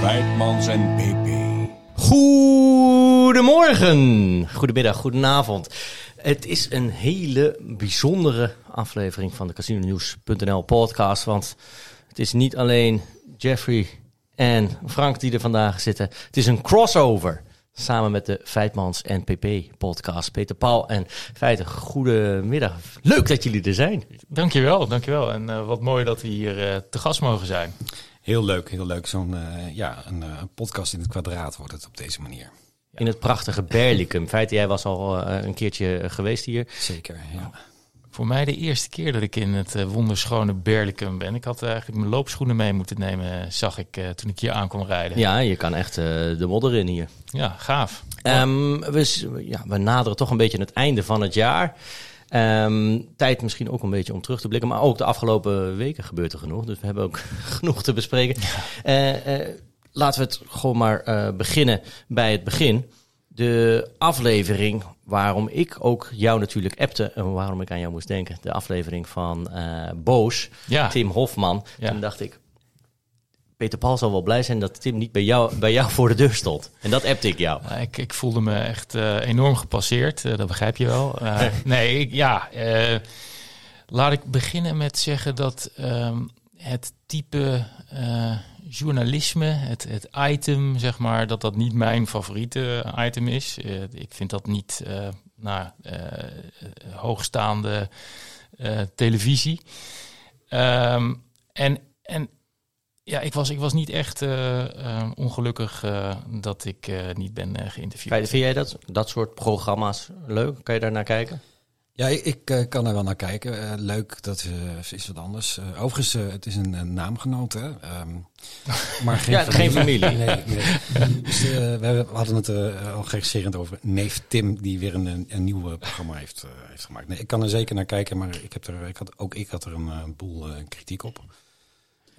Weidmans en PP. Goedemorgen, goedemiddag, goedenavond. Het is een hele bijzondere aflevering van de CasinoNews.nl podcast. Want het is niet alleen Jeffrey en Frank die er vandaag zitten. Het is een crossover. Samen met de Feitmans en PP podcast. Peter Paul en Feiten, goedemiddag. Leuk dat jullie er zijn. Dankjewel, dankjewel. En uh, wat mooi dat we hier uh, te gast mogen zijn. Heel leuk, heel leuk. Zo'n uh, ja, een, een, podcast in het kwadraat wordt het op deze manier. In het prachtige Berlicum. Feiten, jij was al een keertje geweest hier. Zeker, ja. Voor mij de eerste keer dat ik in het uh, wonderschone Berlicum ben. Ik had eigenlijk mijn loopschoenen mee moeten nemen, zag ik uh, toen ik hier aan kon rijden. Ja, je kan echt uh, de modder in hier. Ja, gaaf. Um, we, ja, we naderen toch een beetje het einde van het jaar. Um, tijd misschien ook een beetje om terug te blikken. Maar ook de afgelopen weken gebeurt er genoeg. Dus we hebben ook genoeg te bespreken. Ja. Laten we het gewoon maar beginnen bij het begin. De aflevering waarom ik ook jou natuurlijk appte en waarom ik aan jou moest denken. De aflevering van uh, Boos, ja. Tim Hofman. Ja. Toen dacht ik, Peter Paul zal wel blij zijn dat Tim niet bij jou, bij jou voor de deur stond. En dat appte ik jou. Ik, ik voelde me echt uh, enorm gepasseerd, uh, dat begrijp je wel. Uh, nee, ik, ja, laat ik beginnen met zeggen dat um, het type journalisme, het, het item, zeg maar, dat dat niet mijn favoriete item is. Uh, ik vind dat niet uh, nou, hoogstaande televisie. Um, en, en ja, ik was, ik was niet echt ongelukkig dat ik niet ben geïnterviewd. Vind jij dat, dat soort programma's leuk? Kan je daar naar kijken? Ja, ik, ik uh, kan er wel naar kijken. Uh, leuk, dat uh, is wat anders. overigens, het is een, naamgenoot, hè. Um, maar geen, ja, familie. geen familie. Nee, nee. Dus, we hadden het al geregisserend over neef Tim, die weer een, een nieuw programma heeft, heeft gemaakt. Nee, ik kan er zeker naar kijken, maar ik heb er, ik had, ook ik had er een boel kritiek op.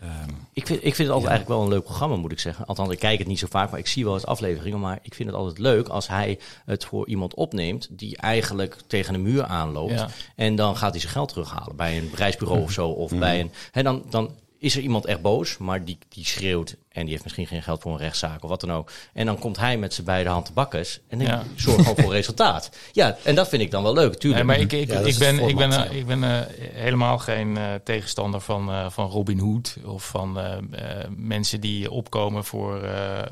Um, ik, vind, ik vind het altijd ja. eigenlijk wel een leuk programma, moet ik zeggen. Althans, ik kijk het niet zo vaak, maar ik zie wel eens afleveringen. Maar ik vind het altijd leuk als hij het voor iemand opneemt die eigenlijk tegen een muur aanloopt. Ja. En dan gaat hij zijn geld terughalen bij een reisbureau of zo. Of Mhm. bij een. Hè, dan, dan is er iemand echt boos, maar die, die schreeuwt en die heeft misschien geen geld voor een rechtszaak of wat dan ook. En dan komt hij met zijn beide handen bakkes en ja. zorgt gewoon voor resultaat. Ja, en dat vind ik dan wel leuk, tuurlijk. Nee, maar ik, ik, ja, ik, ben, ik, ben, uh, ik ben uh, helemaal geen uh, tegenstander van, uh, van Robin Hood of van uh, mensen die opkomen voor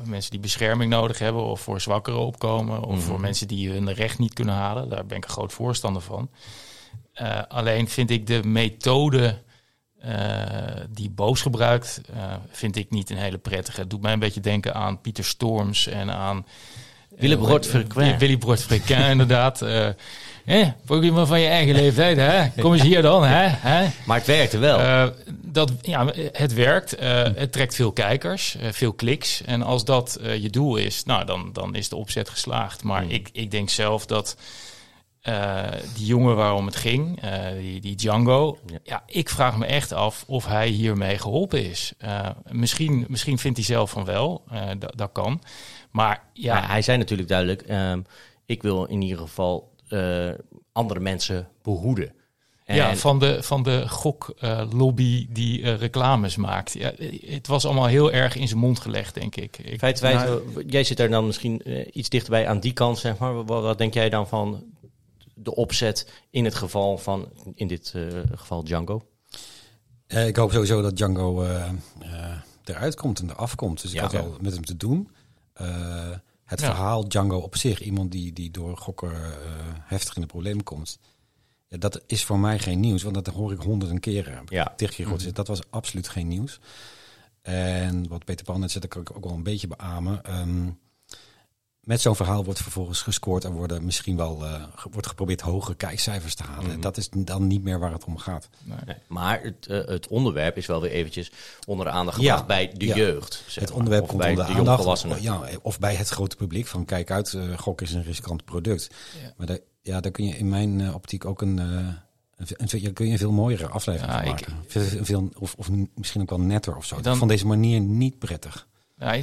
mensen die bescherming nodig hebben of voor zwakkeren opkomen of mm -hmm. voor mensen die hun recht niet kunnen halen. Daar ben ik een groot voorstander van. Uh, alleen vind ik de methode uh, die Boos gebruikt, uh, vind ik niet een hele prettige. Het doet mij een beetje denken aan Pieter Storms en aan... Willy Brod-Frequin. Willy Brod-Frequin, inderdaad. Eh, voor iemand van je eigen leeftijd, hè? Kom eens hier dan, hè? hè? Maar het werkte wel. Uh, dat, ja, het werkt. Uh, het trekt veel kijkers, uh, veel kliks. En als dat je doel is, nou, dan, dan is de opzet geslaagd. Maar mm. ik, ik denk zelf dat... Uh, die jongen waarom het ging, uh, die, die Django. Ja. ja. ik vraag me echt af of hij hiermee geholpen is. Uh, misschien, misschien vindt hij zelf van wel, dat kan. Maar ja. ja. hij zei natuurlijk duidelijk: um, ik wil in ieder geval andere mensen behoeden. En ja, van de, van de goklobby die reclames maakt. Ja, het was allemaal heel erg in zijn mond gelegd, denk ik. ik Feit, nou, jij zit er dan misschien iets dichterbij aan die kant, zeg maar. Wat, wat denk jij dan van de opzet in het geval van, in dit uh, geval Django? Uh, ik hoop sowieso dat Django uh, eruit komt en eraf komt. Dus ik ja, had wel met hem te doen. het ja. verhaal Django op zich, iemand die, die door gokken heftig in de problemen komt. Ja, dat is voor mij geen nieuws, want dat hoor ik honderden keren. Ja. Gehoord. Dat was absoluut geen nieuws. En wat Peter Pan net zegt, dat kan ik ook wel een beetje beamen. Um, met zo'n verhaal wordt vervolgens gescoord en worden misschien wel uh, wordt geprobeerd hogere kijkcijfers te halen. Mm -hmm. Dat is dan niet meer waar het om gaat. Nee. Nee. Maar het, uh, het, onderwerp is wel weer eventjes onder de aandacht gebracht ja. bij de ja. jeugd. Zeg het onderwerp of komt onder de, de aandacht. Ja, of bij het grote publiek van kijk uit, uh, gok is een riskant product. Ja. Maar daar, ja, daar kun je in mijn optiek ook een, En kun je een veel mooiere aflevering ja, maken. Ik, veel, of, of misschien ook wel netter of zo. Dan, van deze manier niet prettig. Ja,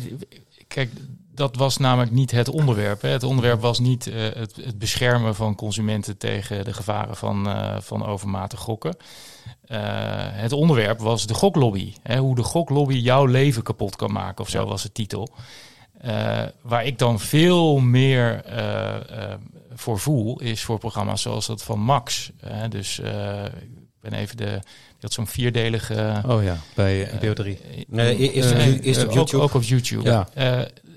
kijk, dat was namelijk niet het onderwerp. Hè. Het onderwerp was niet uh, het, het, beschermen van consumenten tegen de gevaren van, uh, van overmatig gokken. Uh, het onderwerp was de goklobby. Hè, hoe de goklobby jouw leven kapot kan maken, of zo was de titel. waar ik dan veel meer voor voel, is voor programma's zoals dat van Max. dus ik ben even de dat zo'n vierdelige. Oh ja, bij BO3. nee, is, is, op YouTube? Ook, op YouTube. Ja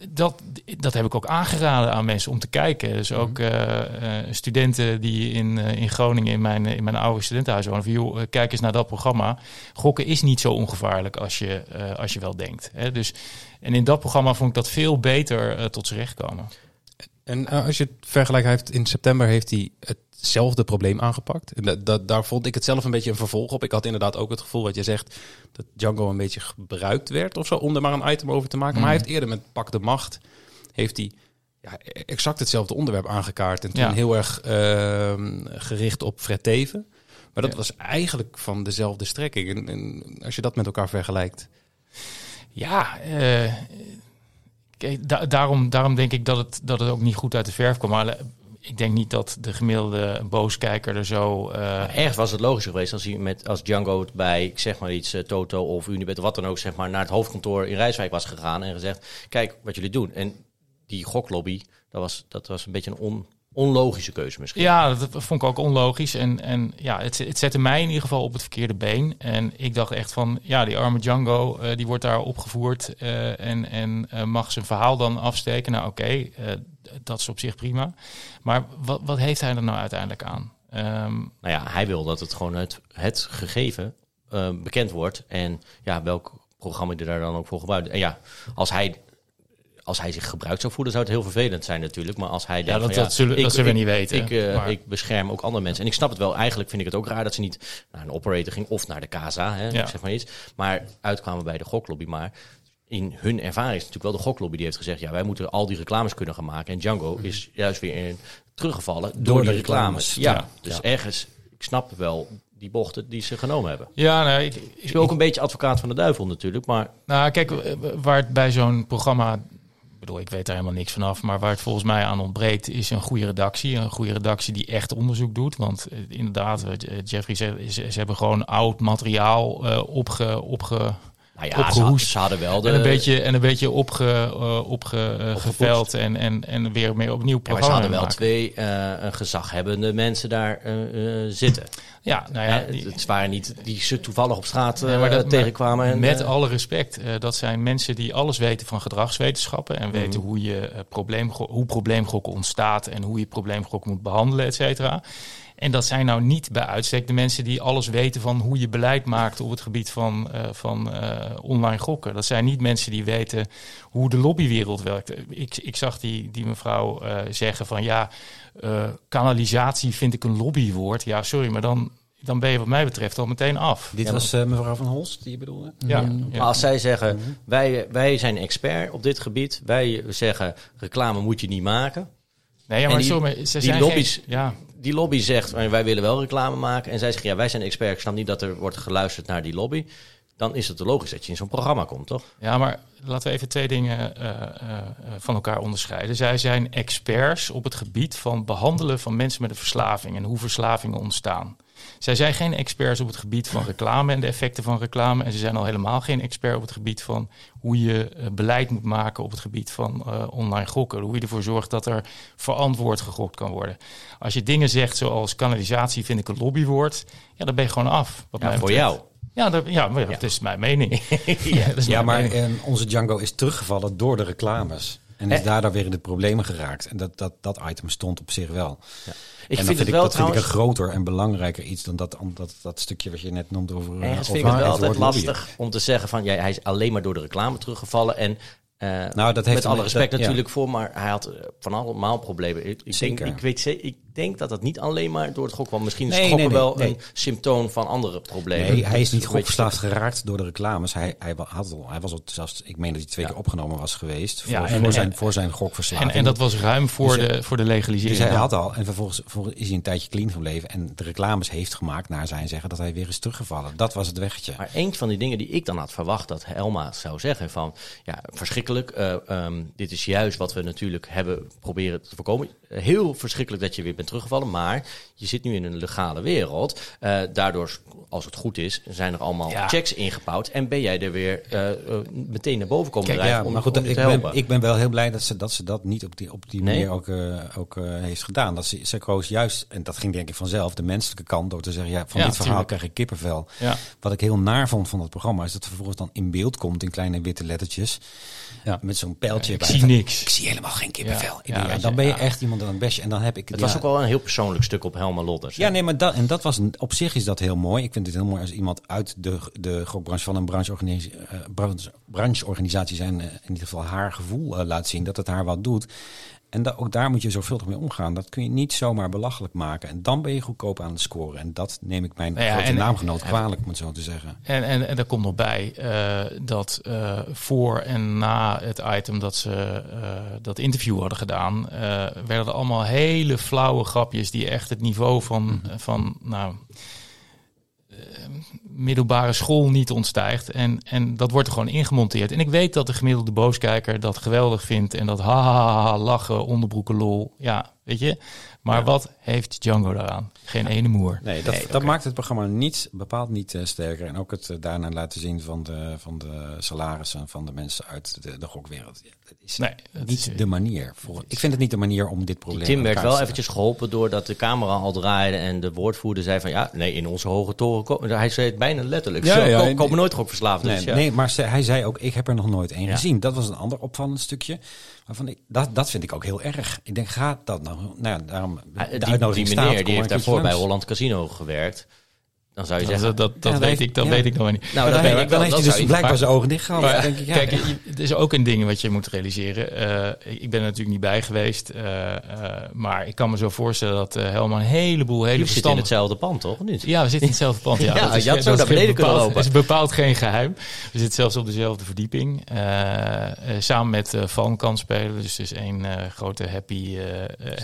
dat, dat heb ik ook aangeraden aan mensen om te kijken. Dus ook uh, studenten die in, uh, in Groningen in mijn, in mijn oude studentenhuis wonen. Van, joh, kijk eens naar dat programma. Gokken is niet zo ongevaarlijk als je, als je wel denkt. Hè? Dus, en in dat programma vond ik dat veel beter tot z'n recht komen. En als je het vergelijkt, heeft in september heeft hij hetzelfde probleem aangepakt. En dat, dat, daar vond ik het zelf een beetje een vervolg op. Ik had inderdaad ook het gevoel wat je zegt, dat Django een beetje gebruikt werd of zo, om er maar een item over te maken. Maar hij mhm. heeft eerder met Pak de Macht, heeft hij ja, exact hetzelfde onderwerp aangekaart. En toen heel erg uh, gericht op Fred Teven. Maar dat was eigenlijk van dezelfde strekking. En, en, als je dat met elkaar vergelijkt. Ja, uh, daarom, daarom denk ik dat het, dat het ook niet goed uit de verf kwam. Maar ik denk niet dat de gemiddelde booskijker er zo... Uh... Was het logisch geweest als, hij met, als Django bij, ik zeg maar iets, uh, Toto of Unibet wat dan ook, zeg maar, naar het hoofdkantoor in Rijswijk was gegaan en gezegd, kijk wat jullie doen. En die goklobby, dat was, dat was een beetje een on, onlogische keuze misschien. Ja, dat vond ik ook onlogisch. En, en ja, het, het zette mij in ieder geval op het verkeerde been. En ik dacht echt van, ja, die arme Django, uh, die wordt daar opgevoerd uh, en, en uh, mag zijn verhaal dan afsteken. Nou oké, dat is op zich prima. Maar wat, wat heeft hij er nou uiteindelijk aan? Um, nou ja, hij wil dat het gewoon het, het gegeven bekend wordt. En ja, welk programma die daar dan ook voor gebruikt. En ja, als hij als hij zich gebruikt zou voelen, zou het heel vervelend zijn natuurlijk. Maar als hij denkt, ja, dat, dat, zullen, ik, dat zullen we niet weten. Ik, uh, ik, bescherm ook andere mensen. En ik snap het wel. Eigenlijk vind ik het ook raar dat ze niet naar een operator ging of naar de casa, hè, ja. zeg maar iets. Maar uitkwamen bij de goklobby. Maar in hun ervaring is natuurlijk wel de goklobby die heeft gezegd: ja, wij moeten al die reclames kunnen gaan maken. En Django mhm. is juist weer in, teruggevallen door, door de reclames. Ja, dus ergens, ik snap wel die bochten die ze genomen hebben. Ja, nee, ik, ik ben ook een beetje advocaat van de duivel natuurlijk, maar... Nou, kijk, waar het bij zo'n programma bedoel, ik weet daar helemaal niks vanaf. Maar waar het volgens mij aan ontbreekt, is een goede redactie. Een goede redactie die echt onderzoek doet. Want uh, inderdaad, uh, Jeffrey ze, ze, hebben gewoon oud materiaal opge, opge, nou ja, opgehoest. Ze, hadden wel de... En een beetje, en een beetje opge, uh, opgeveld en, en, en weer meer opnieuw programma ja, maar ze hadden wel twee uh, gezaghebbende mensen daar uh, zitten. Ja, nou ja, die, het waren niet die ze toevallig op straat nee, maar dat, tegenkwamen. En, met alle respect, dat zijn mensen die alles weten van gedragswetenschappen en weten mhm. hoe je probleem, hoe probleemgokken ontstaat en hoe je probleemgokken moet behandelen, et cetera. En dat zijn nou niet bij uitstek de mensen die alles weten van hoe je beleid maakt op het gebied van, uh, van uh, online gokken. Dat zijn niet mensen die weten hoe de lobbywereld werkt. Ik, ik zag die, die mevrouw uh, zeggen van ja, kanalisatie vind ik een lobbywoord. Ja, sorry, maar dan, dan ben je wat mij betreft al meteen af. Dit was mevrouw Van Holst die je bedoelde? Ja. Mm. Maar als zij zeggen, mm-hmm. wij, wij zijn expert op dit gebied. Wij zeggen, reclame moet je niet maken. Nee, ja, maar die, zo, ze die lobby's, ja die lobby zegt, wij willen wel reclame maken. En zij zeggen, ja, wij zijn experts. Ik snap niet dat er wordt geluisterd naar die lobby. Dan is het logisch dat je in zo'n programma komt, toch? Ja, maar laten we even twee dingen uh, uh, van elkaar onderscheiden. Zij zijn experts op het gebied van behandelen van mensen met een verslaving en hoe verslavingen ontstaan. Zij zijn geen experts op het gebied van reclame en de effecten van reclame. En ze zijn al helemaal geen expert op het gebied van hoe je uh, beleid moet maken op het gebied van uh, online gokken. Hoe je ervoor zorgt dat er verantwoord gegokt kan worden. Als je dingen zegt zoals kanalisatie vind ik een lobbywoord, ja, dan ben je gewoon af. Wat ja, voor jou. Ja, dat, ja, maar ja, dat is mijn mening. ja, ja maar En onze Django is teruggevallen door de reclames. En is daardoor weer in de problemen geraakt. En dat, dat, dat item stond op zich wel. Ja. Ik vind, het wel dat vind ik een groter en belangrijker iets dan dat, dat, dat stukje wat je net noemde over. En uh, vind ik het wel altijd lastig om te zeggen van ja, hij is alleen maar door de reclame teruggevallen. En Uh, nou, dat heeft met alle respect natuurlijk voor, maar hij had van allemaal problemen. Ik, ik Zeker. Denk, ik, weet, ik denk dat dat niet alleen maar door het gokken kwam. Misschien is nee, gokken wel een symptoom van andere problemen. Nee, hij is niet gokverslaafd geraakt door de reclames. Hij, hij, had al, hij was al zelfs, ik meen dat hij twee keer opgenomen was geweest voor, ja, voor, zijn, voor zijn gokverslaving. En, en dat was ruim voor, dus de, voor de legalisering. Dus hij had al, en vervolgens, vervolgens is hij een tijdje clean gebleven. En de reclames heeft gemaakt naar zijn zeggen dat hij weer is teruggevallen. Dat was het weggetje. Maar een van die dingen die ik dan had verwacht dat Helma zou zeggen van, ja, verschrikkelijk. Uh, um, dit is juist wat we natuurlijk hebben proberen te voorkomen. Heel verschrikkelijk dat je weer bent teruggevallen, maar je zit nu in een legale wereld. Uh, daardoor, als het goed is, zijn er allemaal checks ingebouwd en ben jij er weer uh, meteen naar boven komen Kijk, ja, om, maar goed, ik, ben, ik ben wel heel blij dat ze dat, ze dat niet op die, op die manier ook, ook heeft gedaan. Dat ze, ze koos juist, en dat ging denk ik vanzelf, de menselijke kant door te zeggen, ja, van dit verhaal krijg ik kippenvel. Wat ik heel naar vond van het programma, is dat het vervolgens dan in beeld komt in kleine witte lettertjes. Ja. Met zo'n pijltje. ik zie niks. Ik zie helemaal geen kippenvel. Ja. dan ben je echt iemand aan het bestje. En dan heb ik. Het was ook wel een heel persoonlijk stuk op Helma Lotters. Ja, nee, maar dat, en dat was op zich is dat heel mooi. Ik vind het heel mooi als iemand uit de, de gokbranche van een brancheorganisatie, uh, brancheorganisatie zijn, uh, in ieder geval haar gevoel uh, laat zien. Dat het haar wat doet. En da ook daar moet je zoveel mee omgaan. Dat kun je niet zomaar belachelijk maken. En dan ben je goedkoop aan het scoren. En dat neem ik mijn nou grote naamgenoot kwalijk, om het zo te zeggen. En, en, en daar komt nog bij uh, dat uh, voor en na het item dat ze uh, dat interview hadden gedaan, werden er allemaal hele flauwe grapjes die echt het niveau van, mm -hmm. van nou, middelbare school niet ontstijgt. En, en dat wordt er gewoon ingemonteerd. En ik weet dat de gemiddelde booskijker dat geweldig vindt. En dat ha, ha, ha lachen, onderbroeken lol. Ja, weet je. Maar wat heeft Django daaraan? Geen ene moer. Nee, dat, dat maakt het programma niet, bepaald niet uh, sterker. En ook het uh, daarna laten zien van de, van de salarissen van de mensen uit de, de gokwereld. Dat is nee, dat niet is, de manier. Voor, ik vind het niet de manier om dit probleem Tim werd wel eventjes geholpen doordat de camera al draaide en de woordvoerder zei van ja, nee, in onze hoge toren. Hij zei het bijna letterlijk. Ja, Zo, ja, komen nooit gokverslaafd. Nee, dus, ja. nee, maar hij zei ook, ik heb er nog nooit één gezien. Dat was een ander opvallend stukje. Waarvan ik, dat, dat vind ik ook heel erg. Ik denk, gaat dat nou? Nou ja, daarom. De die, die meneer die heeft daarvoor bij Holland Casino gewerkt. Dan zou je zeggen... Dat, dat, weet ik, dat weet ik nog niet. Nou, dat weet ik dan heeft hij dus blijkbaar zijn ogen dicht gehad. denk ik, ja. Kijk, het is ook een ding wat je moet realiseren. Uh, ik ben er natuurlijk niet bij geweest. Uh, uh, maar ik kan me zo voorstellen dat Helma een heleboel hele Je zit in hetzelfde pand, toch? Niet? Ja, we zitten in hetzelfde pand. Ja, ja is, je had zo naar beneden kunnen lopen. Dat is bepaald geen geheim. We zitten zelfs op dezelfde verdieping. samen met Van kan spelen. Dus dus één grote happy,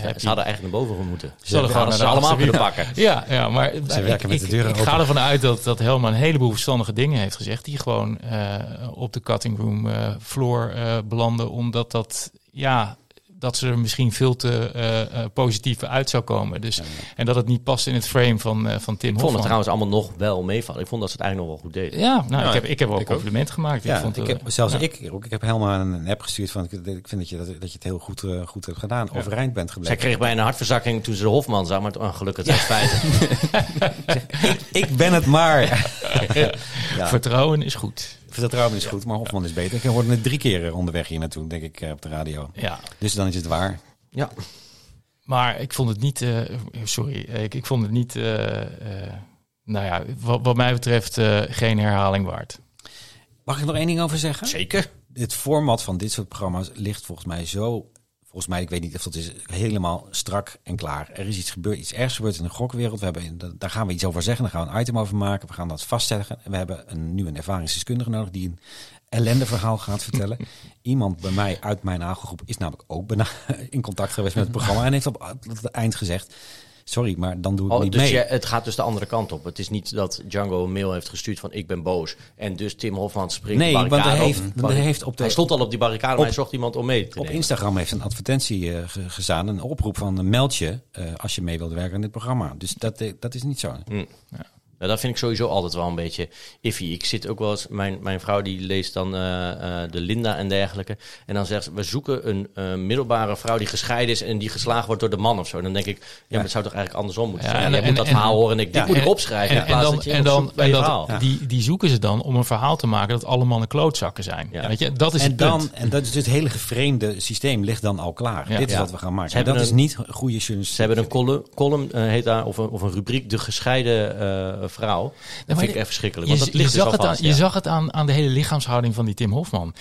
happy. Ze hadden eigenlijk naar boven moeten. Ze hadden gewoon allemaal kunnen pakken. Ja, ja maar... Ze werken met de deuren ga ervan uit dat, dat Helma een heleboel verstandige dingen heeft gezegd. Die gewoon uh, op de cutting room uh, floor uh, belanden. Omdat dat, ja, dat ze er misschien veel te uh, uh, positief uit zou komen. Dus, En dat het niet past in het frame van, uh, van Tim Ik vond het trouwens allemaal nog wel meevallen. Ik vond dat ze het eigenlijk nog wel goed deden. Ja, nou, ik, heb, ik heb wel een compliment gemaakt. Ja, ik vond, ik heb, zelfs ik, ik heb helemaal een app gestuurd van... ik vind dat je, dat, dat je het heel goed, goed hebt gedaan. Ja. Overeind bent gebleven. Zij kreeg bijna een hartverzakking toen ze de Hofman zag. Maar het ongelukkig is feit. ik ben het maar. Vertrouwen is goed vertrouwen is goed, maar Hofman is beter. Ik hoorde het drie keer onderweg hier naartoe, denk ik, op de radio. Ja. Dus dan is het waar. Ja. Maar ik vond het niet, uh, sorry, ik, ik vond het niet, uh, uh, nou ja, wat, wat mij betreft geen herhaling waard. Mag ik nog één ding over zeggen? Zeker. Het format van dit soort programma's ligt volgens mij zo volgens mij, ik weet niet of dat is helemaal strak en klaar. Er is iets gebeurd, iets ergs gebeurd in de gokwereld. We hebben, daar gaan we iets over zeggen, daar gaan we een item over maken. We gaan dat vaststellen. We hebben een, nu een ervaringsdeskundige nodig die een ellendeverhaal gaat vertellen. Iemand bij mij uit mijn nagelgroep is namelijk ook in contact geweest met het programma en heeft op het eind gezegd: sorry, maar dan doe ik oh, niet dus mee. Je, het gaat dus de andere kant op. Het is niet dat Django een mail heeft gestuurd van ik ben boos. En dus Tim Hofman springt nee, want hij heeft, op, hij heeft op de, Hij stond al op die barricade, maar hij zocht iemand om mee te Op Instagram heeft een advertentie uh, gezaan, een oproep van een meldje uh, als je mee wilt werken in dit programma. Dus dat, uh, dat is niet zo. Mm. Ja. Nou, dat vind ik sowieso altijd wel een beetje iffy. Ik zit ook wel eens, mijn, mijn vrouw die leest dan uh, uh, de Linda en dergelijke. En dan zegt ze, we zoeken een uh, middelbare vrouw die gescheiden is en die geslagen wordt door de man of zo. Dan denk ik, ja, maar het zou toch eigenlijk andersom moeten zijn. Ja, en, moet dat verhaal horen en ik, dit ja, moet ik opschrijven. En, en dan, en dan, en dat, die, die zoeken ze dan om een verhaal te maken dat alle mannen klootzakken zijn. Weet je, dat is en het dan, punt. En dat is het hele gevreemde systeem ligt dan al klaar. Dit is wat we gaan maken. dat is niet goede journalistiek. Ze hebben een column, column heet daar, of een, of een rubriek, de gescheiden vrouw. Dat vind ik echt verschrikkelijk. Want je, dat ligt je dus zag, het vast, aan, ja. je zag het aan, aan de hele lichaamshouding van die Tim Hofman.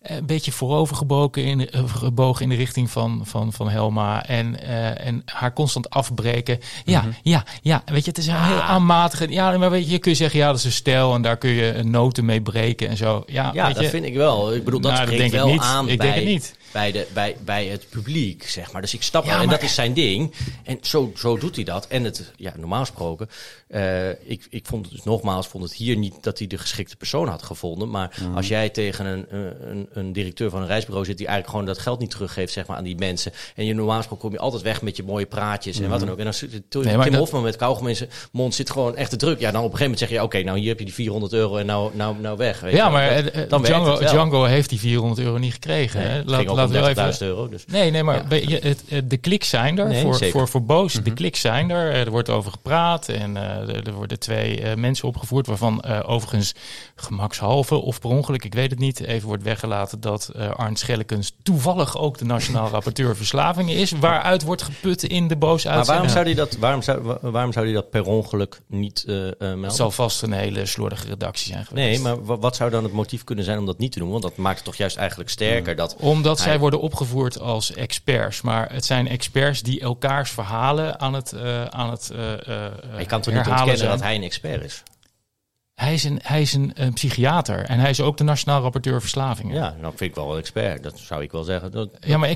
Eh, Een beetje voorovergebogen in, de- eh, gebogen in de richting van, van, van Helma. En, eh, en haar constant afbreken. Ja, Mhm. ja, ja. Weet je, het is een heel Ah. aanmatige. Ja, maar weet je, je kun je zeggen, ja, dat is een stijl. En daar kun je noten mee breken en zo. Ja, Ja, weet dat je, vind ik wel. Ik bedoel, dat Nou, dat denk ik wel niet. aan Ik bij, denk het niet. Bij, de, bij, bij het publiek, zeg maar. Dus ik stap Ja, en dat is zijn ding. En zo, zo doet hij dat. En het, ja, normaal gesproken, eh, ik, ik vond het dus nogmaals, vond het hier niet dat hij de geschikte persoon had gevonden. Maar Mhm. als jij tegen een, een, een directeur van een reisbureau zit die eigenlijk gewoon dat geld niet teruggeeft, zeg maar, aan die mensen. En je normaal gesproken kom je altijd weg met je mooie praatjes en wat dan ook. En dan zit Nee, Tim dat- Hofman met kauwgom in zijn mond zit gewoon echt te druk. Ja, dan op een gegeven moment zeg je, oké, nou hier heb je die 400 euro en nou, nou, nou weg. Weet Ja, maar Dat- dan Django. Django heeft die 400 euro niet gekregen. Nee, hè? Laat, laten om we 30.000 even. euro. Dus. Nee, nee, maar Ja. het, het- de kliks zijn er. Nee, voor, zeker. voor, voor Boos, de kliks zijn er. Er wordt over gepraat. En eh, er, worden twee eh, mensen opgevoerd. Waarvan eh, overigens gemakshalve of per ongeluk, ik weet het niet, even wordt weggelaten dat eh Arndt Schellekens toevallig ook de nationaal rapporteur verslavingen is. Waaruit wordt geput in de Boos Maar waarom zou, die dat, waarom, zou, wa- waarom zou die dat per ongeluk niet eh eh, melden? Het zal vast een hele slordige redactie zijn geweest. Nee, maar wa- wat zou dan het motief kunnen zijn om dat niet te doen? Want dat maakt het toch juist eigenlijk sterker. Dat, Omdat Hij- zij worden opgevoerd als experts. Maar het zijn experts die elkaars verhalen aan het, eh aan het eh, je kan toch niet ontkennen zijn. dat hij een expert is? Hij is, een, hij is een, een psychiater. En hij is ook de nationaal rapporteur verslavingen. Ja, dan vind ik wel een expert. Dat zou ik wel zeggen. Dat, Ja, maar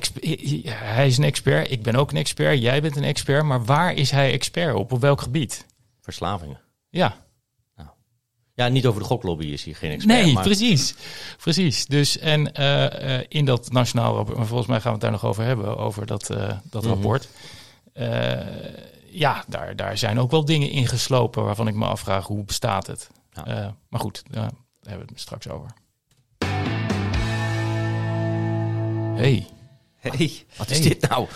hij is een expert. Ik ben ook een expert. Jij bent een expert. Maar waar is hij expert op? Op welk gebied? verslavingen. Ja, Ja, niet over de goklobby is hier geen expert. nee, maar, precies. Precies. Dus en eh, eh, in dat nationaal rapport, maar volgens mij gaan we het daar nog over hebben, over dat, eh, dat Mhm. rapport. Eh, ja, daar, daar zijn ook wel dingen ingeslopen waarvan ik me afvraag hoe bestaat het. Ja. Maar goed, daar hebben we het straks over. Hey, Hey, wat is Hey. dit nou?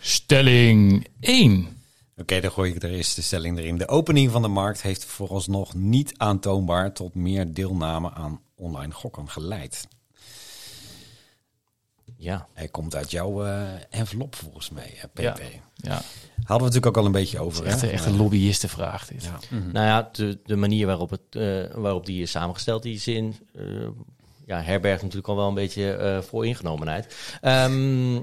stelling 1. Oké, dan gooi ik er eerst de stelling erin. De opening van de markt heeft vooralsnog niet aantoonbaar tot meer deelname aan online gokken geleid. Ja, Hij komt uit jouw eh, envelop volgens mij, eh, PP. Ja. Ja, Hadden we natuurlijk ook al een beetje over. echt, hè? echt een lobbyistenvraag dit. Ja. nou ja, de, de manier waarop, het, eh, waarop die is samengesteld, die zin, eh ja, herbergt natuurlijk al wel een beetje eh vooringenomenheid. Ehm,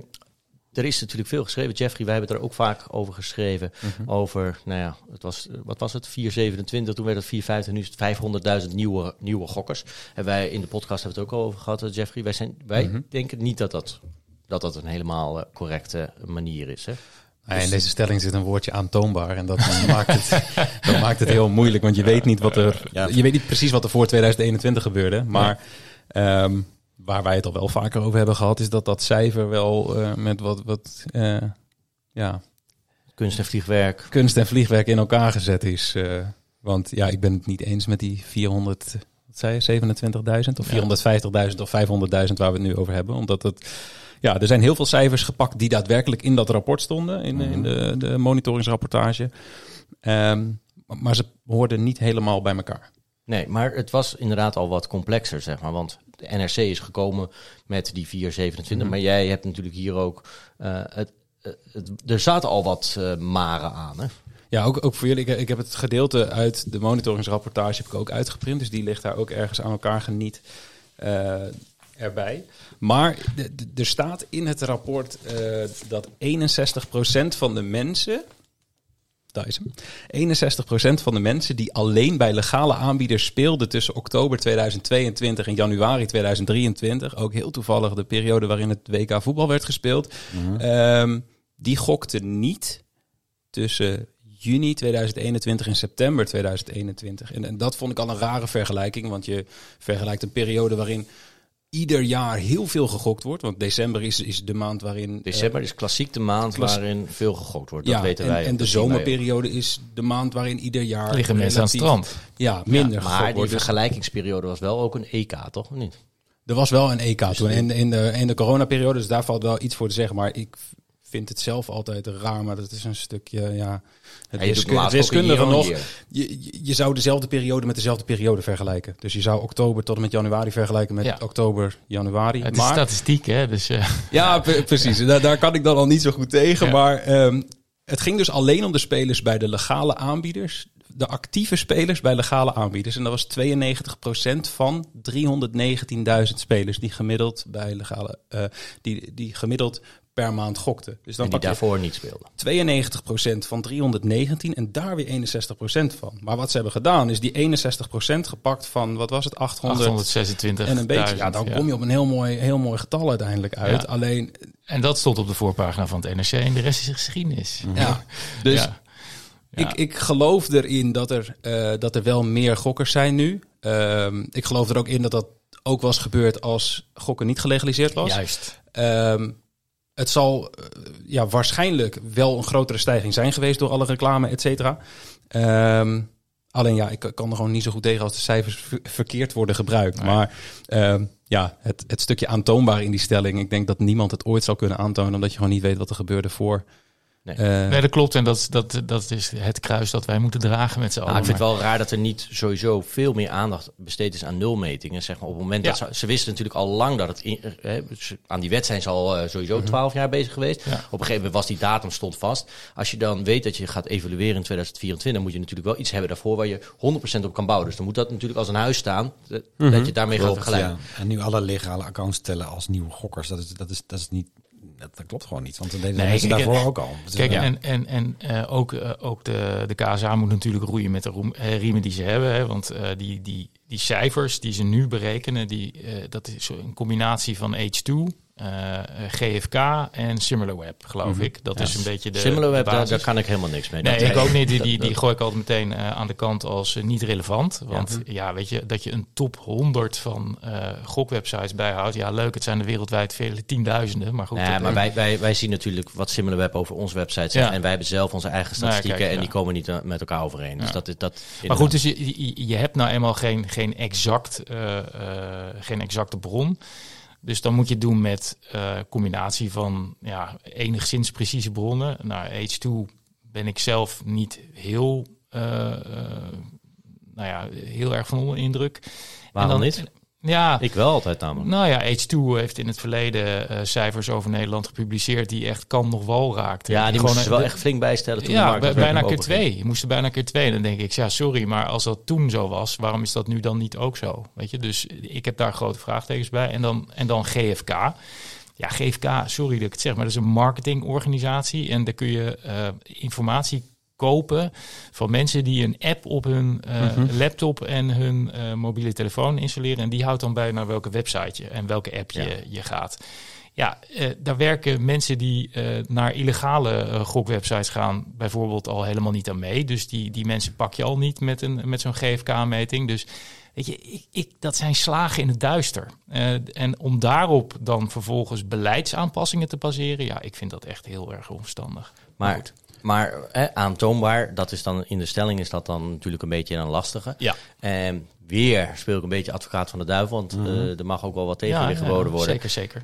er is natuurlijk veel geschreven. Jeffrey, wij hebben het er ook vaak over geschreven. Over, nou ja, het was, wat was het? 427, toen werd het 450, nu is het 500.000 nieuwe, nieuwe gokkers. En wij in de podcast hebben het ook al over gehad, eh, Jeffrey. Wij, zijn, wij denken niet dat dat, dat, dat een helemaal eh, correcte manier is. Hè? Ja, in deze stelling zit een woordje aantoonbaar. En dat maakt, het, dat maakt het heel moeilijk. Want je weet niet wat er. Je weet niet precies wat er voor 2021 gebeurde. Maar ehm, waar wij het al wel vaker over hebben gehad, is dat dat cijfer wel eh, met wat, wat eh, ja, Kunst en vliegwerk. kunst en vliegwerk in elkaar gezet is. eh. want ja, ik ben het niet eens met die 400. Wat zei je, 27.000 of 450.000 of 500.000 waar we het nu over hebben. Omdat het, ja, er zijn heel veel cijfers gepakt die daadwerkelijk in dat rapport stonden, in, in de, de monitoringsrapportage. Ehm, maar ze hoorden niet helemaal bij elkaar. Nee, maar het was inderdaad al wat complexer, zeg maar. Want de NRC is gekomen met die 427. Maar jij hebt natuurlijk hier ook... eh, het, eh, het, er zaten al wat eh, maren aan, hè? Ja, ook, ook voor jullie. Ik, ik heb het gedeelte uit de monitoringsrapportage heb ik ook uitgeprint. Dus die ligt daar ook ergens aan elkaar geniet erbij. Maar er staat in het rapport dat 61% van de mensen... Hem. 61% van de mensen die alleen bij legale aanbieders speelden tussen oktober 2022 en januari 2023, ook heel toevallig de periode waarin het WK voetbal werd gespeeld, ehm, die gokten niet tussen juni 2021 en september 2021. En, en dat vond ik al een rare vergelijking, want je vergelijkt een periode waarin ieder jaar heel veel gegokt wordt. Want december is, is de maand waarin... eh, December is klassiek de maand waarin veel gegokt wordt. Dat ja, weten en, wij. en de zomerperiode is de maand waarin ieder jaar... Liggen mensen aan het strand. Ja, minder Ja, maar die wordt. Dus vergelijkingsperiode was wel ook een EK, toch? Of niet? er was wel een EK toen in, in de, in de coronaperiode, dus daar valt wel iets voor te zeggen. Maar ik vind het zelf altijd raar, maar dat is een stukje... Ja, het Ja, je doet wisku- laatst het ook een wiskundige nog... Je, je- zou dezelfde periode met dezelfde periode vergelijken. Dus je zou oktober tot en met januari vergelijken met Ja. oktober, januari. Het is maar, statistiek, hè? Dus eh, ja, pre- precies. Daar, daar kan ik dan al niet zo goed tegen. Maar ehm, het ging dus alleen om de spelers bij de legale aanbieders. de actieve spelers bij legale aanbieders. En dat was 92% van 319.000 spelers die gemiddeld bij legale, uh, die, die gemiddeld per maand gokten. Dus dan en die daarvoor niet speelden. 92% van 319 en daar weer 61% van. Maar wat ze hebben gedaan is die 61% gepakt van, wat was het, 800, 826 en een beetje. Ja, dan kom je op een heel mooi, heel mooi getal uiteindelijk uit. Alleen... En dat stond op de voorpagina van het NRC en de rest is geschiedenis. Ja, dus... Ja. Ik, ik geloof erin dat er, uh, dat er wel meer gokkers zijn nu. Uh, ik geloof er ook in dat dat ook was gebeurd als gokken niet gelegaliseerd was. Juist. Uh, het zal uh, ja, waarschijnlijk wel een grotere stijging zijn geweest door alle reclame, et cetera. Ehm, alleen ja, ik kan er gewoon niet zo goed tegen als de cijfers verkeerd worden gebruikt. Nee. Maar ja, het, het stukje aantoonbaar in die stelling, ik denk dat niemand het ooit zal kunnen aantonen, omdat je gewoon niet weet wat er gebeurde voor Nee. Uh, nee, dat klopt. En dat, dat, dat is het kruis dat wij moeten dragen met z'n allen. Nou, ik vind het wel raar dat er niet sowieso veel meer aandacht besteed is aan nulmetingen. Zeg maar, op het moment dat ze, ze, wisten natuurlijk al lang dat het... In, eh, aan die wet zijn ze al uh, sowieso mhm. twaalf jaar bezig geweest. Ja. Op een gegeven moment was die datum stond vast. Als je dan weet dat je gaat evalueren in 2024... moet je natuurlijk wel iets hebben daarvoor waar je 100% op kan bouwen. Dus dan moet dat natuurlijk als een huis staan. Dat mhm. je daarmee Klopt, gaat vergelijken. Ja. En nu alle legale accounts tellen als nieuwe gokkers. Dat is, dat is, dat is niet dat, klopt gewoon niet. Want dan deden nee, mensen daarvoor ook al. Dus, kijk, en, en, en uh, ook, uh, ook de, de KSA moet natuurlijk roeien met de roem, uh, riemen die ze hebben. Hè, want die, die, die cijfers die ze nu berekenen, die, dat is een combinatie van H2 uh, eh, GFK en SimilarWeb, geloof mhm. ik. Dat is een beetje de SimilarWeb, daar, daar, kan ik helemaal niks mee. Nee, ik ook niet. Die, die, die gooi ik altijd meteen uh, aan de kant als uh, niet relevant. Want ja. ja. weet je, dat je een top 100 van gokwebsites bijhoudt. Ja, leuk, het zijn er wereldwijd vele tienduizenden. Maar goed. Ja, maar wij, wij, wij zien natuurlijk wat SimilarWeb over onze website zegt. En wij hebben zelf onze eigen nou statistieken kijk, en die komen niet met elkaar overeen. Dus dat, dat, maar goed, dus je, je, je, hebt nou eenmaal geen, geen, exact, geen exacte bron. Dus dan moet je het doen met uh, combinatie van ja, enigszins precieze bronnen. Nou, H2 ben ik zelf niet heel, uh, uh, nou ja, heel erg van onder indruk. Waarom en dan, niet? Ja, ik wel altijd namelijk. Nou ja, H2 heeft in het verleden uh, cijfers over Nederland gepubliceerd die echt kan nog wel raakte. Ja, die, moesten ze wel echt flink bijstellen. Toen ja, bijna keer twee. Je moest er bijna keer twee. En dan denk ik, ja, sorry, maar als dat toen zo was, waarom is dat nu dan niet ook zo? Weet je, dus ik heb daar grote vraagtekens bij. En dan, en dan GFK. Ja, GFK, sorry dat ik het zeg, maar dat is een marketingorganisatie. En daar kun je uh, informatie kopen van mensen die een app op hun uh, mm-hmm. laptop en hun uh, mobiele telefoon installeren. En die houdt dan bij naar welke website je en welke app je, ja. je gaat. Ja, uh, daar werken mensen die naar illegale gokwebsites gaan bijvoorbeeld al helemaal niet aan mee. Dus die, die mensen pak je al niet met, een, met zo'n GFK-meting. Dus weet je, ik, ik, dat zijn slagen in het duister. en om daarop dan vervolgens beleidsaanpassingen te baseren, ja, ik vind dat echt heel erg onverstandig. Maar, maar maar hè, aantoonbaar, dat is dan in de stelling is dat dan natuurlijk een beetje een lastige. Ja. En weer speel ik een beetje advocaat van de duivel, want mm -hmm. uh, er mag ook wel wat tegenwicht ja, geboden worden. Zeker, zeker.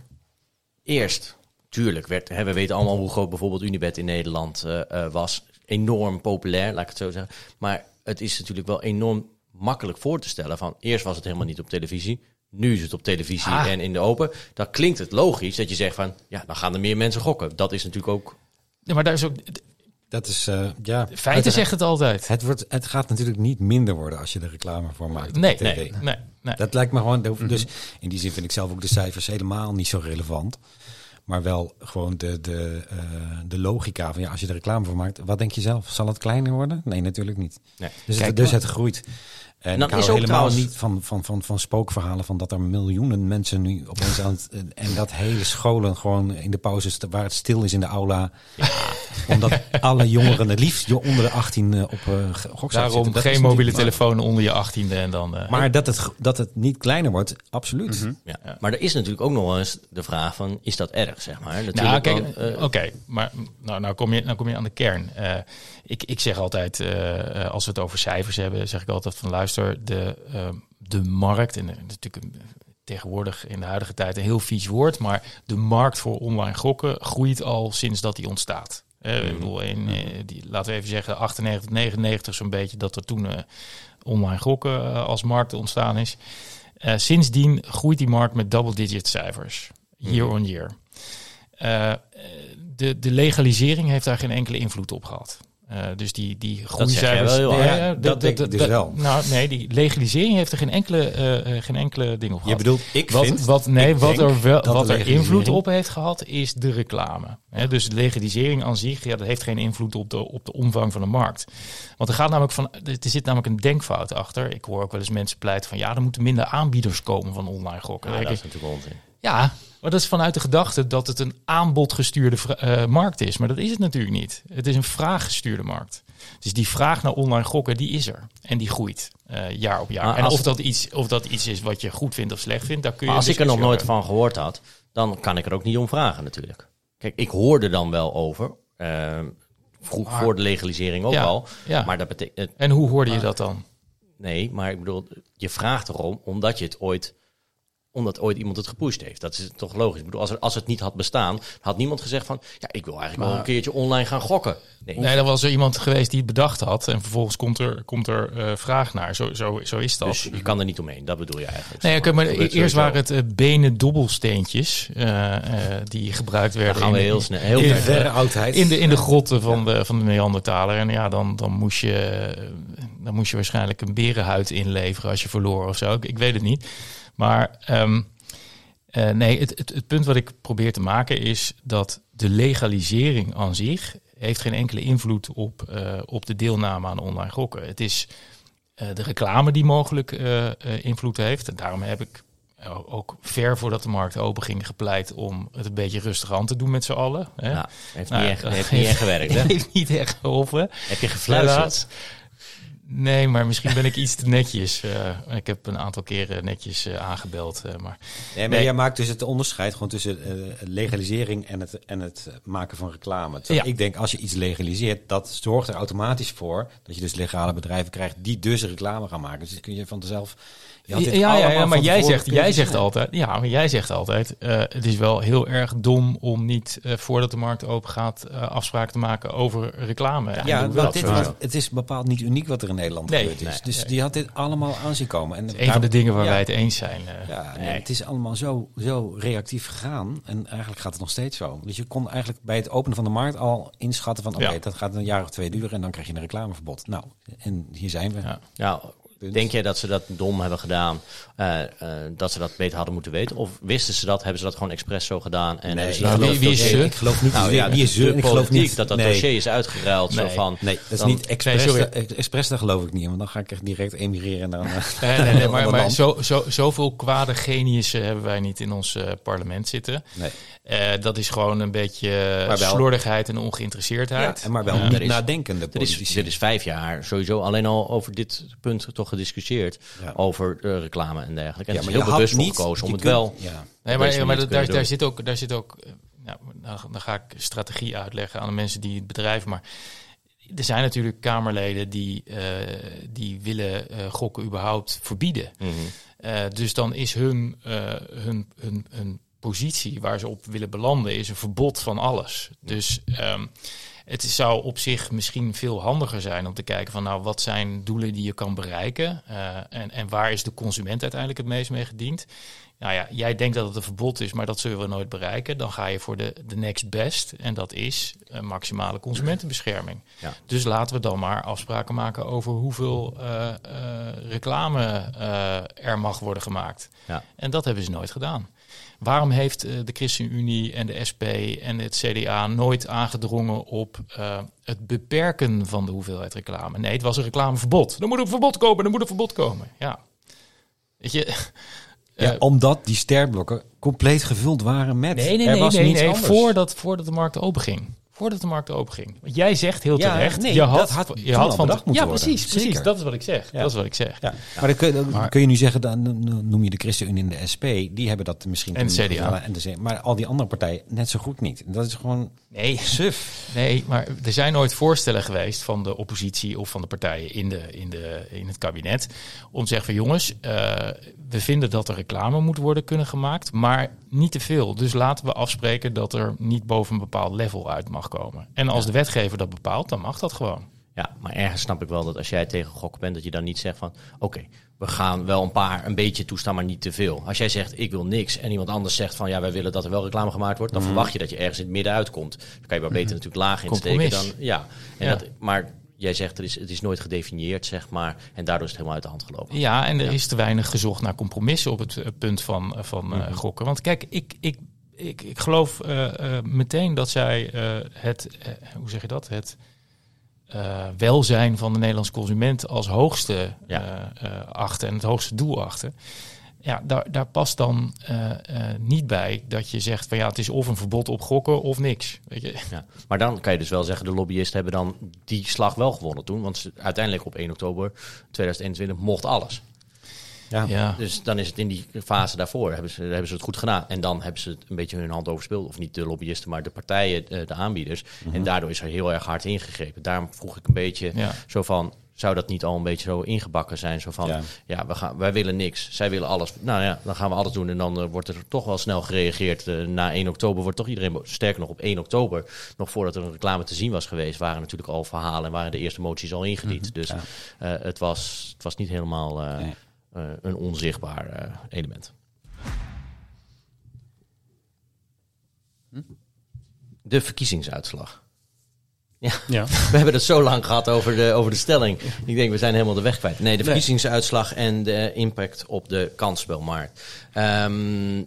Eerst, tuurlijk, werd, hè, we weten allemaal hoe groot bijvoorbeeld Unibet in Nederland uh, uh, was. Enorm populair, laat ik het zo zeggen. Maar het is natuurlijk wel enorm makkelijk voor te stellen van eerst was het helemaal niet op televisie. Nu is het op televisie ah. en in de open. Dan klinkt het logisch dat je zegt van ja, dan gaan er meer mensen gokken. Dat is natuurlijk ook. Ja, maar daar is ook dat is, uh, ja... Feiten zegt het altijd. Het, wordt, het gaat natuurlijk niet minder worden als je er reclame voor maakt nee, nee, nee, nee, Dat lijkt me gewoon... Mhm. Dus in die zin vind ik zelf ook de cijfers helemaal niet zo relevant. Maar wel gewoon de, de, uh, de logica van ja, als je er reclame voor maakt, wat denk je zelf? Zal het kleiner worden? Nee, natuurlijk niet. Nee. Dus, Kijk, het, dus het groeit. En, ik hou helemaal trouwens... niet van, van, van, van spookverhalen van dat er miljoenen mensen nu opeens aan het... En dat hele scholen gewoon in de pauzes, waar het stil is in de aula. Ja. Omdat alle jongeren het liefst onder de 18 uh, op uh, Daarom zitten. geen mobiele telefoon onder je 18e en dan... Uh, maar dat het, dat het niet kleiner wordt, absoluut. Mm -hmm. ja. ja. Maar er is natuurlijk ook nog eens de vraag van, is dat erg, zeg maar? Nou, kijk, oké, okay, maar nou, nou, kom je, nou kom je aan de kern. Ik, ik zeg altijd, als we het over cijfers hebben, zeg ik altijd van luister de, uh, de markt, en natuurlijk tegenwoordig in de huidige tijd een heel vies woord, maar de markt voor online gokken groeit al sinds dat die ontstaat. Ik bedoel, in, die, laten we even zeggen 98, 99 zo'n beetje, dat er toen uh, online gokken als markt ontstaan is. sindsdien groeit die markt met double-digit cijfers, year mm. on year. de, de legalisering heeft daar geen enkele invloed op gehad. Uh, dus die, die groeicijfers... Dat, nee, ja, dat denk ik dus wel. Nou, nee, die legalisering heeft er geen enkele, uh, geen enkele ding op gehad. Je bedoelt, ik wat, vind... Wat, nee, wat er, wel, wat er invloed op heeft gehad, is de reclame. He, dus legalisering aan zich, ja, dat heeft geen invloed op de, op de omvang van de markt. Want er, gaat namelijk van, er zit namelijk een denkfout achter. Ik hoor ook wel eens mensen pleiten van... ja, er moeten minder aanbieders komen van online gokken. Ja, dat is natuurlijk onzin. Ja, maar dat is vanuit de gedachte dat het een aanbodgestuurde uh, markt is. Maar dat is het natuurlijk niet. Het is een vraaggestuurde markt. Dus die vraag naar online gokken, die is er. En die groeit uh, jaar op jaar. en of dat, iets, of dat iets is wat je goed vindt of slecht vindt, daar kun je. als ik er nog nooit van gehoord had, dan kan ik er ook niet om vragen natuurlijk. Kijk, ik hoorde dan wel over. Uh, vroeg voor de legalisering ook al. Ja. Maar dat betekent. En hoe hoorde je dat dan? Nee, maar ik bedoel, je vraagt erom omdat je het ooit omdat ooit iemand het gepusht heeft. Dat is toch logisch. Ik bedoel, als, er, als het niet had bestaan, had niemand gezegd van... ja, ik wil eigenlijk wel een keertje online gaan gokken. Nee, nee er was er iemand geweest die het bedacht had... en vervolgens komt er, komt er uh, vraag naar. Zo, zo, zo is dat. Dus je kan er niet omheen, dat bedoel je eigenlijk. Nee, maar, maar eerst waren het uh, benen dobbelsteentjes... Uh, die gebruikt werden... Dan gaan we heel snel, heel in, verre oudheid. In de, in de grotten van, de, van de Neandertaler. En ja, dan, dan, moest je, dan moest je waarschijnlijk een berenhuid inleveren... als je verloor of zo. Ik, ik weet het niet. Maar um, uh, nee, het, het, het, punt wat ik probeer te maken is dat de legalisering aan zich heeft geen enkele invloed op, uh, op de deelname aan online gokken. Het is uh, de reclame die mogelijk invloed heeft. En daarom heb ik ook ver voordat de markt open ging gepleit om het een beetje rustig aan te doen met z'n allen. Hè? Nou, heeft, niet echt, heeft niet echt gewerkt. Hè? heeft niet echt geholpen. Heb je gefluisterd? Nee, maar misschien ben ik iets te netjes. Uh, ik heb een aantal keren netjes uh, aangebeld. Uh, maar nee, maar nee. jij maakt dus het onderscheid gewoon tussen legalisering en het, en het maken van reclame. Ja. Ik denk, als je iets legaliseert, dat zorgt er automatisch voor dat je dus legale bedrijven krijgt die dus reclame gaan maken. Dus kun je van zelf ja, ja, ja, maar jij zegt, jij zegt altijd, ja, maar jij zegt altijd, uh, het is wel heel erg dom om niet uh, voordat de markt open gaat uh, afspraken te maken over reclame. Ja, ja want dit, want het is bepaald niet uniek wat er in Nederland nee, gebeurd is. Nee, dus nee. die had dit allemaal aanzien komen. En een van de dingen waar wij het eens zijn. ja, nee, het is allemaal zo, zo reactief gegaan en eigenlijk gaat het nog steeds zo. Dus je kon eigenlijk bij het openen van de markt al inschatten van, oké, okay, dat gaat een jaar of twee duren en dan krijg je een reclameverbod. Nou, en hier zijn we. Ja, Denk jij dat ze dat dom hebben gedaan? Uh, uh, dat ze dat beter hadden moeten weten? Of wisten ze dat? Hebben ze dat gewoon expres zo gedaan? En nee, nou, wie, wie, is ze? Ik geloof niet. Nou, ja, wie is ze? Ik geloof niet dat dat nee. dossier is uitgeruild. Nee, zo van, nee dat is dan, niet expres. Nee, expres, daar geloof ik niet. Want dan ga ik echt direct emigreren naar nee, nee, nee, maar, maar zo, zo, zoveel kwade geniussen hebben wij niet in ons uh, parlement zitten. Uh, dat is gewoon een beetje wel, slordigheid en ongeïnteresseerdheid. Ja, maar wel niet nadenkende politici. Er is, is vijf jaar sowieso alleen al over dit punt toch gediscussieerd. Ja. Over uh, reclame en dergelijke. En ja, maar het is heel bewust voor gekozen om het wel... Ja. Nee, maar, maar daar, daar, zit ook... Daar zit ook nou, dan ga ik strategie uitleggen aan de mensen die het bedrijven... Maar er zijn natuurlijk Kamerleden die, uh, die willen uh, gokken überhaupt verbieden. Mm -hmm. uh, dus dan is hun, hun, hun, hun positie waar ze op willen belanden is een verbod van alles. Dus um, het zou op zich misschien veel handiger zijn om te kijken van nou wat zijn doelen die je kan bereiken uh, en, en waar is de consument uiteindelijk het meest mee gediend. Nou ja, jij denkt dat het een verbod is, maar dat zullen we nooit bereiken. Dan ga je voor de, de next best en dat is maximale consumentenbescherming. Ja. Dus laten we dan maar afspraken maken over hoeveel uh, uh, reclame er mag worden gemaakt. Ja. En dat hebben ze nooit gedaan. Waarom heeft uh, de ChristenUnie en de SP en het CDA nooit aangedrongen op uh, het beperken van de hoeveelheid reclame? Nee, het was een reclameverbod. Er moet een verbod komen, er moet een verbod komen. Ja. Weet je. Ja, uh, omdat die sterblokken compleet gevuld waren met. Nee, nee, nee, nee, nee, voordat, voordat de markt open ging voordat de markt open ging. Want jij zegt heel terecht, nee, je had, had, je had van moeten ja, precies, precies. Dat is wat ik zeg. Ja. Dat is wat ik zeg. Ja. Maar dan kun, dan maar, kun je nu zeggen, dan noem je de ChristenUnie en de SP, die hebben dat misschien. En de CDA. En de, maar al die andere partijen net zo goed niet. Dat is gewoon nee. suf. Nee, maar er zijn nooit voorstellen geweest van de oppositie of van de partijen in, de, in, de, in het kabinet om te zeggen van jongens, uh, we vinden dat er reclame moet worden kunnen gemaakt, maar niet te veel. Dus laten we afspreken dat er niet boven een bepaald level uit mag komen. En als de wetgever dat bepaalt, dan mag dat gewoon. Ja, maar ergens snap ik wel dat als jij tegen gokken bent, dat je dan niet zegt van oké, we gaan wel een paar een beetje toestaan, maar niet te veel. Als jij zegt ik wil niks en iemand anders zegt van ja, wij willen dat er wel reclame gemaakt wordt, dan verwacht je dat je ergens in het midden uitkomt. Dan kan je wel beter natuurlijk laag insteken dan. Ja, en Ja. Dat, maar jij zegt het is, het is nooit gedefinieerd, zeg maar. En daardoor is het helemaal uit de hand gelopen. Ja, en er is te weinig gezocht naar compromissen op het eh, punt van, van eh, gokken. Want kijk, ik, ik, ik, ik geloof eh, eh, meteen dat zij eh, het, eh, hoe zeg je dat, het eh, welzijn van de Nederlandse consument als hoogste Ja. eh, eh, achten en het hoogste doel achten. Ja, daar, daar past dan niet bij dat je zegt van ja, het is of een verbod op gokken of niks. Weet je? Ja. Maar dan kan je dus wel zeggen, de lobbyisten hebben dan die slag wel gewonnen toen. Want uiteindelijk op 1 oktober 2021 mocht alles. Ja. Ja. Dus dan is het in die fase daarvoor, hebben ze, hebben ze het goed gedaan. En dan hebben ze het een beetje hun hand overspeeld. Of niet de lobbyisten, maar de partijen, eh, de aanbieders. En daardoor is er heel erg hard ingegrepen. Daarom vroeg ik een beetje Ja. zo van... Zou dat niet al een beetje zo ingebakken zijn? Zo van, ja, Ja. we gaan, wij willen niks. Zij willen alles. Nou ja, dan gaan we alles doen. En dan eh, wordt er toch wel snel gereageerd. Eh, na 1 oktober wordt toch iedereen... Sterker nog, op 1 oktober, nog voordat er een reclame te zien was geweest... waren natuurlijk al verhalen en waren de eerste moties al ingediend. Dus ja. eh, het, was, het was niet helemaal eh, Nee. Eh, een onzichtbaar eh, element. De verkiezingsuitslag. Ja, Ja. we hebben het zo lang gehad over de, over de stelling. Ik denk, we zijn helemaal de weg kwijt. Nee, de verkiezingsuitslag en de impact op de kansspelmarkt. Ehm,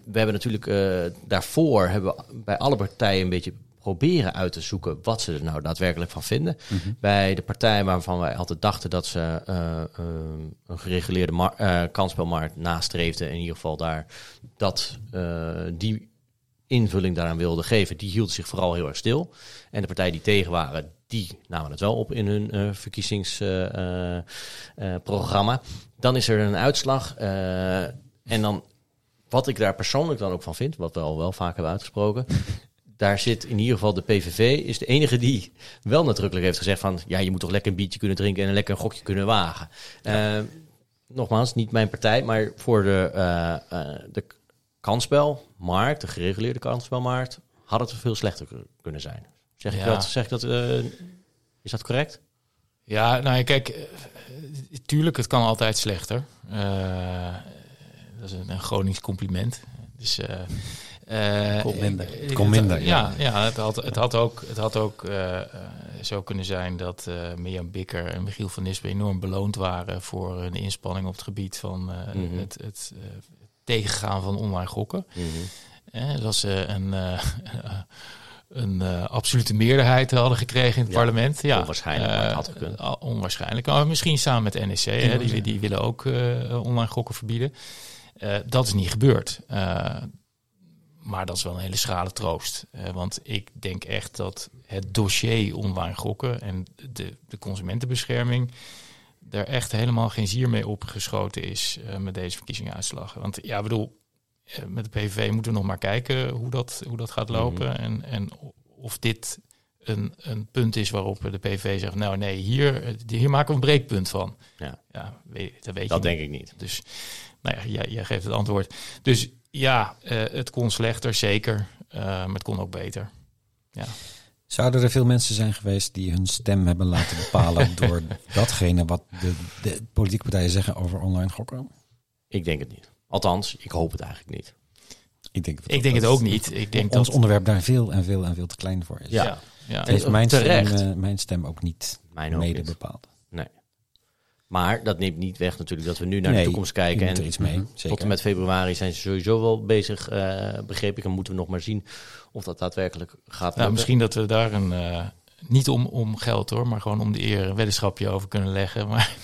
we hebben natuurlijk eh, daarvoor hebben we bij alle partijen een beetje proberen uit te zoeken wat ze er nou daadwerkelijk van vinden. Bij de partijen waarvan wij altijd dachten dat ze eh, eh, een gereguleerde eh, kansspelmarkt nastreefden, in ieder geval daar dat die invulling daaraan wilden geven, die hield zich vooral heel erg stil. En de partijen die tegen waren, die namen het wel op in hun verkiezingsprogramma. dan is er een uitslag. en dan, wat ik daar persoonlijk dan ook van vind, wat we al wel vaak hebben uitgesproken. Daar zit in ieder geval de PVV, is de enige die wel nadrukkelijk heeft gezegd van... ja, je moet toch lekker een biertje kunnen drinken en een lekker een gokje kunnen wagen. Eh, nogmaals, niet mijn partij, maar voor de, eh, eh, de kansspelmarkt, de gereguleerde kansspelmarkt, had het veel slechter ku- kunnen zijn. Zeg ik Ja. dat? Zeg ik dat is dat correct? Ja, nou ja, kijk, tuurlijk, het kan altijd slechter. Dat is een, een Gronings compliment. Dus, eh, eh, Kon minder. Het kon minder, Ja, ja. ja, het, had, het had ook, het had ook eh, eh, zo kunnen zijn dat eh Mirjam Bikker en Michiel van Nispen enorm beloond waren voor hun inspanning op het gebied van Mhm. het, het tegengaan van online gokken. Eh, dat ze een, een absolute meerderheid hadden gekregen in het Ja, parlement. Ja, onwaarschijnlijk, maar het had gekund. onwaarschijnlijk. Maar misschien samen met NEC, hè, die, die willen ook online gokken verbieden. Dat is niet gebeurd. Maar dat is wel een hele schrale troost. Eh, want ik denk echt dat het dossier online gokken en de, de consumentenbescherming er echt helemaal geen zier mee opgeschoten is eh, met deze verkiezingsuitslag. Want ja, ik bedoel, eh, met de PVV moeten we nog maar kijken hoe dat, hoe dat gaat lopen. en, en of dit een, een punt is waarop de PVV zegt, nou nee, hier, hier maken we een breekpunt van. Ja. Ja, weet, dat weet Dat je denk ik niet. niet. Dus nou ja, jij, jij geeft het antwoord. Dus ja, eh, het kon slechter, zeker. Eh, maar het kon ook beter. Ja. Zouden er veel mensen zijn geweest die hun stem hebben laten bepalen door datgene wat de, de politieke partijen zeggen over online gokken? Ik denk het niet. Althans, ik hoop het eigenlijk niet. Ik denk, Ik denk het ook niet. Ik denk ons dat... onderwerp daar veel en veel en veel te klein voor is. Ja. Ja. Het heeft mijn stem, eh, mijn stem ook niet Mijn ook mede niet. bepaald. Maar dat neemt niet weg natuurlijk dat we nu naar Nee, de toekomst kijken. je moet En er iets mee, tot zeker. en met februari zijn ze sowieso wel bezig, eh, begreep ik. En moeten we nog maar zien of dat daadwerkelijk gaat Nou, misschien dat we daar een... eh, niet om, om geld hoor, maar gewoon om de eer een weddenschapje over kunnen leggen. Maar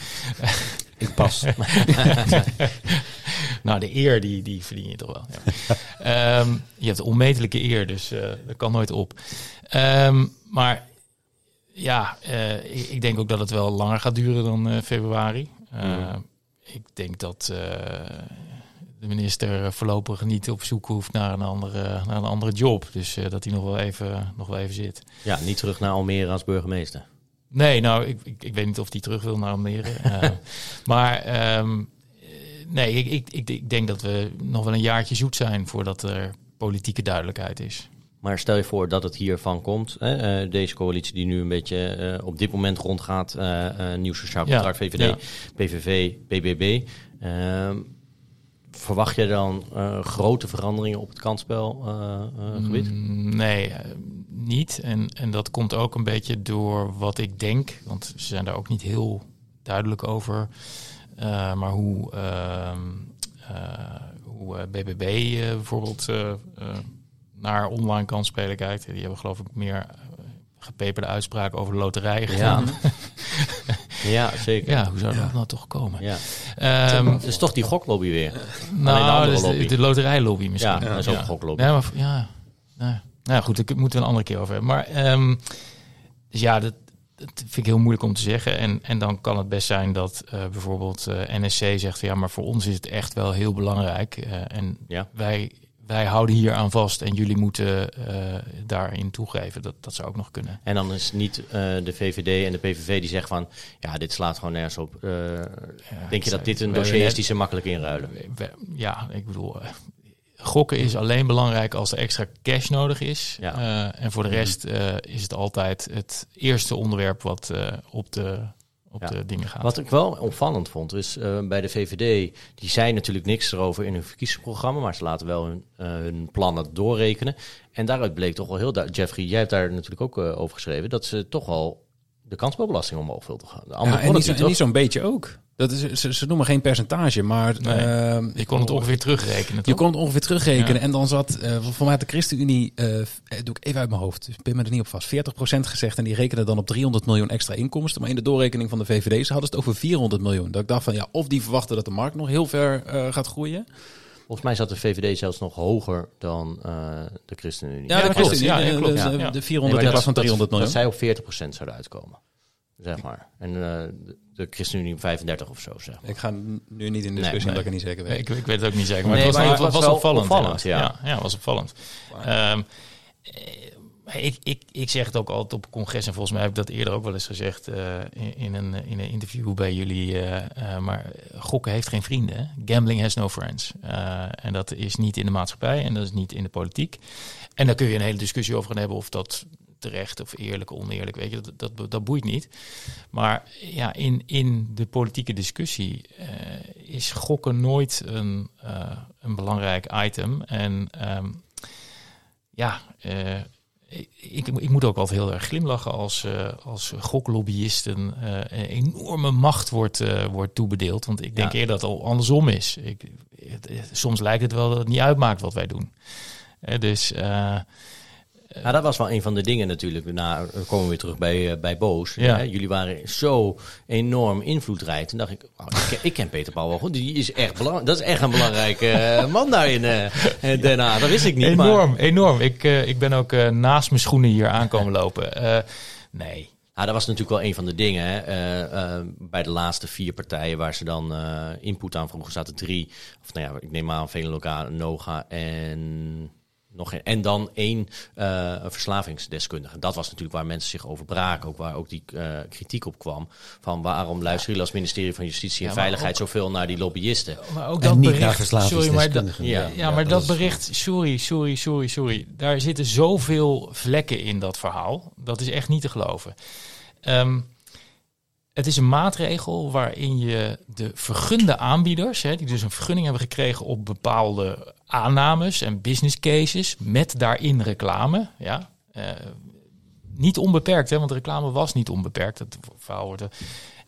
Ik pas. nou, de eer die, die verdien je toch wel. Ja. Ehm, je hebt onmetelijke eer, dus eh, dat kan nooit op. Ehm, maar ja, eh, ik, ik denk ook dat het wel langer gaat duren dan eh, februari. Eh, Mhm. Ik denk dat de minister voorlopig niet op zoek hoeft naar een andere, naar een andere job. Dus dat hij nog wel, even, nog wel even zit. Ja, niet terug naar Almere als burgemeester. Nee, nou, ik, ik, ik weet niet of die terug wil naar Almere. Maar ehm, eh, nee, ik, ik, ik, ik denk dat we nog wel een jaartje zoet zijn voordat er politieke duidelijkheid is. Maar stel je voor dat het hiervan komt. Hè, uh, deze coalitie die nu een beetje uh, op dit moment rondgaat. Uh, nieuw sociaal contract, ja, VVD, ja. PVV, BBB. Ehm, verwacht je dan grote veranderingen op het kansspelgebied? Mm, nee, niet. En, en dat komt ook een beetje door wat ik denk. Want ze zijn daar ook niet heel duidelijk over. maar hoe, ehm, hoe BBB bijvoorbeeld naar online kansspelen kijkt. Die hebben geloof ik meer eh, gepeperde uitspraken over de loterij gedaan. Ja, ja zeker. Ja, hoe zou dat nou toch komen? Ja. Um, is toch die goklobby weer? Nou, de, dus de, de, loterijlobby misschien. Ja, dat is ook een goklobby. Ja, maar, ja, nou, nou goed, daar moeten we een andere keer over hebben. Maar um, dus ja, dat, dat vind ik heel moeilijk om te zeggen. En, en dan kan het best zijn dat uh, bijvoorbeeld uh, NSC zegt... ja, maar voor ons is het echt wel heel belangrijk. Uh, en ja. wij wij houden hier aan vast en jullie moeten uh, daarin toegeven. Dat, dat zou ook nog kunnen. En dan is niet uh, de VVD en de PVV die zeggen van... ja, dit slaat gewoon nergens op. Uh, ja, denk je dat dit een dossier is die ze makkelijk inruilen? Ja, ik bedoel... Gokken is alleen belangrijk als er extra cash nodig is. Ja. en voor de rest is het altijd het eerste onderwerp wat op de op de dingen gaat. Wat ik wel opvallend vond, is uh, bij de VVD, die zei natuurlijk niks erover in hun verkiezingsprogramma, maar ze laten wel hun, uh, hun plannen doorrekenen. En daaruit bleek toch wel heel duidelijk, Jeffrey, jij hebt daar natuurlijk ook uh, over geschreven, dat ze toch al de kansspelbelasting omhoog wilden gaan. De ja, en niet, zo, niet zo'n beetje ook. Dat is, ze, ze, noemen geen percentage, maar... Nee, uh, je kon het ongeveer terugrekenen, Je kon het ongeveer terugrekenen. En dan zat, uh, voor mij de ChristenUnie, uh, doe ik even uit mijn hoofd, dus pin me er niet op vast, 40% gezegd. En die rekenen dan op 300 miljoen extra inkomsten. Maar in de doorrekening van de VVD, ze hadden het over 400 miljoen. Dat ik dacht van, ja, of die verwachten dat de markt nog heel ver gaat groeien... Volgens mij zat de VVD zelfs nog hoger dan uh, de ChristenUnie. Ja, de ChristenUnie. Ja, ja, de, de, 400 nee, in plaats van 300 miljoen. Dat zij op 40% zouden uitkomen zeg maar. En uh, de ChristenUnie 35 of zo, zeg maar. Ik ga nu niet in de discussie, nee, omdat ik het niet zeker weet. ik, ik, weet het ook niet zeker, maar nee, het was, maar het was, was opvallend. opvallend ja. Ja, ja, was opvallend. Um, ik, ik, ik zeg het ook altijd op congres en volgens mij heb ik dat eerder ook wel eens gezegd uh, in, in, een, in een interview bij jullie. Uh, uh, maar gokken heeft geen vrienden. Gambling has no friends. en dat is niet in de maatschappij en dat is niet in de politiek. En daar kun je een hele discussie over gaan hebben of dat terecht of eerlijk, oneerlijk, weet je, dat, dat, dat boeit niet. Maar ja, in, in de politieke discussie uh, is gokken nooit een, uh, een belangrijk item. En um, ja, uh, ik, ik, moet ook altijd heel erg glimlachen als, uh, als goklobbyisten uh, een enorme macht wordt, uh, wordt toebedeeld. Want ik denk ja. eerder dat het al andersom is. Ik, het, soms lijkt het wel dat het niet uitmaakt wat wij doen. dus nou, dat was wel een van de dingen natuurlijk. Nou, dan komen we weer terug bij, uh, bij Boos. Ja. Jullie waren zo enorm invloedrijk. Toen dacht ik, oh, ik, ken, ik, ken Peter Paul wel goed. Die is echt belangrijk. Dat is echt een belangrijke uh, man daar in uh, Den Haag. Dat wist ik niet. Enorm, maar... enorm. Ik, ik ben ook naast mijn schoenen hier aankomen lopen. nee. Nou, dat was natuurlijk wel een van de dingen. Hè. bij de laatste vier partijen waar ze dan input aan vroegen, zaten drie. Of nou ja, ik neem aan Veenlokaal, Noga en nog geen. En dan één uh, verslavingsdeskundige. Dat was natuurlijk waar mensen zich over braken. Ook waar ook die uh, kritiek op kwam. Van waarom luisteren jullie als ministerie van Justitie en Veiligheid ook, zoveel naar die lobbyisten? Maar ook dat en niet bericht, naar verslavingsdeskundigen. Sorry, maar, ja, ja, maar dat, dat bericht, sorry, sorry, sorry, sorry. Daar zitten zoveel vlekken in dat verhaal. Dat is echt niet te geloven. Um, het is een maatregel waarin je de vergunde aanbieders, hè, die dus een vergunning hebben gekregen op bepaalde aannames en business cases, met daarin reclame. Ja, uh, niet onbeperkt, hè, want reclame was niet onbeperkt. Het verhaal wordt.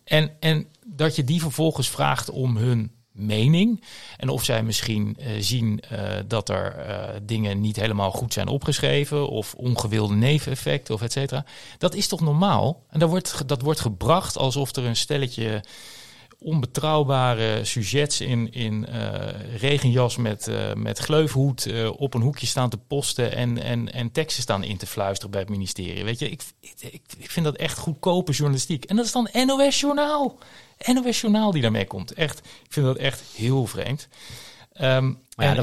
En, en dat je die vervolgens vraagt om hun mening. En of zij misschien uh, zien uh, dat er uh, dingen niet helemaal goed zijn opgeschreven. Of ongewilde neveneffecten of et cetera. Dat is toch normaal? En dat wordt, dat wordt gebracht alsof er een stelletje onbetrouwbare sujets in, in regenjas met, met gleufhoed op een hoekje staan te posten en, en, en teksten staan in te fluisteren bij het ministerie. Weet je, ik, ik, ik vind dat echt goedkope journalistiek. En dat is dan NOS Journaal. NOS Journaal die daarmee komt. Echt, ik vind dat echt heel vreemd. Um, en,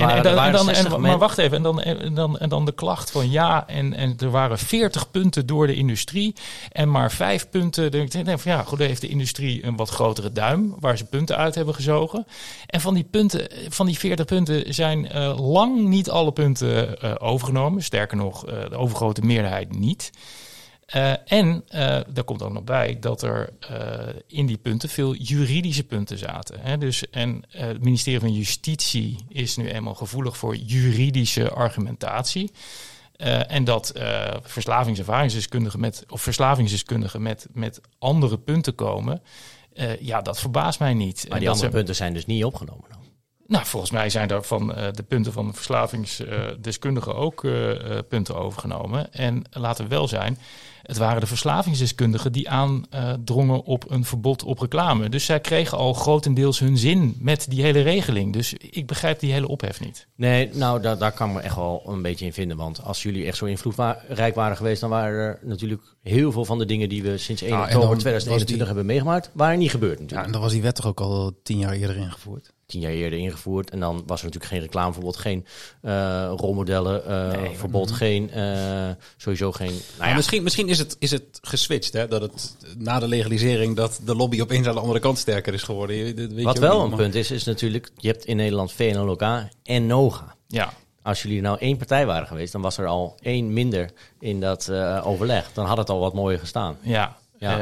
dan, en, maar wacht even, en dan, en, dan, en dan de klacht van ja, en, en er waren 40 punten door de industrie en maar vijf punten. Dan denk ik van ja, goed, heeft de industrie een wat grotere duim waar ze punten uit hebben gezogen. En van die punten, van die 40 punten zijn uh, lang niet alle punten uh, overgenomen. Sterker nog, uh, de overgrote meerderheid niet. Uh, en uh, daar komt ook nog bij dat er uh, in die punten veel juridische punten zaten. Hè? Dus, en het ministerie van Justitie is nu eenmaal gevoelig voor juridische argumentatie. en dat verslavingservaringsdeskundigen met, of verslavingsdeskundigen met, met andere punten komen, ja, dat verbaast mij niet. Maar die andere punten zijn dus niet opgenomen dan? Nou, volgens mij zijn er van de punten van de verslavingsdeskundigen ook punten overgenomen. En laten we wel zijn, het waren de verslavingsdeskundigen die aandrongen op een verbod op reclame. Dus zij kregen al grotendeels hun zin met die hele regeling. Dus ik begrijp die hele ophef niet. Nee, nou daar, daar kan ik me echt wel een beetje in vinden. Want als jullie echt zo invloedrijk waren geweest, dan waren er natuurlijk heel veel van de dingen die we sinds 1 nou, oktober 2021 hebben meegemaakt, waren niet gebeurd natuurlijk. Ja, en dan was die wet toch ook al tien jaar eerder ingevoerd? Tien jaar eerder ingevoerd. En dan was er natuurlijk geen reclameverbod, geen uh, rolmodellen, uh, verbod, mhm. geen, uh, sowieso geen... Nou ja. misschien, misschien is, het, is het geswitcht, hè? dat het na de legalisering dat de lobby opeens aan de andere kant sterker is geworden. weet Wat wel een punt is, is natuurlijk, je hebt in Nederland VNLK en NOGA. Ja. Als jullie nou één partij waren geweest, dan was er al één minder in dat overleg. Dan had het al wat mooier gestaan. Ja, ja.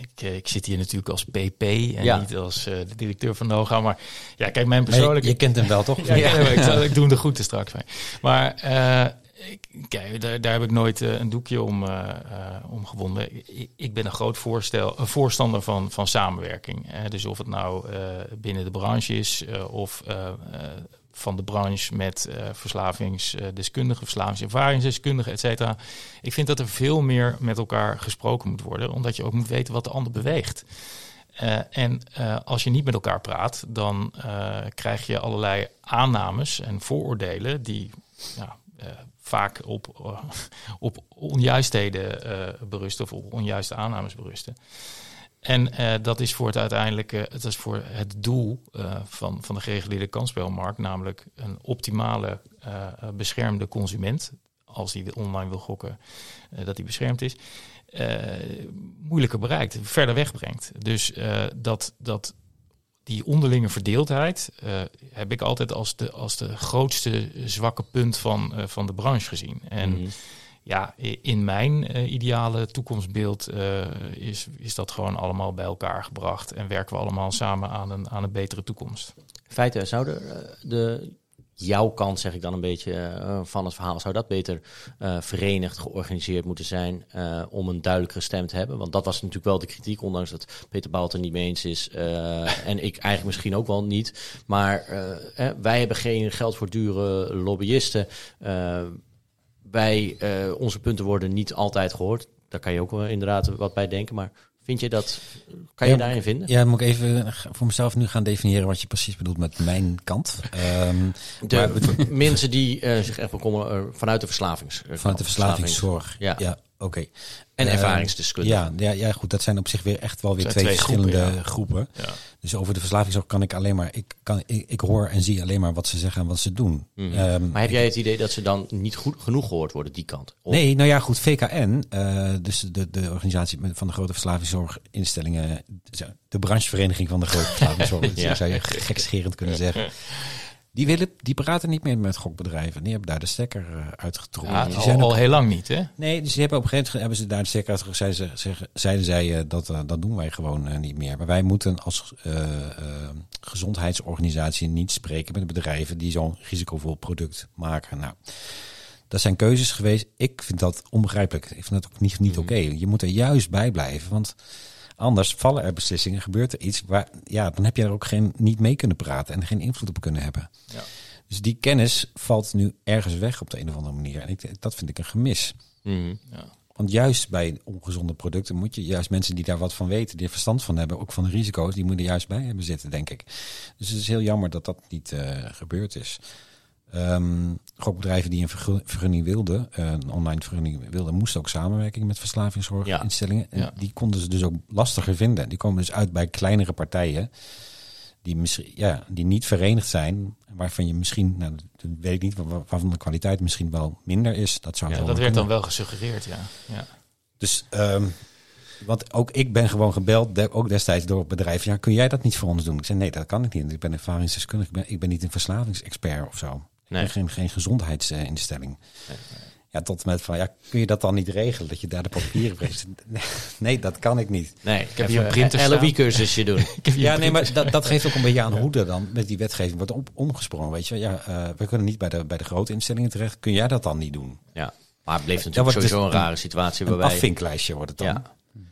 Ik, eh, ik zit hier natuurlijk als PP en niet als uh, de directeur van Noga. Maar ja, kijk, mijn persoonlijke... je, kent hem wel, toch? ja, ja, ik, ik doe hem de groeten straks mee. Maar uh, kijk, daar, daar, heb ik nooit een doekje om, om gewonden. Ik, ik, ben een groot voorstel, een voorstander van, van samenwerking. Dus of het nou binnen de branche is of van de branche met uh, verslavingsdeskundigen, verslavingservaringsdeskundigen, et cetera. Ik vind dat er veel meer met elkaar gesproken moet worden, omdat je ook moet weten wat de ander beweegt. Uh, en als je niet met elkaar praat, dan krijg je allerlei aannames en vooroordelen die ja, vaak op, op onjuistheden berusten of op onjuiste aannames berusten. En uh, dat is voor het uiteindelijke, het is voor het doel uh, van, van de gereguleerde kansspelmarkt, namelijk een optimale uh, beschermde consument, als die online wil gokken, dat die beschermd is, moeilijker bereikt, verder wegbrengt. Dus dat, dat die onderlinge verdeeldheid heb ik altijd als de, als de grootste zwakke punt van, van de branche gezien. En mm ja, in mijn uh, ideale toekomstbeeld uh, is, is dat gewoon allemaal bij elkaar gebracht en werken we allemaal samen aan een, aan een betere toekomst. Feiten, zou de, eh, de jouw kant, zeg ik dan een beetje, van het verhaal, zou dat beter verenigd, georganiseerd moeten zijn om een duidelijkere stem te hebben? Want dat was natuurlijk wel de kritiek, ondanks dat Peter Bout er niet mee eens is en ik eigenlijk misschien ook wel niet. Maar wij hebben geen geld voor dure lobbyisten bij uh, onze punten worden niet altijd gehoord. Daar kan je ook wel inderdaad wat bij denken. Maar vind je dat, kan je daarin vinden? Ja, moet ik even voor mezelf nu gaan definiëren wat je precies bedoelt met mijn kant. Um, de mensen die uh, zich echt bekommeren uh, vanuit de verslavings... Vanuit de verslavingszorg. Ja. ja. Oké. En uh, ervaringsdeskundigen. Ja, ja, ja, goed. Dat zijn op zich weer echt wel weer twee, verschillende groepen. Ja. Dus over de verslavingszorg kan ik alleen maar. Ik, kan, ik, ik, hoor en zie alleen maar wat ze zeggen en wat ze doen. Mm um, maar heb jij het idee dat ze dan niet goed genoeg gehoord worden, die kant? Of? Nee, nou ja, goed. VKN, uh, dus de, de organisatie van de grote verslavingszorginstellingen. De branchevereniging van de grote verslavingszorg. ja. zou je gekscherend kunnen zeggen. Die, willen, die praten niet meer met gokbedrijven. Die hebben daar de stekker uh, uitgetrokken. Ja, die zijn al, al heel lang niet, hè? Nee, dus die hebben op een gegeven moment hebben ze daar de stekker uitgetrokken. Zeiden, ze, zeiden zij, uh, dat, uh, dat doen wij gewoon niet meer. Maar wij moeten als gezondheidsorganisatie niet spreken met bedrijven die zo'n risicovol product maken. Nou, dat zijn keuzes geweest. Ik vind dat onbegrijpelijk. Ik vind dat ook niet, niet mm. oké. Okay. Je moet er juist bij blijven, want... Anders vallen er beslissingen, gebeurt er iets waar, ja, dan heb je er ook geen, niet mee kunnen praten en geen invloed op kunnen hebben. Ja. Dus die kennis valt nu ergens weg op de een of andere manier. En ik, dat vind ik een gemis. Mm, ja. Want juist bij ongezonde producten moet je juist mensen die daar wat van weten, die er verstand van hebben, ook van de risico's, die moeten er juist bij hebben zitten, denk ik. Dus het is heel jammer dat dat niet uh, gebeurd is. Um, gokbedrijven die een vergunning wilden, uh, een online vergunning wilden, moesten ook samenwerking met verslavingszorginstellingen. Ja. En die konden ze dus ook lastiger vinden. Die komen dus uit bij kleinere partijen die, misschien, ja, die niet verenigd zijn, waarvan je misschien, nou, dat weet ik niet, waarvan de kwaliteit misschien wel minder is. Dat zou ja, dat werd dan wel gesuggereerd, ja. ja. Dus, ehm, want ook ik ben gewoon gebeld, ook destijds door het bedrijf. Ja, kun jij dat niet voor ons doen? Ik zei, nee, dat kan ik niet. Ik ben ervaringsdeskundige. Ik ben, ik ben niet een verslavingsexpert of zo. Nee. geen, geen gezondheidsinstelling. Ja, tot met van, ja, kun je dat dan niet regelen? Dat je daar de papieren brengt? Nee, dat kan ik niet. Nee, ik heb hier een printer. LOE-cursusje doen. Ja, nee, maar dat, dat geeft ook een beetje aan hoe er dan met die wetgeving wordt op, omgesprongen. Weet je, ja, eh, we kunnen niet bij de, bij de grote instellingen terecht. Kun jij dat dan niet doen? Ja. Maar het bleef Dat natuurlijk sowieso dus een rare situatie Een waarbij... afvinklijstje wordt het dan. Ja.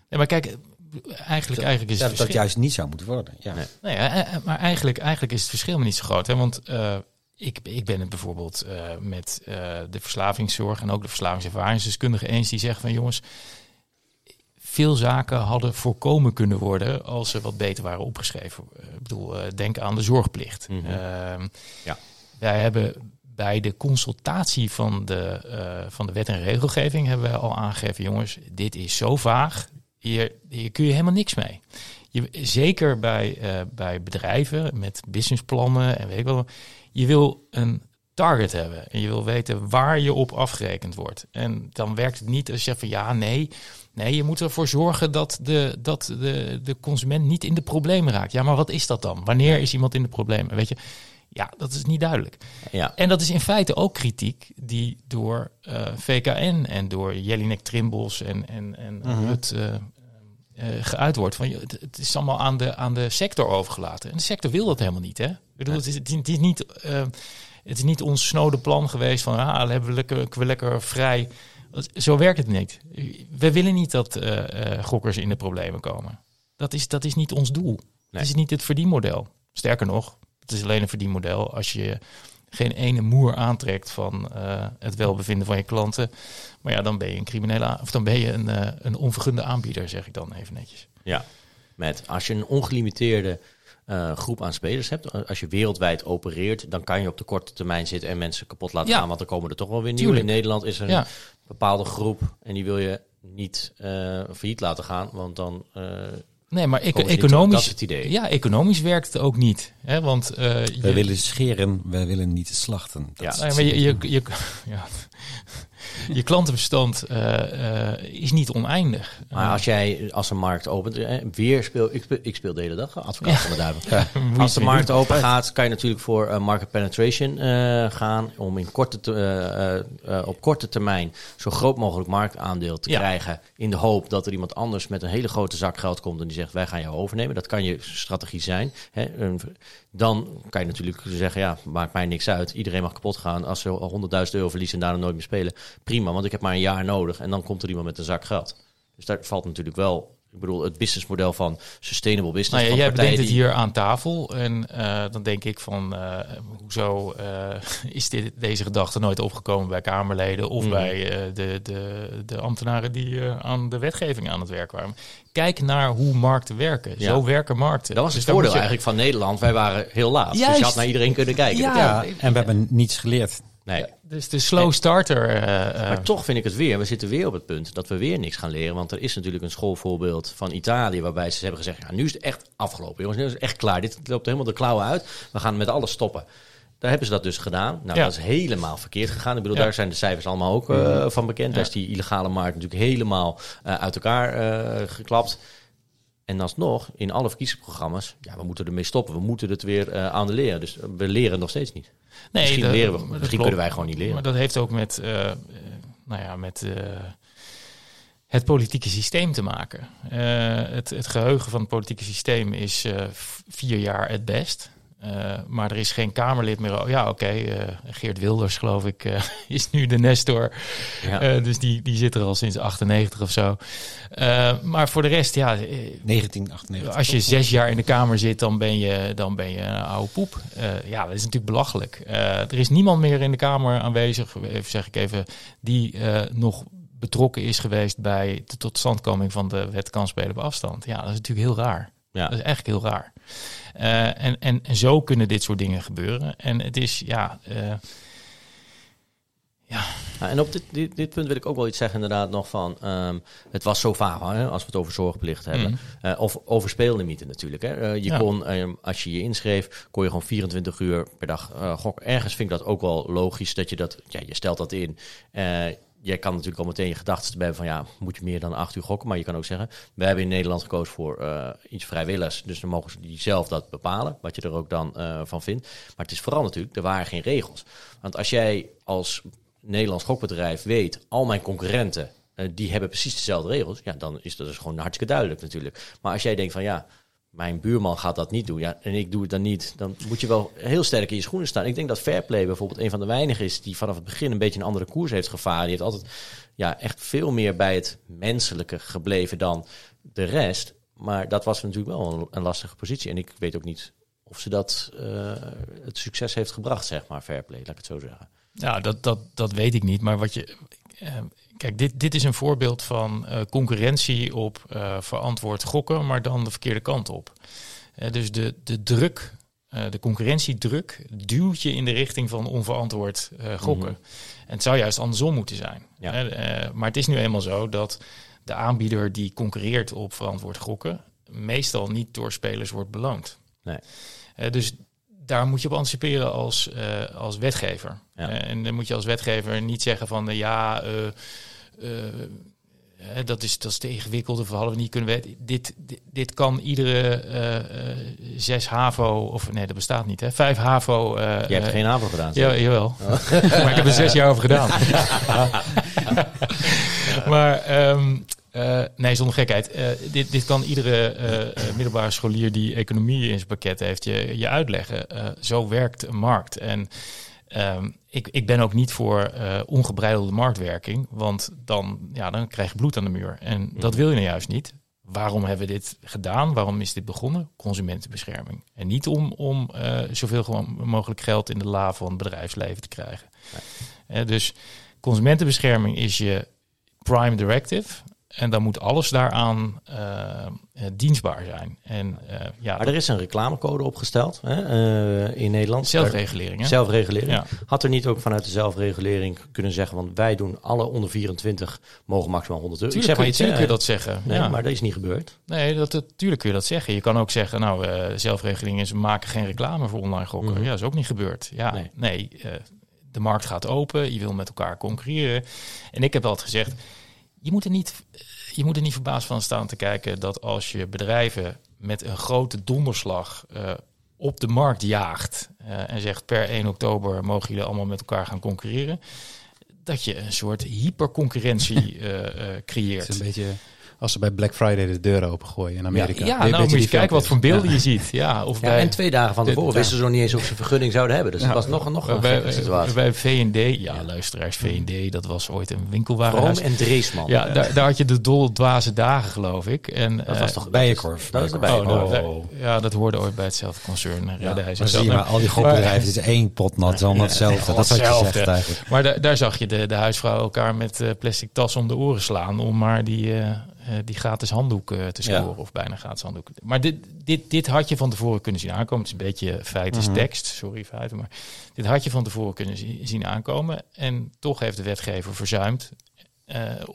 Ja, maar kijk, eigenlijk, eigenlijk is het Dat, dat juist niet zou moeten worden. Ja. Nee. Nee, eh, eh, maar eigenlijk, eigenlijk is het verschil niet zo groot. Hè? Want eh, ik, ik ben het bijvoorbeeld eh, met eh, de verslavingszorg en ook de verslavingservaringsdeskundigen eens die zeggen van jongens, veel zaken hadden voorkomen kunnen worden als ze wat beter waren opgeschreven. Ik bedoel, eh, denk aan de zorgplicht. Mhm. Ehm, Ja. Wij hebben bij de consultatie van de, van de wet en regelgeving hebben wij al aangegeven, jongens, dit is zo vaag, hier, hier kun je helemaal niks mee. Je, zeker bij, bij bedrijven met businessplannen en weet ik wel. Je wil een target hebben en je wil weten waar je op afgerekend wordt. En dan werkt het niet als je zegt van ja, nee. Nee, je moet ervoor zorgen dat, de, dat de, de consument niet in de problemen raakt. Ja, maar wat is dat dan? Wanneer is iemand in de problemen? Weet je, ja, dat is niet duidelijk. Ja. En dat is in feite ook kritiek die door eh, VKN en door Jelinek Trimbos en, en, en het eh, eh, geuit wordt. Van, het, het is allemaal aan de, aan de sector overgelaten. En de sector wil dat helemaal niet. Hè? Ik bedoel, het, is, het, is, het is niet, eh, het is niet ons snode plan geweest van ah, dan hebben we lekker, we lekker vrij. Zo werkt het niet. We willen niet dat eh, eh, gokkers in de problemen komen. Dat is, dat is niet ons doel. Het is niet het verdienmodel. Sterker nog, het is alleen een verdienmodel als je geen ene moer aantrekt van eh, het welbevinden van je klanten. Maar ja, dan ben je een criminele of dan ben je een, eh, een onvergunde aanbieder, zeg ik dan even netjes. Ja, met als je een ongelimiteerde eh, groep aan spelers hebt, als je wereldwijd opereert, dan kan je op de korte termijn zitten en mensen kapot laten Ja. gaan, want dan komen er toch wel weer nieuwe. Tuurlijk. In Nederland is er Ja. een bepaalde groep en die wil je niet failliet laten gaan, want dan Nee, maar dat economisch, is het idee. ja, economisch werkt het ook niet. Hè? Want eh, je, Wij willen scheren, wij willen niet slachten. Dat Ja. Nee, maar je, je, je, ja. Je klantenbestand eh, eh, is niet oneindig. Maar als jij als een markt opent, eh, weer speel ik, speel, ik speel de hele dag advocaat van de duivel. Als de markt open gaat, kan je natuurlijk voor eh, market penetration eh, gaan. Om in korte te- eh, eh, eh, op korte termijn zo groot mogelijk marktaandeel te Ja. krijgen. In de hoop dat er iemand anders met een hele grote zak geld komt en die zegt wij gaan jou overnemen. Dat kan je strategie zijn. Hè. Dan kan je natuurlijk zeggen, ja, maakt mij niks uit. Iedereen mag kapot gaan. Als ze 100.000 euro verliezen en daarna nooit meer spelen. Prima, want ik heb maar een jaar nodig. En dan komt er iemand met een zak geld. Dus daar valt natuurlijk wel... Ik bedoel, het businessmodel van sustainable business. Nou ja, van jij bedenkt het die- hier aan tafel. En eh, dan denk ik van, eh, hoezo eh, is dit, deze gedachte nooit opgekomen bij Kamerleden of Mhm. bij eh, de, de, de ambtenaren die eh, aan de wetgeving aan het werk waren. Kijk naar hoe markten werken. Ja. Zo werken markten. Dat was Dus het daar voordeel je- eigenlijk van Nederland. Wij waren heel laat. Dus je had naar iedereen kunnen kijken. Ja. Ja, en we hebben niets geleerd. Nee. Dus de slow starter. eh, eh, Maar toch vind ik het weer, we zitten weer op het punt dat we weer niks gaan leren. Want er is natuurlijk een schoolvoorbeeld van Italië waarbij ze hebben gezegd, ja, nu is het echt afgelopen jongens, nu is het echt klaar. Dit loopt helemaal de klauwen uit. We gaan met alles stoppen. Daar hebben ze dat dus gedaan. Nou, Ja. dat is helemaal verkeerd gegaan. Ik bedoel, Ja. daar zijn de cijfers allemaal ook eh, van bekend. Daar is die illegale markt natuurlijk helemaal uit elkaar geklapt. En alsnog, in alle verkiezingsprogramma's, ja, we moeten ermee stoppen. We moeten het weer eh aan de leren. Dus we leren nog steeds niet. nee, misschien dat- leren we, misschien klopt. kunnen wij gewoon niet leren. Maar dat heeft ook met, eh, eh, nou ja, met eh, het politieke systeem te maken. Eh, het, het geheugen van het politieke systeem is eh, vier jaar het best. Eh, maar er is geen Kamerlid meer. Oh, Ja, oké. eh, Geert Wilders, geloof ik, eh, is nu de Nestor. Ja. Dus die, die zit er al sinds 98 of zo. Maar voor de rest, ja, eh, 1998. als je zes jaar in de Kamer zit, dan ben je, dan ben je een oude poep. Ja, dat is natuurlijk belachelijk. Er is niemand meer in de Kamer aanwezig, even zeg ik even, die nog betrokken is geweest bij de totstandkoming van de wet kansspelen op afstand. Ja, dat is natuurlijk heel raar. Ja. Dat is echt heel raar. Eh, en, en, en zo kunnen dit soort dingen gebeuren. En het is, ja, eh, Ja. Nou, en op dit, dit, dit, punt wil ik ook wel iets zeggen inderdaad nog van... Um, het was zo vaag, hè, als we het over zorgplicht hebben. Mm. Uh, of over speellimieten natuurlijk. Hè. Uh, je ja. kon, um, als je je inschreef, kon je gewoon 24 uur per dag uh, gokken. Ergens vind ik dat ook wel logisch dat je dat... Ja, je stelt dat in. Jij kan natuurlijk al meteen je gedachten hebben van... ja, moet je meer dan 8 uur gokken? Maar je kan ook zeggen, we hebben in Nederland gekozen voor iets vrijwilligers. Dus dan mogen ze die zelf dat bepalen, wat je er ook dan van vindt. Maar het is vooral natuurlijk, er waren geen regels. Want als jij als Nederlands gokbedrijf weet, al mijn concurrenten, uh, die hebben precies dezelfde regels, ja, dan is dat dus gewoon hartstikke duidelijk natuurlijk. Maar als jij denkt van ja, mijn buurman gaat dat niet doen, ja, en ik doe het dan niet, dan moet je wel heel sterk in je schoenen staan. Ik denk dat Fairplay bijvoorbeeld een van de weinigen is die vanaf het begin een beetje een andere koers heeft gevaren. Die heeft altijd ja, echt veel meer bij het menselijke gebleven dan de rest. Maar dat was natuurlijk wel een, lastige positie. En ik weet ook niet of ze dat uh, het succes heeft gebracht, zeg maar, Fairplay, laat ik het zo zeggen. Ja, dat, dat, dat weet ik niet. Maar wat je. Uh, kijk, dit, dit is een voorbeeld van uh, concurrentie op uh, verantwoord gokken, maar dan de verkeerde kant op. dus de, de druk, de concurrentiedruk, duwt je in de richting van onverantwoord gokken. Mm -hmm. En het zou juist andersom moeten zijn. Ja. maar het is nu eenmaal zo dat de aanbieder die concurreert op verantwoord gokken, meestal niet door spelers wordt beloond. Nee. dus daar moet je op anticiperen als, uh, als wetgever. Ja. Uh, en dan moet je als wetgever niet zeggen van uh, ja, dat, is, dat is te ingewikkeld of hadden we niet kunnen weten. Dit, dit, dit kan iedere zes HAVO, of nee, dat bestaat niet, hè? Vijf HAVO. je hebt geen HAVO gedaan. Ja, jawel. Oh. maar ik heb er zes jaar over gedaan. maar um, uh, nee, zonder gekheid. Uh, dit, dit kan iedere uh, middelbare scholier die economie in zijn pakket heeft je, je uitleggen. zo werkt een markt. En um, ik, ik ben ook niet voor ongebreidelde marktwerking, want dan, ja, dan krijg je bloed aan de muur. En dat wil je nou juist niet. Waarom hebben we dit gedaan? Waarom is dit begonnen? Consumentenbescherming. En niet om, om zoveel gewoon mogelijk geld in de la van het bedrijfsleven te krijgen. Ja. dus consumentenbescherming is je prime directive. En dan moet alles daaraan uh, dienstbaar zijn. En, uh, ja, maar er is een reclamecode opgesteld hè, uh, in Nederland. Zelfregulering. Hè? Zelfregulering. Ja. Had er niet ook vanuit de zelfregulering kunnen zeggen... want wij doen alle onder 24 mogen maximaal 100 euro. Tuurlijk, ik zeg maar, kun je dat zeggen. Nee, ja. maar dat is niet gebeurd. Nee, dat, natuurlijk kun je dat zeggen. Je kan ook zeggen, nou, zelfregulering is... we maken geen reclame voor online gokken. Mm. Ja, dat is ook niet gebeurd. Ja, nee. nee de markt gaat open. Je wil met elkaar concurreren. En ik heb altijd gezegd je moet er niet, je moet er niet verbaasd van staan te kijken dat als je bedrijven met een grote donderslag uh, op de markt jaagt uh, en zegt per 1 oktober mogen jullie allemaal met elkaar gaan concurreren, dat je een soort hyperconcurrentie uh, creëert. Het is een beetje als ze bij Black Friday de deuren opengooien in Amerika. Ja, ja nou moet je kijken wat voor beelden je ziet. Ja, of ja, en twee dagen van tevoren wisten ze nog niet eens of ze vergunning zouden hebben. Dus ja, dat was nog, nog een bij, situatie. Bij V&D, ja, luisteraars, V&D, dat was ooit een winkelwarenhuis. Vroom en Dreesman. Ja, daar, daar had je de dolle dwaze dagen, geloof ik. En, dat uh, was toch Bijenkorf? Dat is de Bijenkorf. Oh, oh. Ja, dat hoorde ooit bij hetzelfde concern. Ja, maar zie je maar, al die gokbedrijven, het is één pot nat, allemaal hetzelfde. Dat is wat je zegt eigenlijk. Maar daar, zag je de, de huisvrouw elkaar met plastic tas om de oren slaan om maar die uh, die gratis handdoek uh, te scoren. Ja. Of bijna gratis handdoek. Maar dit, dit, dit had je van tevoren kunnen zien aankomen. Het is een beetje feit is mm -hmm. tekst. Sorry feiten. Maar dit had je van tevoren kunnen zien aankomen. En toch heeft de wetgever verzuimd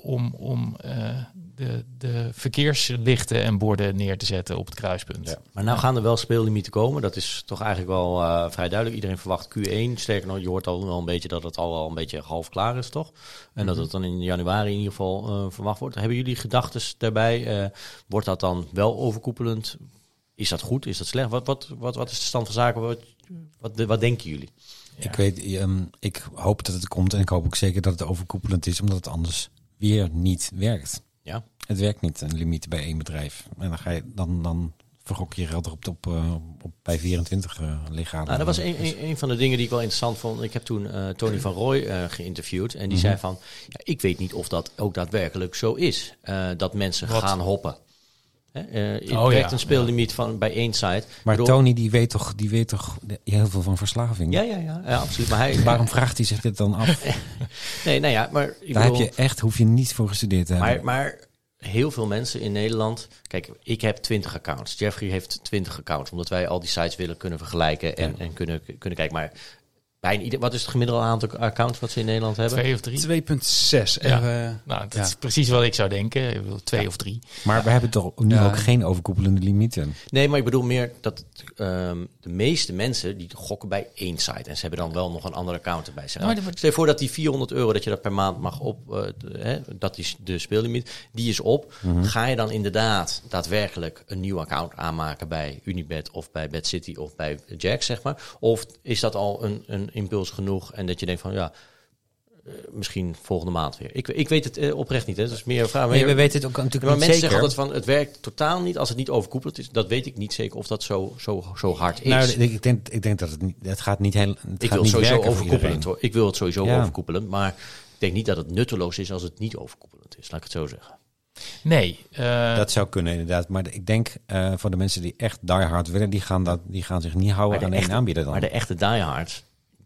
om, om uh, de, de verkeerslichten en borden neer te zetten op het kruispunt. Ja. Maar nou gaan er wel speellimieten komen. Dat is toch eigenlijk wel uh, vrij duidelijk. Iedereen verwacht Q1. Sterker nog, je hoort al wel een beetje dat het al wel een beetje half klaar is, toch? En mm -hmm. dat het dan in januari in ieder geval verwacht wordt. Hebben jullie gedachten daarbij? wordt dat dan wel overkoepelend? Is dat goed? Is dat slecht? Wat, wat, wat, wat is de stand van zaken? Wat, wat, wat denken jullie? Ja. Ik weet, um, ik hoop dat het komt en ik hoop ook zeker dat het overkoepelend is, omdat het anders weer niet werkt. Ja. Het werkt niet, een limiet bij één bedrijf. En dan ga je dan, dan vergok je geld erop op, op, op bij 24 uh, lichamen. Nou, dat was een, een, een, van de dingen die ik wel interessant vond. Ik heb toen uh, Tony van Roy uh, geïnterviewd en die mm -hmm. zei van, ja, ik weet niet of dat ook daadwerkelijk zo is, dat mensen Wat? gaan hoppen. Uh, het oh, ja, een speellimiet ja. van bij één site. Maar bedoel, Tony die weet toch, die weet toch heel veel van verslaving. Ja, ja, ja, ja absoluut. Maar hij, waarom vraagt hij zich dit dan af? nee, nou ja, maar ik daar bedoel, heb je echt, hoef je niet voor gestudeerd te hebben. Maar, maar heel veel mensen in Nederland. Kijk, ik heb 20 accounts. Jeffrey heeft 20 accounts, omdat wij al die sites willen kunnen vergelijken en, ja. en kunnen, kunnen kijken. Maar bijna ieder, wat is het gemiddelde aantal accounts wat ze in Nederland hebben? Twee of drie. 2,6. Ja. Even- Nou, dat Ja. is precies wat ik zou denken. Ik bedoel, twee of drie. Maar we hebben toch nu Ja. ook geen overkoepelende limieten. Nee, maar ik bedoel meer dat ehm, de meeste mensen die gokken bij één site. En ze hebben dan wel nog een andere account erbij. Stel Nou, maar- Stel je voor dat die 400 euro dat je dat per maand mag op, eh, de- hè, dat is de speellimiet, die is op. Ga je dan inderdaad daadwerkelijk een nieuw account aanmaken bij Unibet of bij Bad City of bij Jack, zeg maar? Of is dat al een, een impuls genoeg en dat je denkt van ja, eh, misschien volgende maand weer? Ik, ik weet het eh, oprecht niet, hè. Dat is meer een vraag. Nee, we weten het ook natuurlijk maar niet mensen zeker. zeggen altijd van het werkt totaal niet als het niet overkoepeld is. Dat weet ik niet zeker of dat zo, zo, zo hard is. Nou, ik ik denk, ik denk dat het niet, het gaat niet heel. Het ik gaat wil het niet sowieso overkoepelend iedereen. hoor. Ik wil het sowieso Ja. overkoepelend. Maar ik denk niet dat het nutteloos is als het niet overkoepelend is. Laat ik het zo zeggen. Nee. eh, Dat zou kunnen inderdaad. Maar ik denk eh, voor de mensen die echt die hard willen, die gaan, dat, die gaan zich niet houden aan één aanbieder dan. Maar de echte diehards,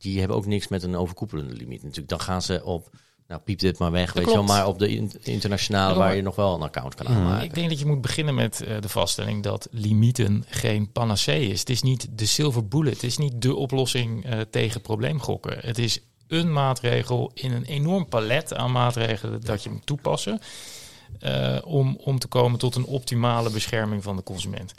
die hebben ook niks met een overkoepelende limiet. Natuurlijk, dan gaan ze op, nou piep dit maar weg, weet je wel. Maar op de in- internationale waar je nog wel een account kan Mm. aanmaken. Ik denk dat je moet beginnen met eh, de vaststelling dat limieten geen panacee is. Het is niet de silver bullet. Het is niet de oplossing eh, tegen probleemgokken. Het is een maatregel in een enorm palet aan maatregelen dat je moet toepassen. eh, om, om te komen tot een optimale bescherming van de consument.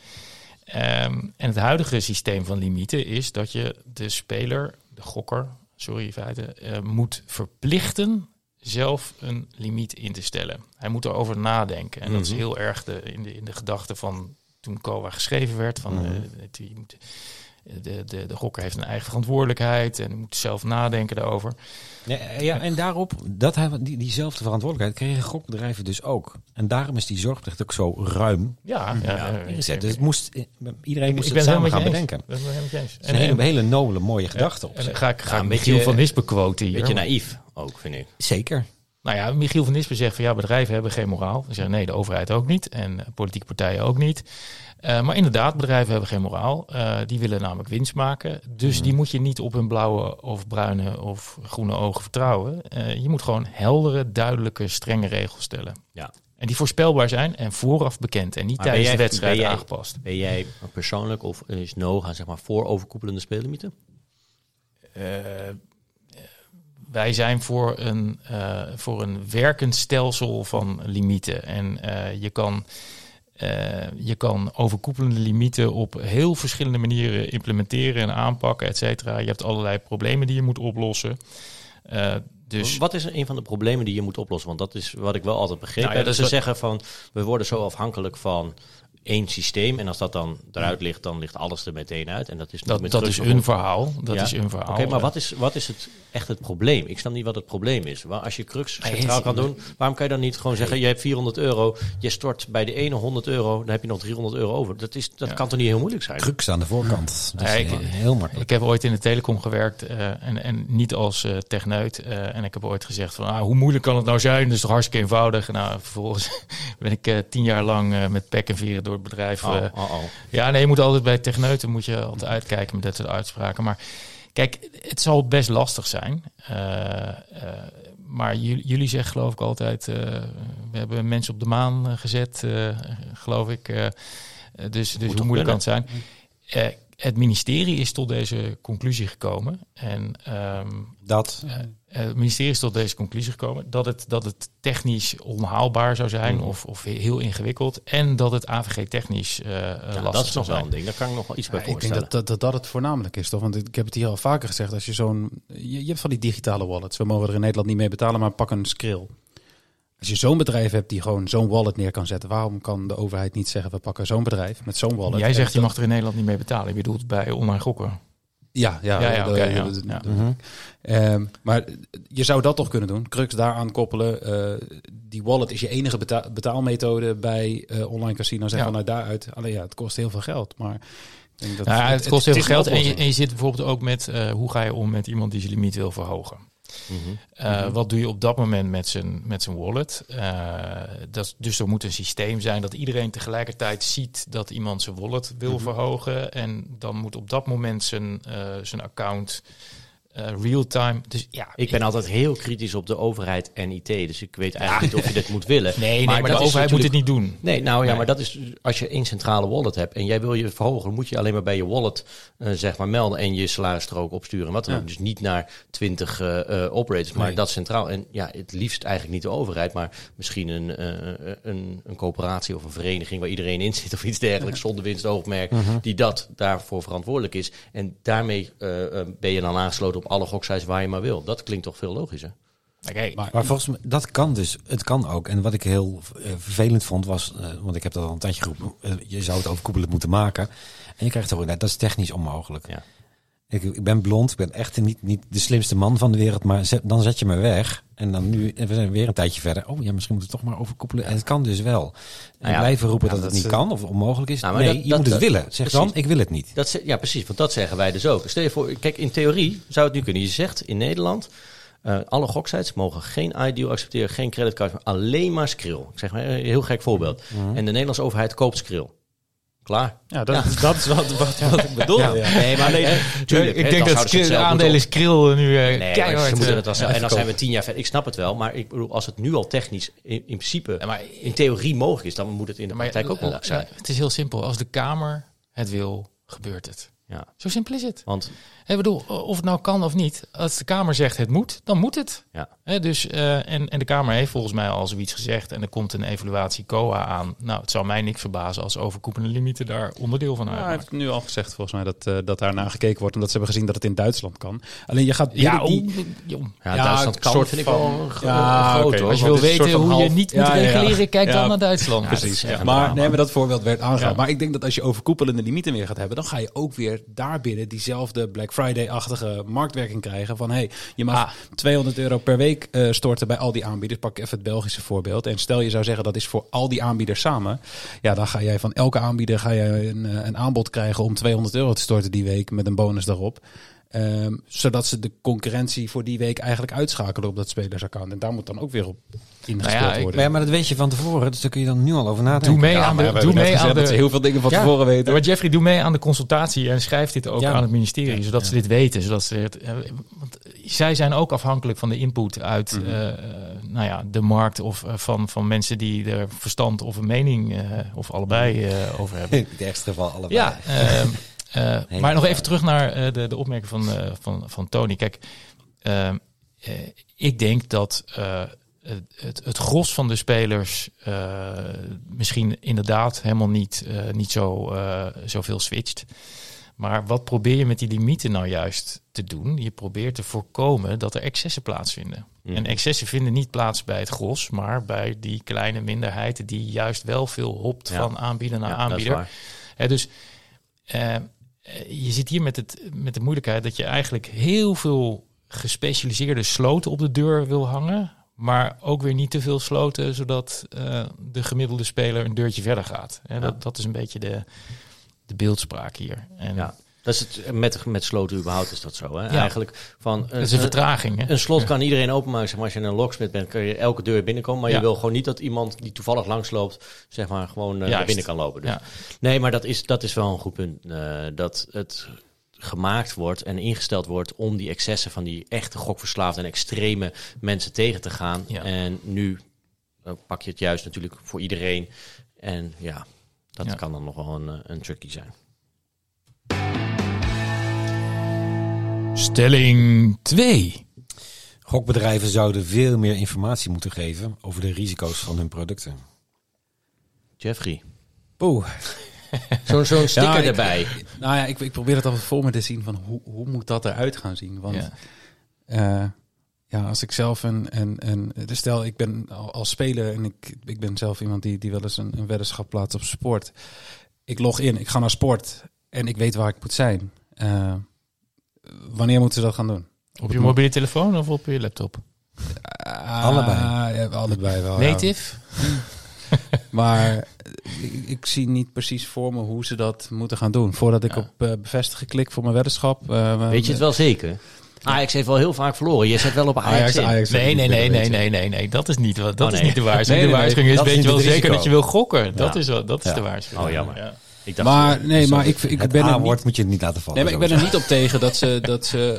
Ehm, en het huidige systeem van limieten is dat je de speler, de gokker, sorry in feite, eh, moet verplichten zelf een limiet in te stellen. Hij moet erover nadenken. En dat is Mhm. heel erg de, in, de, in de gedachte van toen COA geschreven werd. Van, Mhm. eh, het- je moet, de, de, de gokker heeft een eigen verantwoordelijkheid en moet zelf nadenken daarover. Ja, ja, en daarop, dat hebben, die, diezelfde verantwoordelijkheid kregen gokbedrijven dus ook. En daarom is die zorgplicht ook zo ruim Ja, ja, ja, eh, Dus het moest, iedereen ik- moest ik het samen gaan bedenken. Dat is een hele, hele nobele, mooie gedachte op En ga ik, ga een beetje- van Nispen quoten hier. Beetje naïef ook, vind ik. Zeker. Nou ja, Michiel van Nispen zegt van ja, bedrijven hebben geen moraal. Ze zeggen nee, de overheid ook niet en eh, politieke partijen ook niet. Eh, maar inderdaad, bedrijven hebben geen moraal. Eh, die willen namelijk winst maken. Dus die moet je niet op hun blauwe of bruine of groene ogen vertrouwen. Eh, je moet gewoon heldere, duidelijke, strenge regels stellen. Ja. En die voorspelbaar zijn en vooraf bekend en niet Maar tijdens de jij- wedstrijd ben jij- aangepast. Ben jij persoonlijk of is Noga zeg maar voor overkoepelende speellimieten? Wij zijn voor een, eh, voor een werkend stelsel van limieten. En eh, je, kan, eh, je kan overkoepelende limieten op heel verschillende manieren implementeren en aanpakken, et cetera. Je hebt allerlei problemen die je moet oplossen. Dus Wat is een van de problemen die je moet oplossen? Want dat is wat ik wel altijd begrepen Nou ja. Dat ze zeggen van, we worden zo afhankelijk van één systeem. En als dat dan eruit ligt, dan ligt alles er meteen uit. En dat is dat, met dat is een verhaal. Dat Ja? is een verhaal. Oké, maar wat is, wat is het echt het probleem? Ik snap niet wat het probleem is. Waar, als je Crux centraal kan doen, waarom kan je dan niet gewoon zeggen... je hebt 400 euro, je stort bij de ene 100 euro... dan heb je nog 300 euro over. Dat, is, dat Ja. kan toch niet heel moeilijk zijn? Crux aan de voorkant. Dat is Ja, ik- heel makkelijk. Ik heb ooit in de telecom gewerkt eh, en, en niet als eh, techneut. eh, en ik heb ooit gezegd van ah, hoe moeilijk kan het nou zijn? Dat is toch hartstikke eenvoudig. Nou, vervolgens ben ik eh, tien jaar lang eh, met pek en veren door bedrijf. Oh, eh, oh, oh. ja, nee, je moet altijd bij techneuten moet je altijd uitkijken met dat soort uitspraken. Maar kijk, het zal best lastig zijn. Eh, eh, maar jullie, jullie zeggen geloof ik altijd, eh, we hebben mensen op de maan gezet, geloof ik. dus dus hoe moeilijk kan het zijn? Het ministerie is tot deze conclusie gekomen. En ehm, Dat, het ministerie is tot deze conclusie gekomen dat het, dat het technisch onhaalbaar zou zijn Mhm. of, of heel ingewikkeld. En dat het AVG technisch eh eh, Ja, lastig dat is zou nog wel zijn. een ding. Daar kan ik nog wel iets bij Ja, ik denk voorstellen. dat dat, dat het voornamelijk is, toch? Want ik heb het hier al vaker gezegd. Als je zo'n. Je, je hebt van die digitale wallets. We mogen er in Nederland niet mee betalen, maar pak een skrill. Als je zo'n bedrijf hebt die gewoon zo'n wallet neer kan zetten, waarom kan de overheid niet zeggen: we pakken zo'n bedrijf met zo'n wallet? Jij zegt je mag er in Nederland niet mee betalen. Je bedoelt bij online gokken. Ja, ja, Ja, ja, ja. Mhm. Ehm, maar je zou dat toch kunnen doen. Crux daaraan koppelen. Eh, die wallet is je enige beta- betaalmethode bij eh, online casino's en Ja. vanuit daaruit. Alleen ja, het kost heel veel geld. Maar ik denk dat ja, het kost heel veel geld. En je, en je zit bijvoorbeeld ook met eh, hoe ga je om met iemand die zijn limiet wil verhogen. Mhm. Eh, Wat doe je op dat moment met zijn, met zijn wallet? Eh, dat, dus er moet een systeem zijn dat iedereen tegelijkertijd ziet dat iemand zijn wallet wil Mhm. verhogen. En dan moet op dat moment zijn, eh, zijn account uh, real-time. Dus ja, ik ben altijd heel kritisch op de overheid en IT. Dus ik weet eigenlijk niet of je dit moet willen. Nee, maar, nee, maar de overheid moet het niet doen. Nee, nou ja, maar dat is als je één centrale wallet hebt en jij wil je verhogen, moet je alleen maar bij je wallet uh, zeg maar melden en je salarisstrook opsturen. Wat dan ja. Dus niet naar 20 uh, operators, maar dat centraal. En ja, het liefst eigenlijk niet de overheid, maar misschien een, een, een coöperatie of een vereniging waar iedereen in zit of iets dergelijks zonder winstoogmerk, uh die dat daarvoor verantwoordelijk is. En daarmee ben je dan aangesloten op alle goksites waar je maar wil. Dat klinkt toch veel logischer. Okay, maar, maar, volgens mij, dat kan dus. Het kan ook. En wat ik heel uh, vervelend vond was, uh, want ik heb dat al een tijdje geroepen, uh, je zou het overkoepelend moeten maken. En je krijgt toch, dat is technisch onmogelijk. Ja. Ik, ik, ben blond, ik ben echt niet, niet de slimste man van de wereld, maar zet, dan zet je me weg. En dan nu, we zijn weer een tijdje verder. Oh ja, misschien moeten we toch maar overkoepelen. En het kan dus wel. En nou blijven roepen dat, het niet kan of onmogelijk is. Nou, nee, dat, je dat, moet het willen. Zeg precies. dan, ik wil het niet. Dat, ja, precies. Want dat zeggen wij dus ook. Stel je voor, kijk, in theorie zou het nu kunnen. Je zegt in Nederland, uh, alle goksites mogen geen ideal accepteren, geen creditcard, maar alleen maar Skrill. Ik zeg maar een heel gek voorbeeld. Mm -hmm. En de Nederlandse overheid koopt Skrill. Klaar. Ja, dat, ja. dat is wat, wat, wat ik bedoel. Ja. Nee, maar nee, tuurlijk, ik denk dat de aandelen Krill nu uh, nee, keihard... Ze moeten het als, en dan zijn we tien jaar verder. Ik snap het wel, maar ik bedoel, als het nu al technisch in, in principe, ja, maar, in theorie mogelijk is, dan moet het in de praktijk ook wel zijn. Het is heel simpel. Als de Kamer het wil, gebeurt het. Ja. Zo simpel is het. Want ik bedoel, of het nou kan of niet, als de Kamer zegt het moet, dan moet het. Ja. He, dus, uh, en, en de Kamer heeft volgens mij al zoiets gezegd en er komt een evaluatie COA aan. Nou, het zou mij niks verbazen als overkoepelende limieten daar onderdeel van uitmaken. Ja, hij heeft nu al gezegd volgens mij dat, uh, dat daar naar gekeken wordt en dat ze hebben gezien dat het in Duitsland kan. Alleen je gaat... Ja, die, die, ja, ja, Duitsland kan, soort vind ik wel ja, groot. Okay, als je wil weten hoe half, je niet moet reguleren, kijk dan naar Duitsland. Precies. Maar, nee, maar dat voorbeeld werd aangehaald. Maar ik denk dat als je overkoepelende limieten weer gaat hebben, dan ga je ook weer daar binnen diezelfde Black Friday-achtige marktwerking krijgen. Van hey, je mag ah. 200 euro per week uh, storten bij al die aanbieders. Pak even het Belgische voorbeeld. En stel je zou zeggen dat is voor al die aanbieders samen. Ja, dan ga jij van elke aanbieder ga je een, eh, een aanbod krijgen om 200 euro te storten die week met een bonus daarop. Um, zodat ze de concurrentie voor die week eigenlijk uitschakelen op dat spelersaccount. En daar moet dan ook weer op ingespeeld nou ja, worden. Ja, maar dat weet je van tevoren, dus daar kun je dan nu al over nadenken. Doe mee ja, aan de, doe mee aan de, dat ze heel veel dingen van tevoren weten. Maar Jeffrey, doe mee aan de consultatie en schrijf dit ook aan het ministerie, zodat ze dit weten. Zodat ze het, uh, want zij zijn ook afhankelijk van de input uit mm -hmm. uh, nou ja, de markt of uh, van, van mensen die er verstand of een mening of allebei over hebben. In het ergste geval allebei. Ja, ehm, Uh, maar nog even terug naar uh, de, de opmerking van, uh, van, van Tony. Kijk, ik denk dat het, het gros van de spelers misschien inderdaad helemaal niet, niet zo, zoveel switcht. Maar wat probeer je met die limieten nou juist te doen? Je probeert te voorkomen dat er excessen plaatsvinden. Mm. En excessen vinden niet plaats bij het gros, maar bij die kleine minderheid die juist wel veel hopt ja. van aanbieder naar ja, aanbieder. dus eh, je zit hier met, het, met de moeilijkheid dat je eigenlijk heel veel gespecialiseerde sloten op de deur wil hangen. Maar ook weer niet te veel sloten, zodat uh, de gemiddelde speler een deurtje verder gaat. Ja. Dat, dat is een beetje de, de beeldspraak hier. En ja. Dat is het, met, met sloten überhaupt is dat zo. Hè? Ja. Eigenlijk van een, is een vertraging. Hè? Een slot kan iedereen openmaken. Zeg maar, als je een locksmith bent, kan je elke deur binnenkomen. Maar ja. je wil gewoon niet dat iemand die toevallig langsloopt, zeg maar, gewoon uh, binnen kan lopen. Dus. Nee, maar dat is, dat is wel een goed punt. Uh, dat het gemaakt wordt en ingesteld wordt om die excessen van die echte gokverslaafde en extreme mensen tegen te gaan. En nu uh, pak je het juist natuurlijk voor iedereen. En ja, dat kan dan nog wel een, een tricky zijn. Stelling 2. Gokbedrijven zouden veel meer informatie moeten geven over de risico's van hun producten. Jeffrey. Poeh. Zo'n zo sticker ja, erbij. Ik, nou ja, ik, ik, probeer het altijd voor me te zien van hoe, hoe moet dat eruit gaan zien? Want ja, uh, ja als ik zelf een, een, een dus stel ik ben als speler en ik, ik ben zelf iemand die, die wel eens een, een weddenschap plaatst op sport. Ik log in, ik ga naar sport en ik weet waar ik moet zijn. Uh, wanneer moeten ze dat gaan doen? Op, je mobiele telefoon of op je laptop? Uh, allebei. Ja, allebei wel. Native? Ja. maar ik, ik, zie niet precies voor me hoe ze dat moeten gaan doen. Voordat ik ja. op uh, bevestigen klik voor mijn weddenschap. Uh, Weet je het wel zeker? Ajax heeft wel heel vaak verloren. Je zet wel op Ajax, Ajax, Ajax nee, nee, nee, nee, nee, nee, nee, dat is niet, dat oh, nee. is niet de waarschuwing. Nee, nee, de waarschuwing is, weet je wel zeker dat je wil gokken. Dat is, wel, dat is de waarschuwing. Oh, jammer. Ik dacht, Maar eh, nee, maar ik, ik het ben A-woord niet... moet je niet laten vallen. Nee, maar ik ben er niet op tegen dat ze, dat ze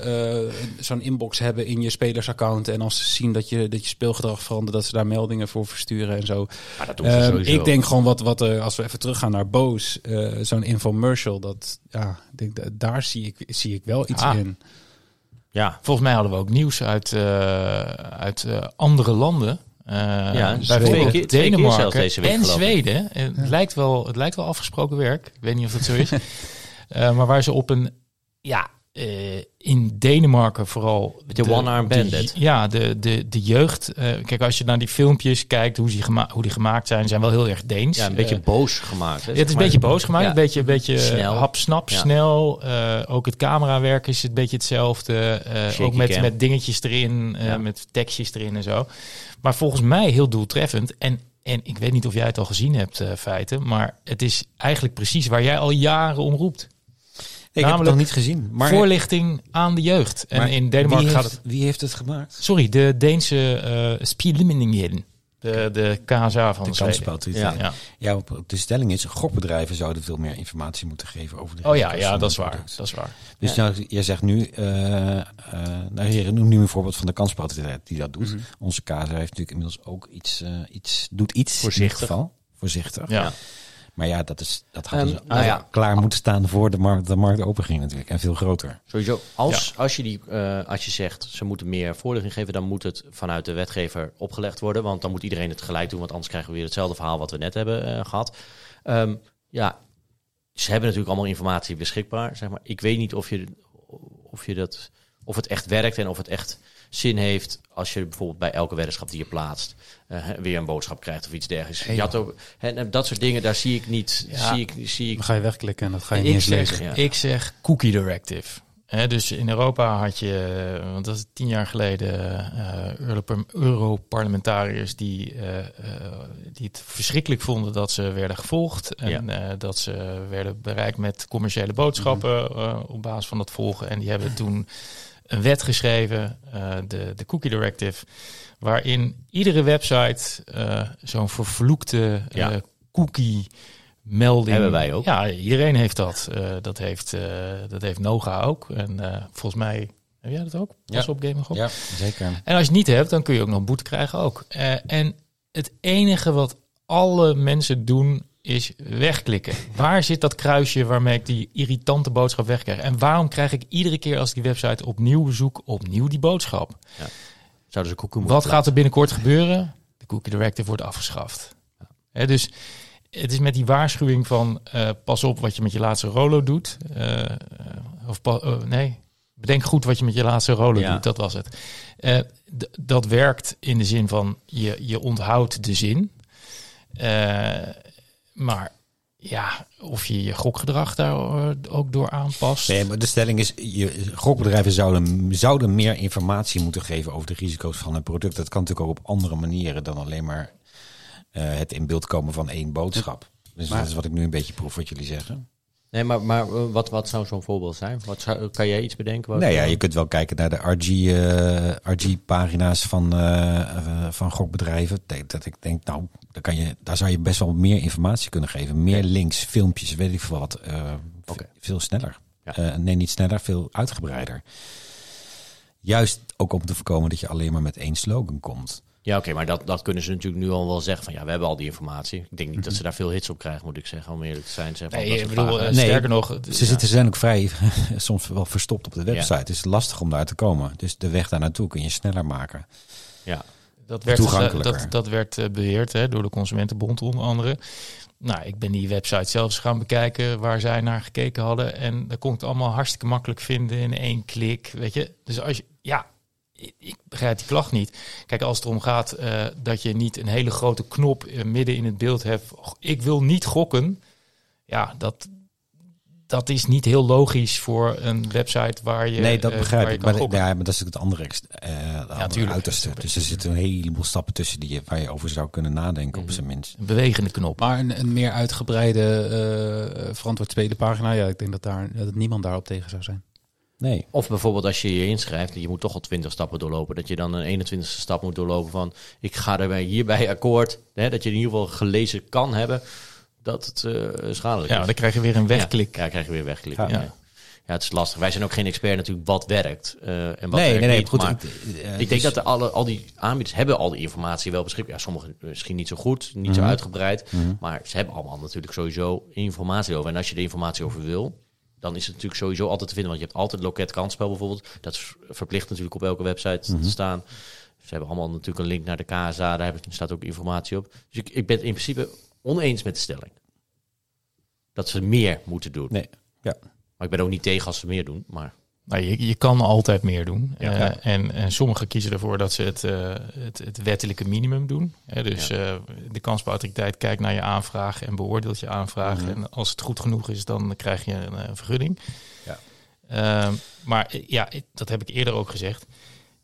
eh, zo'n inbox hebben in je spelersaccount. En als ze zien dat je, dat je speelgedrag verandert, dat ze daar meldingen voor versturen en zo. Maar dat doen ze Ehm, sowieso. ik denk gewoon wat, wat er, als we even teruggaan naar Boos, eh, zo'n infomercial, dat, ja, denk, daar zie ik, zie ik wel iets Ah. in. Ja, Volgens mij hadden we ook nieuws uit, eh, uit eh, andere landen. Eh Ja, bijvoorbeeld twee keer- twee keer Denemarken zelfs deze week, en. Zweden. En Het, lijkt wel, het lijkt wel afgesproken werk. Ik weet niet of dat zo is. Eh, maar waar ze op een... Ja, eh, in Denemarken vooral... De de- one-arm de- bandit. Ja, de, de, de jeugd. eh, kijk, als je naar die filmpjes kijkt, hoe, die hoe die gemaakt zijn, zijn wel heel erg Deens. ja, een beetje Eh, boos gemaakt. Hè, ja, het is een beetje boos gemaakt, Ja. een beetje, een beetje Snel. hap, snap, Ja. snel. Ook het camerawerk is een beetje hetzelfde. Ook met, cam. met dingetjes erin, met tekstjes erin en zo. Maar volgens mij heel doeltreffend. En, en ik weet niet of jij het al gezien hebt, eh, feiten. Maar het is eigenlijk precies waar jij al jaren om roept. Ik heb het namelijk nog niet gezien. Maar, Voorlichting aan de jeugd. En maar in Denemarken gaat het... Wie heeft het gemaakt? Sorry, de Deense uh, Spielemingen. De, de KSA van De kansspelautoriteit. Ja. Ja. De stelling is, gokbedrijven zouden veel meer informatie moeten geven over de Oh ja, ja dat is waar. Dat is waar. Dus nou, jij zegt nu, eh eh nou heren, noem nu een voorbeeld van de kansspelautoriteit die dat doet. Mhm. Onze KSA heeft natuurlijk inmiddels ook iets, eh, iets doet iets Voorzichtig. in ieder geval. Voorzichtig. Ja. Maar ja, dat, is, dat had Ehm, dus nou ja. klaar moeten staan voor de markt, de markt open ging natuurlijk. En veel groter. Sowieso, als, als, je die, eh, als je zegt ze moeten meer voorlichting geven, dan moet het vanuit de wetgever opgelegd worden. Want dan moet iedereen het gelijk doen, want anders krijgen we weer hetzelfde verhaal wat we net hebben eh, gehad. Ehm, ja, ze hebben natuurlijk allemaal informatie beschikbaar. Zeg maar. Ik weet niet of, je, of, je dat, of het echt werkt en of het echt zin heeft als je bijvoorbeeld bij elke weddenschap die je plaatst eh, weer een boodschap krijgt of iets dergelijks. Hey, je had ook, hè, en dat soort dingen, daar zie ik niet. Ja. Zie ik, zie ik, Dan ga je wegklikken en dat ga je niet eens zeg, lezen. Ja. ik zeg cookie directive. Hè, dus in Europa had je, eh, want dat is tien jaar geleden, eh, Europe- Europarlementariërs die, eh, eh, die het verschrikkelijk vonden dat ze werden gevolgd. En eh, dat ze werden bereikt met commerciële boodschappen eh, op basis van dat volgen. En die hebben toen een wet geschreven, eh, de, de cookie directive, waarin iedere website eh, zo'n vervloekte eh, Ja. cookie melding. Hebben wij ook. Ja, iedereen heeft dat. Eh, dat, heeft, dat heeft Noga ook. En volgens mij heb jij dat ook? Pas Ja. op Ja, zeker. En als je het niet hebt, dan kun je ook nog boete krijgen ook. En het enige wat alle mensen doen is wegklikken. Waar zit dat kruisje waarmee ik die irritante boodschap wegkrijg? En waarom krijg ik iedere keer als ik die website opnieuw zoek, opnieuw die boodschap? Zouden ze koekoe moeten Wat gaat er binnenkort gebeuren? De cookie directive wordt afgeschaft. Hè, dus het is met die waarschuwing van eh, pas op wat je met je laatste rolo doet. Eh, of eh, nee, bedenk goed wat je met je laatste rolo Ja. doet. Dat was het. Dat werkt in de zin van je, je onthoudt de zin. Maar ja, of je je gokgedrag daar eh, ook door aanpast. Nee, maar de stelling is, je, gokbedrijven zouden, zouden meer informatie moeten geven over de risico's van hun product. Dat kan natuurlijk ook op andere manieren dan alleen maar eh, het in beeld komen van één boodschap. Dus Maar- dat is wat ik nu een beetje proef wat jullie zeggen. Nee, maar, maar eh, wat, wat zou zo'n voorbeeld zijn? Wat zou, kan jij iets bedenken? Wat, Nee, ja, je kunt wel kijken naar de RG, eh, RG-pagina's van, eh, van gokbedrijven. Dat- Dat ik denk, nou, daar, kan je, daar zou je best wel meer informatie kunnen geven. Meer links, filmpjes, weet ik veel wat. Oké. Veel sneller. Ja. Nee, niet sneller, veel uitgebreider. Juist ook om te voorkomen dat je alleen maar met één slogan komt. Ja, oké, maar dat, dat kunnen ze natuurlijk nu al wel zeggen. Van ja, we hebben al die informatie. Ik denk niet dat ze daar veel hits op krijgen, moet ik zeggen. Om eerlijk te zijn. Zeg, van, Nee, dat ik soort bedoel, pagina's. eh, Nee, sterker nog, Ze ja. zitten zijn ook vrij soms wel verstopt op de website. Het is lastig om daar te komen. Dus de weg daar naartoe kun je sneller maken. ja. Dat werd, Toegankelijker. dat, dat werd eh, beheerd hè, door de Consumentenbond onder andere. Nou, ik ben die website zelfs gaan bekijken waar zij naar gekeken hadden. En daar kon ik het allemaal hartstikke makkelijk vinden in één klik. Weet je, dus als je, ja, ik, ik begrijp die klacht niet. Kijk, als het erom gaat eh, dat je niet een hele grote knop eh, midden in het beeld hebt. Ik wil niet gokken. Ja, dat, dat is niet heel logisch voor een website waar je. nee, dat eh, begrijp ik. Maar, ja, maar dat is het andere, eh, het andere uiterste. Dus er zitten een heleboel stappen tussen die je, waar je over zou kunnen nadenken Mhm. op zijn minst. Een bewegende knop. Maar een, een meer uitgebreide eh verantwoord spelenpagina, ja, ik denk dat, daar, dat niemand daarop tegen zou zijn. Nee. Of bijvoorbeeld als je je inschrijft en je moet toch al 20 stappen doorlopen. Dat je dan een 21ste stap moet doorlopen van ik ga er hierbij akkoord. Hè, dat je in ieder geval gelezen kan hebben. dat het uh, schadelijk ja, is. dan krijg je weer een wegklik. Ja, ja krijg je weer wegklik. Ja. Ja. ja. het is lastig. Wij zijn ook geen expert natuurlijk wat werkt uh, en wat nee, werkt nee, nee, niet. goed, maar ik, ik, denk dus- dat de alle, al die aanbieders hebben al die informatie wel beschikbaar. Ja, sommigen misschien niet zo goed, niet zo Mhm. uitgebreid. Mhm. Maar ze hebben allemaal natuurlijk sowieso informatie over. En als je er informatie over wil, dan is het natuurlijk sowieso altijd te vinden. Want je hebt altijd loket kansspel bijvoorbeeld. Dat is verplicht natuurlijk op elke website Mhm. te staan. Ze hebben allemaal natuurlijk een link naar de KSA. Daar staat ook informatie op. Dus ik, ik ben het in principe oneens met de stelling. Dat ze meer moeten doen. Nee, ja. Maar ik ben ook niet tegen als ze meer doen. Maar Nou, je, je kan altijd meer doen. Ja. Eh, Ja. En, en sommigen kiezen ervoor dat ze het, eh, het, het wettelijke minimum doen. Hè, dus eh, de kansspelautoriteit kijkt naar je aanvraag en beoordeelt je aanvraag. Mhm. En als het goed genoeg is, dan krijg je een vergunning. Ja. Ehm, maar ja, dat heb ik eerder ook gezegd.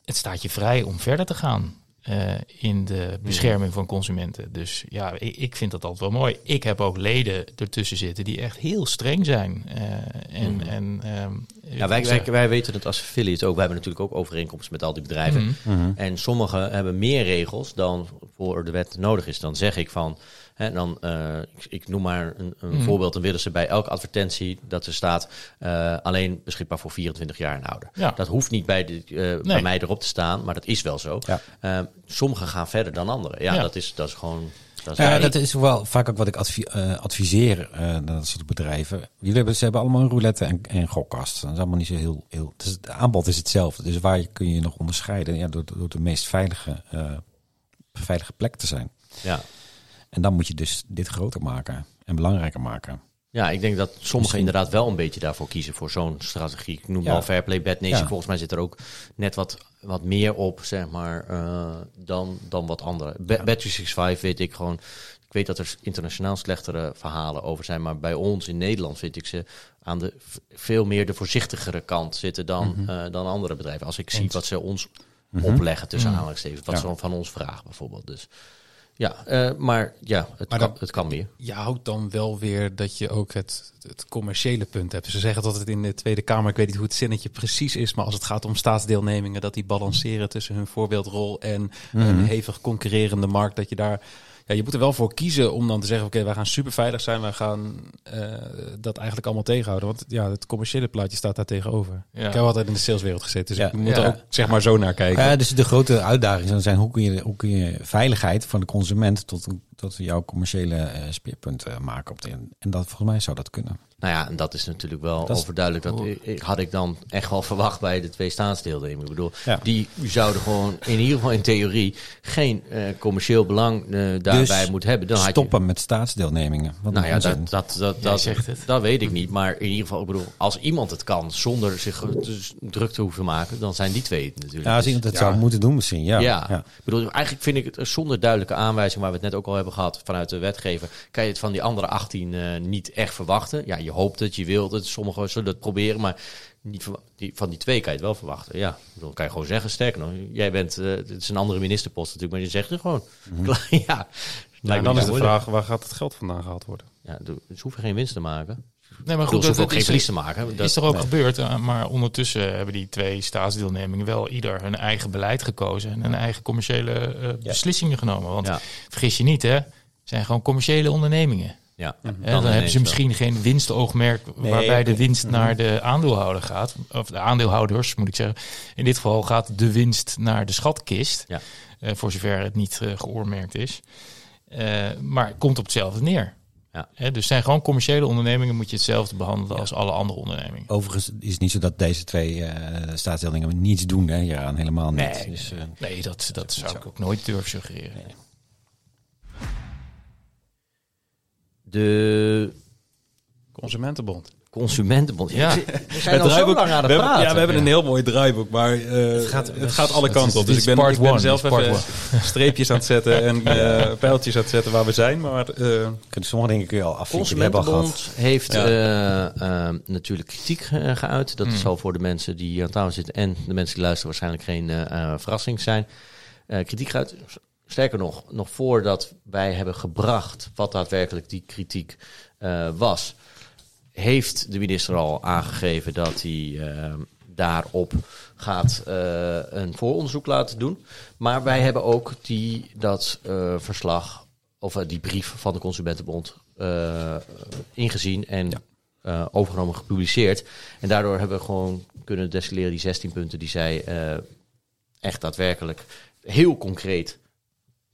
Het staat je vrij om verder te gaan eh, in de bescherming van consumenten. Dus ja, ik, ik vind dat altijd wel mooi. Ik heb ook leden ertussen zitten die echt heel streng zijn. Eh, en, Mhm. en, ehm, ja, wij, wij, wij weten het als affiliate ook. Wij hebben natuurlijk ook overeenkomsten met al die bedrijven. Mhm. Mhm. En sommigen hebben meer regels dan voor de wet nodig is. Dan zeg ik van, hè, dan, eh, ik, ik noem maar een, een Mhm. voorbeeld. Dan willen ze bij elke advertentie dat er staat eh, alleen beschikbaar voor 24 jaar en ouder. Ja. Dat hoeft niet bij, de, eh, bij mij erop te staan, maar dat is wel zo. Ja. Eh, sommigen gaan verder dan anderen. Ja, Ja. Dat, is, dat is gewoon... Dat is Ja, dat is wel vaak ook wat ik advi- eh, adviseer uh, dat soort bedrijven. Jullie hebben, ze hebben allemaal een roulette en, en gokkast. Dat is allemaal niet zo heel... heel dus het aanbod is hetzelfde. Dus waar kun je je nog onderscheiden? Ja, door, door de meest veilige, uh, veilige plek te zijn. Ja. En dan moet je dus dit groter maken en belangrijker maken. Ja, ik denk dat sommigen Misschien... inderdaad wel een beetje daarvoor kiezen, voor zo'n strategie. Ik noem ja. al Fairplay, Bad Nation. Ja. Volgens mij zit er ook net wat, wat meer op, zeg maar, uh, dan, dan wat andere. Ba ja. Bet365 weet ik gewoon... Ik weet dat er internationaal slechtere verhalen over zijn, maar bij ons in Nederland vind ik ze aan de veel meer de voorzichtigere kant zitten dan, mm -hmm. uh, dan andere bedrijven. Als ik zie wat ze ons mm -hmm. opleggen tussen mm -hmm. aanhalingstekens, wat ze van ons vragen bijvoorbeeld. Dus ja, uh, maar ja, het, maar kan, dat, het kan meer. Je houdt dan wel weer dat je ook het, het commerciële punt hebt. Ze zeggen dat het in de Tweede Kamer, ik weet niet hoe het zinnetje precies is, maar als het gaat om staatsdeelnemingen, dat die balanceren tussen hun voorbeeldrol en mm -hmm. een hevig concurrerende markt, dat je daar ja, je moet er wel voor kiezen om dan te zeggen: oké, okay, wij gaan super veilig zijn, wij gaan uh, dat eigenlijk allemaal tegenhouden. Want ja, het commerciële plaatje staat daar tegenover. Ja. Ik heb altijd in de saleswereld gezeten, dus ja. ik moet er ook zeg maar zo naar kijken. Ja, dus de grote uitdaging zou zijn: hoe kun je, hoe kun je veiligheid van de consument tot, tot jouw commerciële uh, speerpunt uh, maken? Op de, en dat volgens mij zou dat kunnen. Nou ja, en dat is natuurlijk wel dat overduidelijk. Dat ik, had ik dan echt wel verwacht bij de twee staatsdeelnemingen. Ik bedoel, ja. die zouden gewoon in ieder geval in theorie geen uh, commercieel belang uh, daarbij dus moeten hebben. Dan stoppen je... met staatsdeelnemingen. Wat nou ja, dat, dat, dat, dat, zegt het. dat weet ik niet. Maar in ieder geval, ik bedoel, als iemand het kan zonder zich dus druk te hoeven maken, dan zijn die twee het natuurlijk. Ja, als iemand het ja. zou moeten doen misschien, ja. Ja, ja. Ik bedoel, eigenlijk vind ik het zonder duidelijke aanwijzing, waar we het net ook al hebben gehad vanuit de wetgever, kan je het van die andere 18 uh, niet echt verwachten. Ja, je hoopt het, je wilt het, sommigen zullen het proberen, maar niet van, die, van die twee kan je het wel verwachten. Ja, dan kan je gewoon zeggen, sterker nog, jij bent, uh, het is een andere ministerpost natuurlijk, maar je zegt het gewoon. Mm -hmm. ja, ja dan is de vraag, waar gaat het geld vandaan gehaald worden? Ja, ze hoeven geen winst te maken. Nee, maar goed, dat, dat, ook geen verlies te maken. Dat is er ook nee. gebeurd, uh, maar ondertussen hebben die twee staatsdeelnemingen wel ieder hun eigen beleid gekozen en hun eigen commerciële uh, ja. beslissingen genomen. Want ja. vergis je niet, hè, het zijn gewoon commerciële ondernemingen. Ja, dan, dan hebben ze misschien wel. geen winstoogmerk nee, waarbij de winst naar de aandeelhouder gaat. Of de aandeelhouders, moet ik zeggen. In dit geval gaat de winst naar de schatkist. Ja. Uh, voor zover het niet uh, geoormerkt is. Uh, maar komt op hetzelfde neer. Ja. He, dus zijn gewoon commerciële ondernemingen, moet je hetzelfde behandelen ja. als alle andere ondernemingen. Overigens is het niet zo dat deze twee uh, staatsdeelingen niets doen, hè? Ja, helemaal niet. Nee, dus, uh, nee dat, dat, dat zou ik ook nooit durven suggereren. Nee. De Consumentenbond. Consumentenbond. Ja. We zijn al zo lang aan het praten. Hebben, ja, we hebben een heel mooi draaiboek, maar uh, het, gaat, het gaat alle kanten op. Dus ik ben, ik ben zelf even one. streepjes aan het zetten en uh, pijltjes aan het zetten waar we zijn. Maar uh, sommige dingen kun je al afvinken. Consumentenbond heeft ja. uh, natuurlijk kritiek geuit. Dat mm. zal voor de mensen die aan tafel zitten en de mensen die luisteren waarschijnlijk geen verrassing zijn. kritiek geuit. Sterker nog, nog voordat wij hebben gebracht wat daadwerkelijk die kritiek was heeft de minister al aangegeven dat hij uh, daarop gaat uh, een vooronderzoek laten doen. Maar wij hebben ook die, dat verslag, of die brief van de Consumentenbond ingezien en ja. overgenomen, gepubliceerd. En daardoor hebben we gewoon kunnen destilleren die 16 punten die zij echt daadwerkelijk heel concreet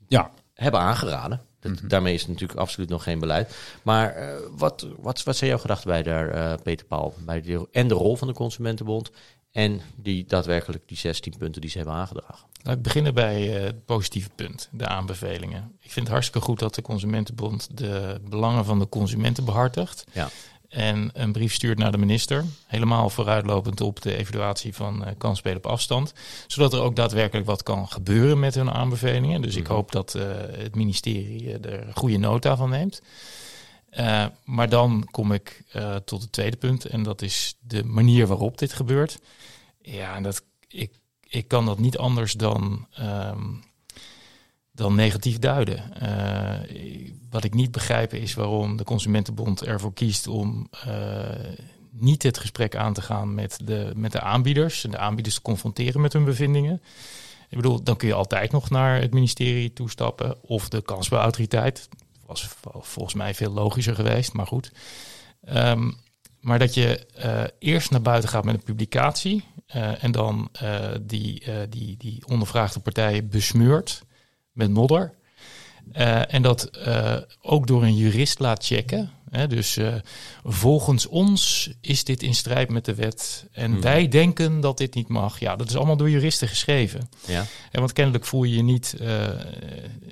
ja. hebben aangeraden. Dat, mhm. Daarmee is het natuurlijk absoluut nog geen beleid. Maar uh, wat, wat, wat zijn jouw gedachten bij daar, uh, Peter Paul? Bij de, en de rol van de Consumentenbond en die daadwerkelijk die 16 punten die ze hebben aangedragen? Laat ik beginnen bij uh, het positieve punt, de aanbevelingen. Ik vind het hartstikke goed dat de Consumentenbond de belangen van de consumenten behartigt. Ja en een brief stuurt naar de minister. Helemaal vooruitlopend op de evaluatie van uh, kansspelen op afstand. Zodat er ook daadwerkelijk wat kan gebeuren met hun aanbevelingen. Dus ik mhm. hoop dat uh, het ministerie uh, er goede nota van neemt. maar dan kom ik tot het tweede punt. En dat is de manier waarop dit gebeurt. Ja, en dat, ik, ik kan dat niet anders dan um, dan negatief duiden. Uh, wat ik niet begrijp is waarom de Consumentenbond ervoor kiest om uh, niet het gesprek aan te gaan met de, met de aanbieders en de aanbieders te confronteren met hun bevindingen. Ik bedoel, dan kun je altijd nog naar het ministerie toestappen of de kansbouwautoriteit. Was volgens mij veel logischer geweest, maar goed. Um, maar dat je uh, eerst naar buiten gaat met een publicatie en dan die, die, die ondervraagde partijen besmeurt met modder. Uh, en dat uh, ook door een jurist laat checken. Hè, dus uh, volgens ons is dit in strijd met de wet. En hmm. wij denken dat dit niet mag. Ja, dat is allemaal door juristen geschreven. Ja. En want kennelijk voel je je niet,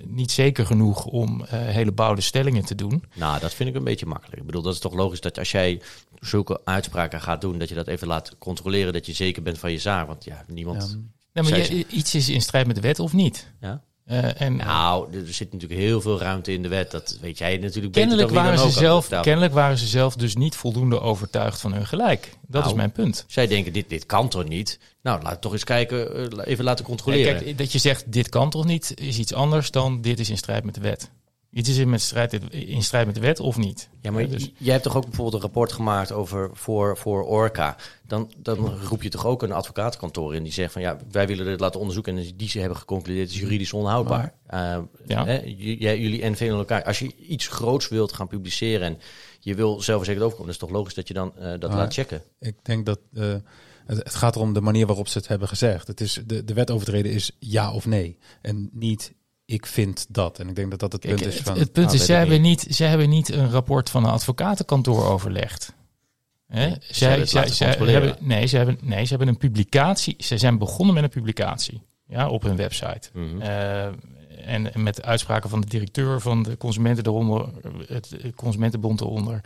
niet zeker genoeg om hele bouwde stellingen te doen. Nou, dat vind ik een beetje makkelijk. Ik bedoel, dat is toch logisch dat als jij zulke uitspraken gaat doen, dat je dat even laat controleren, dat je zeker bent van je zaak. Want ja, niemand. Ja. Nee, maar je, iets is in strijd met de wet of niet? Ja. Uh, en, nou, er zit natuurlijk heel veel ruimte in de wet. Dat weet jij natuurlijk kennelijk beter waren ze zelf, Kennelijk waren ze zelf dus niet voldoende overtuigd van hun gelijk. Dat is nou, mijn punt. Zij denken, dit, dit kan toch niet? Nou, laat toch eens kijken, eh, even laten controleren. kijk, dat je zegt, dit kan toch niet, is iets anders dan dit is in strijd met de wet. Iets is in, met strijd, in strijd met de wet of niet. Ja, maar dus... jij hebt toch ook bijvoorbeeld een rapport gemaakt over voor, voor Orca. Dan, dan roep je toch ook een advocatenkantoor in die zegt van ja, wij willen dit laten onderzoeken en die ze hebben geconcludeerd is juridisch onhoudbaar. Uh, ja. Hè, jullie en veel elkaar. Als je iets groots wilt gaan publiceren en je wil zelfverzekerd overkomen, dan is het toch logisch dat je dan uh, dat laat checken. Ik denk dat uh, het, het, gaat erom de manier waarop ze het hebben gezegd. Het is de, de wet overtreden is ja of nee en niet ik vind dat. En ik denk dat dat het punt is van... Het, punt is, zij hebben, niet, zij hebben niet een rapport van een advocatenkantoor overlegd. Hè? Nee, zij, zij, zij hebben, nee, ze hebben, nee, ze hebben een publicatie. Ze zijn begonnen met een publicatie ja, op hun website. Mm en, en, met uitspraken van de directeur van de consumenten eronder, het Consumentenbond eronder.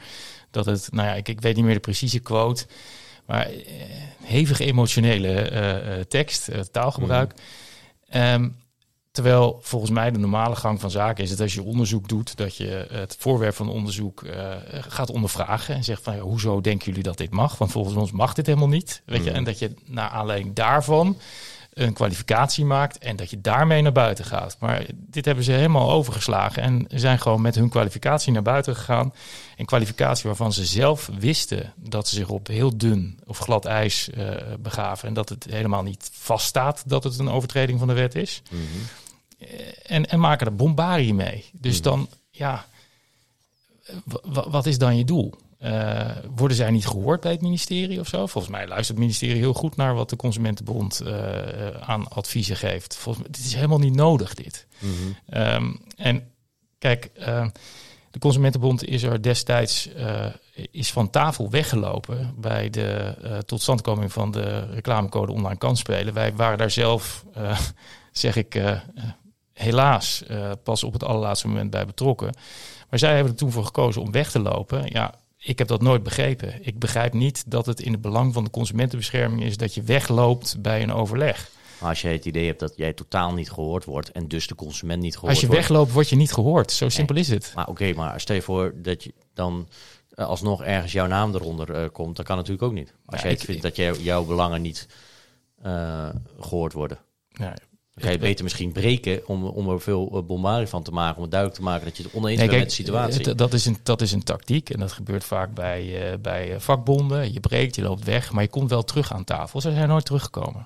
Dat het, nou ja, ik, ik weet niet meer de precieze quote. Maar uh, hevig emotionele uh, tekst, taalgebruik. Mm. Terwijl volgens mij de normale gang van zaken is het als je onderzoek doet, dat je het voorwerp van onderzoek uh, gaat ondervragen en zegt van ja, hoezo denken jullie dat dit mag? Want volgens ons mag dit helemaal niet. Weet je? Mm. En dat je naar aanleiding daarvan een kwalificatie maakt en dat je daarmee naar buiten gaat. Maar dit hebben ze helemaal overgeslagen en zijn gewoon met hun kwalificatie naar buiten gegaan. Een kwalificatie waarvan ze zelf wisten dat ze zich op heel dun of glad ijs uh, begaven en dat het helemaal niet vaststaat dat het een overtreding van de wet is. Mm en, en maken er bombarie mee. Dus mhm. dan, ja, wat is dan je doel? Uh, worden zij niet gehoord bij het ministerie of zo? Volgens mij luistert het ministerie heel goed naar wat de Consumentenbond uh, aan adviezen geeft. Volgens mij, dit is helemaal niet nodig, dit. Mhm. um, en kijk, uh, de Consumentenbond is er destijds is van tafel weggelopen bij de totstandkoming van de reclamecode online kansspelen. Wij waren daar zelf, zeg ik, helaas uh, pas op het allerlaatste moment bij betrokken. Maar zij hebben er toen voor gekozen om weg te lopen. Ja, ik heb dat nooit begrepen. Ik begrijp niet dat het in het belang van de consumentenbescherming is dat je wegloopt bij een overleg. Maar als je het idee hebt dat jij totaal niet gehoord wordt en dus de consument niet gehoord wordt. Als je wegloopt, word je niet gehoord. Zo simpel is het. Maar oké, maar stel je voor dat je dan uh, alsnog ergens jouw naam eronder uh, komt, dan kan natuurlijk ook niet. Als ja, jij vindt dat jij, jouw belangen niet uh, gehoord worden. Ja, ga je beter misschien breken om, om er veel eh, bombarie van te maken. Om het duidelijk te maken dat je het oneens bent met de situatie. Dat is, een, dat is een tactiek en dat gebeurt vaak bij, uh, bij vakbonden. Je breekt, je loopt weg, maar je komt wel terug aan tafel. Ze zijn nooit teruggekomen.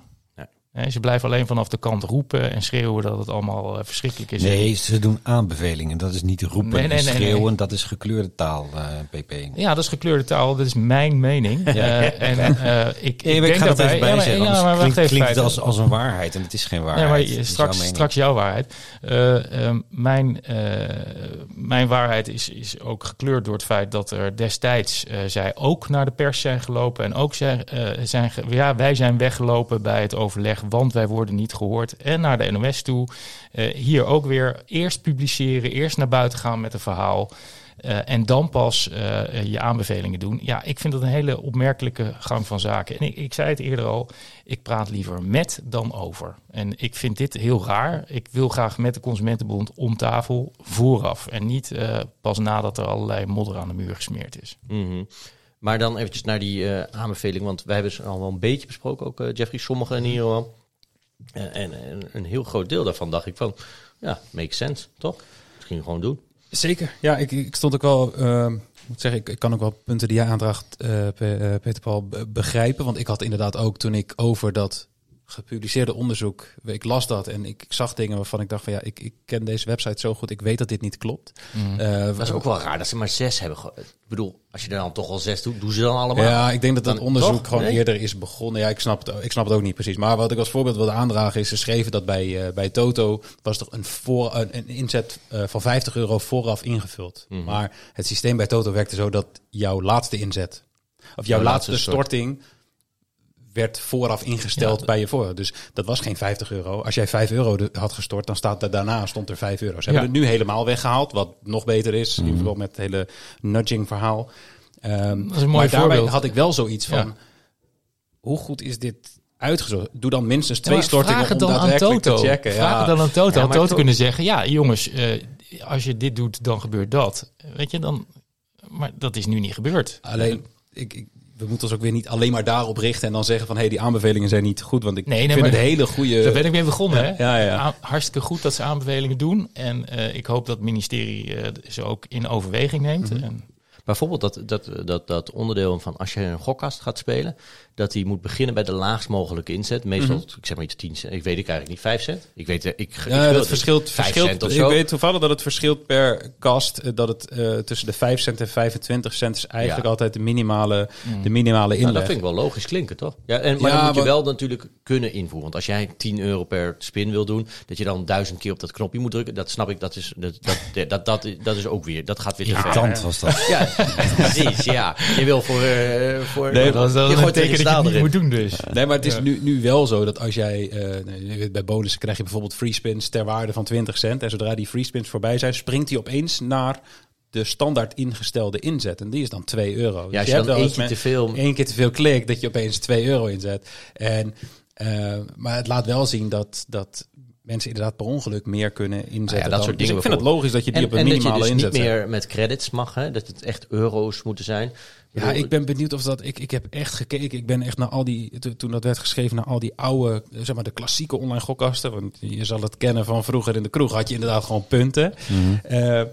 Ze blijven alleen vanaf de kant roepen en schreeuwen dat het allemaal eh, verschrikkelijk is. Nee, ze doen aanbevelingen. Dat is niet roepen nee, nee, en schreeuwen. Dat is gekleurde taal, uh, eh, PP. Ja, dat is gekleurde taal. Dat is mijn mening. Uh, en ik, ik denk ga daarbij, bij ja, maar, ja, maar klinkt, klinkt het als, als een waarheid en het is geen waarheid. Ja, maar straks, straks jouw waarheid. Uh, mijn, mijn waarheid is, is ook gekleurd door het feit dat er destijds zij ook naar de pers zijn gelopen en ook zijn, zijn ja, wij zijn weggelopen bij het overleg want wij worden niet gehoord. En naar de NOS toe. Uh, hier ook weer eerst publiceren, eerst naar buiten gaan met een verhaal. Uh, en dan pas uh, je aanbevelingen doen. Ja, ik vind dat een hele opmerkelijke gang van zaken. En ik, ik, zei het eerder al, ik praat liever met dan over. En ik vind dit heel raar. Ik wil graag met de Consumentenbond om tafel vooraf. En niet pas nadat er allerlei modder aan de muur gesmeerd is. Mm. Maar dan eventjes naar die uh, aanbeveling, want wij hebben ze al wel een beetje besproken, ook uh, Jeffrey, sommigen in ieder geval. En, en, een heel groot deel daarvan dacht ik van, ja, makes sense, toch? Misschien gewoon doen. Zeker, ja, ik, ik stond ook wel, uh, moet zeggen, ik, ik, kan ook wel punten die jij aandraagt, Peter Paul, begrijpen. Want ik had inderdaad ook toen ik over dat gepubliceerde onderzoek. Ik las dat en ik, zag dingen waarvan ik dacht van ja, ik, ik ken deze website zo goed, ik weet dat dit niet klopt. Mm. Uh, dat is ook wel raar dat ze maar zes hebben. Ik bedoel, als je er dan toch al zes doet, doen ze dan allemaal? Ja, ik denk dat dat onderzoek gewoon eerder is begonnen. Ja, ik snap, het, ik snap het ook niet precies. Maar wat ik als voorbeeld wilde aandragen is, ze schreven dat bij, uh, bij Toto was toch een, voor, een, een inzet uh, van 50 euro vooraf ingevuld. Mm. Maar het systeem bij Toto werkte zo dat jouw laatste inzet, of jouw laatste, laatste storting werd vooraf ingesteld bij je voor. Dus dat was geen 50 euro. Als jij 5 euro had gestort, dan staat er daarna stond er 5 euro. Ze hebben het nu helemaal weggehaald, wat nog beter is. Mm. In verband met het hele nudging verhaal. Um, dat is een mooi maar daarbij had ik wel zoiets van, hoe goed is dit uitgezocht? Doe dan minstens twee stortingen om daadwerkelijk te checken. Vraag ja. het dan aan Toto. Ja, Toto kunnen zeggen, ja jongens, uh, als je dit doet, dan gebeurt dat. Weet je, dan... Maar dat is nu niet gebeurd. Alleen, ik, ik we moeten ons ook weer niet alleen maar daarop richten en dan zeggen van hé, hey, die aanbevelingen zijn niet goed. Want ik nee, nee, vind het hele goede. Daar ben ik mee begonnen. hè? Ja, ja. Hartstikke goed dat ze aanbevelingen doen. En uh, ik hoop dat het ministerie uh, ze ook in overweging neemt. Mm -hmm. en, Bijvoorbeeld dat, dat, dat, dat onderdeel van als je een gokkast gaat spelen, dat hij moet beginnen bij de laagst mogelijke inzet. Meestal, mm -hmm. ik zeg maar iets 10 cent. Ik weet ik eigenlijk niet, 5 cent. Ik weet, ik, ik ja, dat verschilt, verschilt Ik weet toevallig dat het verschilt per kast, eh, dat het uh, tussen de 5 cent en 25 cent is eigenlijk ja. altijd de minimale, mm. de minimale inleg. Nou, dat vind ik wel logisch klinken, toch? Ja, en, maar ja, dan moet je wel natuurlijk kunnen invoeren. Want als jij 10 euro per spin wil doen, dat je dan duizend keer op dat knopje moet drukken, dat snap ik, dat is, dat, dat, dat, dat, dat is ook weer, dat gaat weer te ver. was dat. Ja, precies, ja. Je wil voor... Uh, voor nee, dat, dat je gooit je niet moet doen dus. Nee, maar het is nu, nu wel zo dat als jij... Uh, bij bonussen krijg je bijvoorbeeld free spins ter waarde van 20 cent. En zodra die free spins voorbij zijn, springt hij opeens naar de standaard ingestelde inzet. En die is dan 2 euro. Ja, dus als je, je hebt één keer te veel... één keer te veel klik, dat je opeens 2 euro inzet. En, uh, maar het laat wel zien dat, dat mensen inderdaad per ongeluk meer kunnen inzetten. Ja, dat soort dingen. Dus ik vind het logisch dat je die op een en minimale dat je dus inzet. niet meer met credits mag, hè? dat het echt euro's moeten zijn. Ja, ik ben benieuwd of dat. Ik, ik heb echt gekeken. Ik ben echt naar al die. Toen dat werd geschreven, naar al die oude, zeg maar de klassieke online gokkasten. Want je zal het kennen van vroeger in de kroeg. Had je inderdaad gewoon punten. Mm -hmm. uh,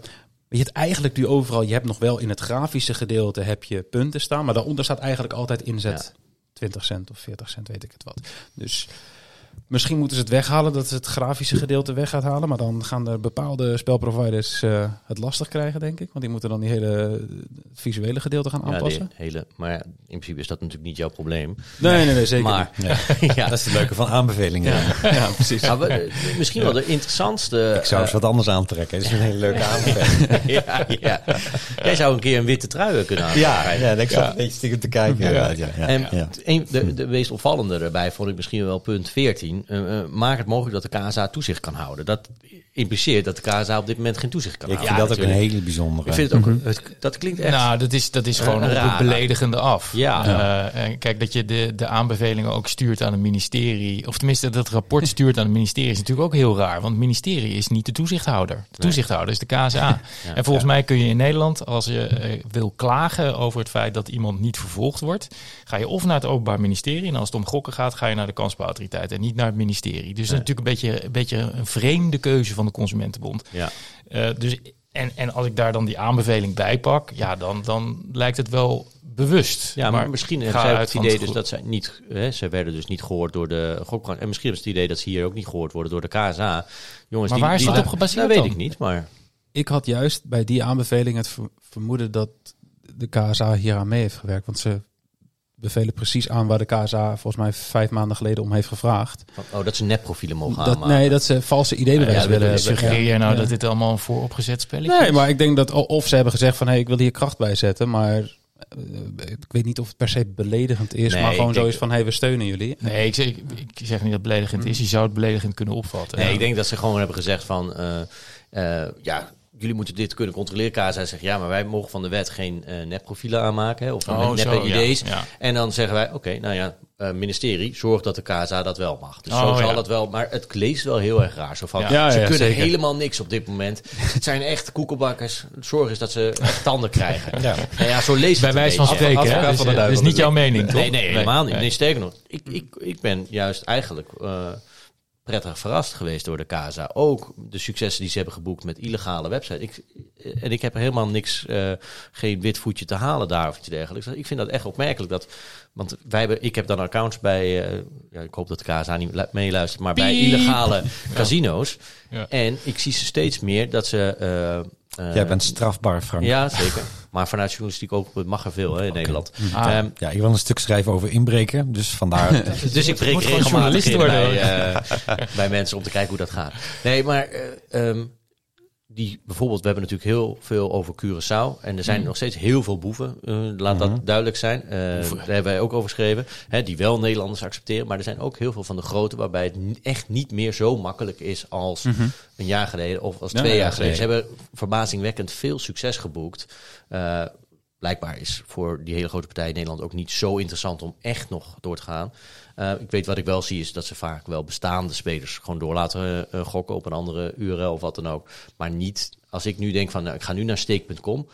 je hebt eigenlijk nu overal. Je hebt nog wel in het grafische gedeelte heb je punten staan. Maar daaronder staat eigenlijk altijd inzet. Ja. 20 cent of 40 cent, weet ik het wat. Dus Misschien moeten ze het weghalen, dat ze het grafische gedeelte weg gaat halen. Maar dan gaan er bepaalde spelproviders uh, het lastig krijgen, denk ik. Want die moeten dan die hele visuele gedeelte gaan aanpassen. Ja, hele, maar in principe is dat natuurlijk niet jouw probleem. Nee, nee, nee, zeker maar, ja. ja. Dat is het leuke van aanbevelingen. Ja, ja precies. we, misschien wel de interessantste... Ik zou eens wat anders aantrekken. Dat is een hele leuke aanbeveling. ja, ja. Jij zou een keer een witte trui kunnen aantrekken. Ja, ja ik zat een beetje stiekem te kijken. Ja. Ja. En een, de, de meest opvallende erbij vond ik misschien wel punt 14 uh, maak het mogelijk dat de KSA toezicht kan houden. Dat impliceert dat de KSA op dit moment geen toezicht kan ik houden. Ik vind dat ook een hele bijzondere. Ik vind het ook, mm -hmm. dat klinkt echt... Nou, dat is, dat is gewoon uh, het beledigende af. Ja. Uh, kijk, dat je de, de aanbevelingen ook stuurt aan het ministerie, of tenminste dat rapport stuurt aan het ministerie, is natuurlijk ook heel raar. Want het ministerie is niet de toezichthouder. De toezichthouder is de KSA. ja, en volgens mij kun je in Nederland, als je wil klagen over het feit dat iemand niet vervolgd wordt, ga je of naar het Openbaar Ministerie, en als het om gokken gaat, ga je naar de kansbouwautoriteit en niet naar het ministerie. Dus dat is natuurlijk een beetje, een beetje een vreemde keuze van de Consumentenbond. Ja. Uh, dus en, en als ik daar dan die aanbeveling bij pak, ja, dan, dan lijkt het wel bewust. Ja, maar, misschien hebben ga zij uit het van idee het dus dat zij niet... Hè, zij werden dus niet gehoord door de gokbranche. En misschien hebben ze het idee dat ze hier ook niet gehoord worden door de KSA. Jongens, Maar die, waar is die, dat op gebaseerd Dat weet dan? ik niet, maar... Ik had juist bij die aanbeveling het ver- vermoeden dat de KSA hier aan mee heeft gewerkt. Want ze bevelen precies aan waar de KSA volgens mij vijf maanden geleden om heeft gevraagd. Oh, dat ze nepprofielen mogen Dat, aanmaken. nee, dat ze valse ideebewijs Ja, willen hebben. Suggereer jij nou Ja. dat dit allemaal een vooropgezet spelletje Nee, is? maar ik denk dat of ze hebben gezegd van hé, ik wil hier kracht bij zetten, maar eh, ik weet niet of het per se beledigend is, Nee, maar gewoon zo is van hé, we steunen jullie. Nee, ik zeg, ik, ik zeg niet dat het beledigend is. Je zou het beledigend kunnen opvatten. Nee, Ja. ik denk dat ze gewoon hebben gezegd van... eh, eh, ja, jullie moeten dit kunnen controleren. KSA zegt, ja, maar wij mogen van de wet geen eh nepprofielen aanmaken. Hè, of Oh, oh, neppe zo, ja, ID's. ja. En dan zeggen wij, oké, nou ja, eh, ministerie, zorg dat de KSA dat wel mag. Dus Oh, zo zal ja. dat wel. Maar het leest wel heel erg raar. Zo van, ze ja, kunnen zeker. helemaal niks op dit moment. Het zijn echt koekelbakkers. Zorg is dat ze tanden krijgen. Ja. Nou ja, zo leest Bij wijze van spreken, hè? Dus, van de eh, duivel dat is niet jouw mening, toch? Nee, nee, helemaal niet. Nee. Nee, sterker nog. Ik, ik, ik ben juist eigenlijk eh, prettig verrast geweest door de KSA. Ook de successen die ze hebben geboekt met illegale websites. Ik, eh, en ik heb er helemaal niks, eh, geen wit voetje te halen daar of iets dergelijks. Ik vind dat echt opmerkelijk. Dat, want wij hebben, ik heb dan accounts bij, eh, ja, ik hoop dat de KSA niet lu- meeluistert, maar bij illegale casino's. Ja. En ik zie ze steeds meer dat ze... Jij bent strafbaar, Frank. Ja, zeker. Maar vanuit journalistiek ook mag er veel hè, in Nederland. Ah. Ehm, Ja, ik wil een stuk schrijven over inbreken, dus vandaar... dus ik breek moet gewoon regelmatig journalist worden, bij, eh, bij mensen om te kijken hoe dat gaat. Nee, maar eh, ehm, die, bijvoorbeeld, we hebben natuurlijk heel veel over Curaçao. En er zijn Mhm. nog steeds heel veel boeven. eh, laat Mhm. dat duidelijk zijn. Eh, daar hebben wij ook over geschreven. Hè, die wel Nederlanders accepteren. Maar er zijn ook heel veel van de grote waarbij het echt niet meer zo makkelijk is als een jaar geleden of als Ja, twee ja, jaar geleden. Ze hebben verbazingwekkend veel succes geboekt. Eh, blijkbaar is voor die hele grote partij in Nederland ook niet zo interessant om echt nog door te gaan. Eh, ik weet wat ik wel zie is dat ze vaak wel bestaande spelers gewoon door laten eh, gokken op een andere URL of wat dan ook. Maar niet als ik nu denk van nou, ik ga nu naar steek.com.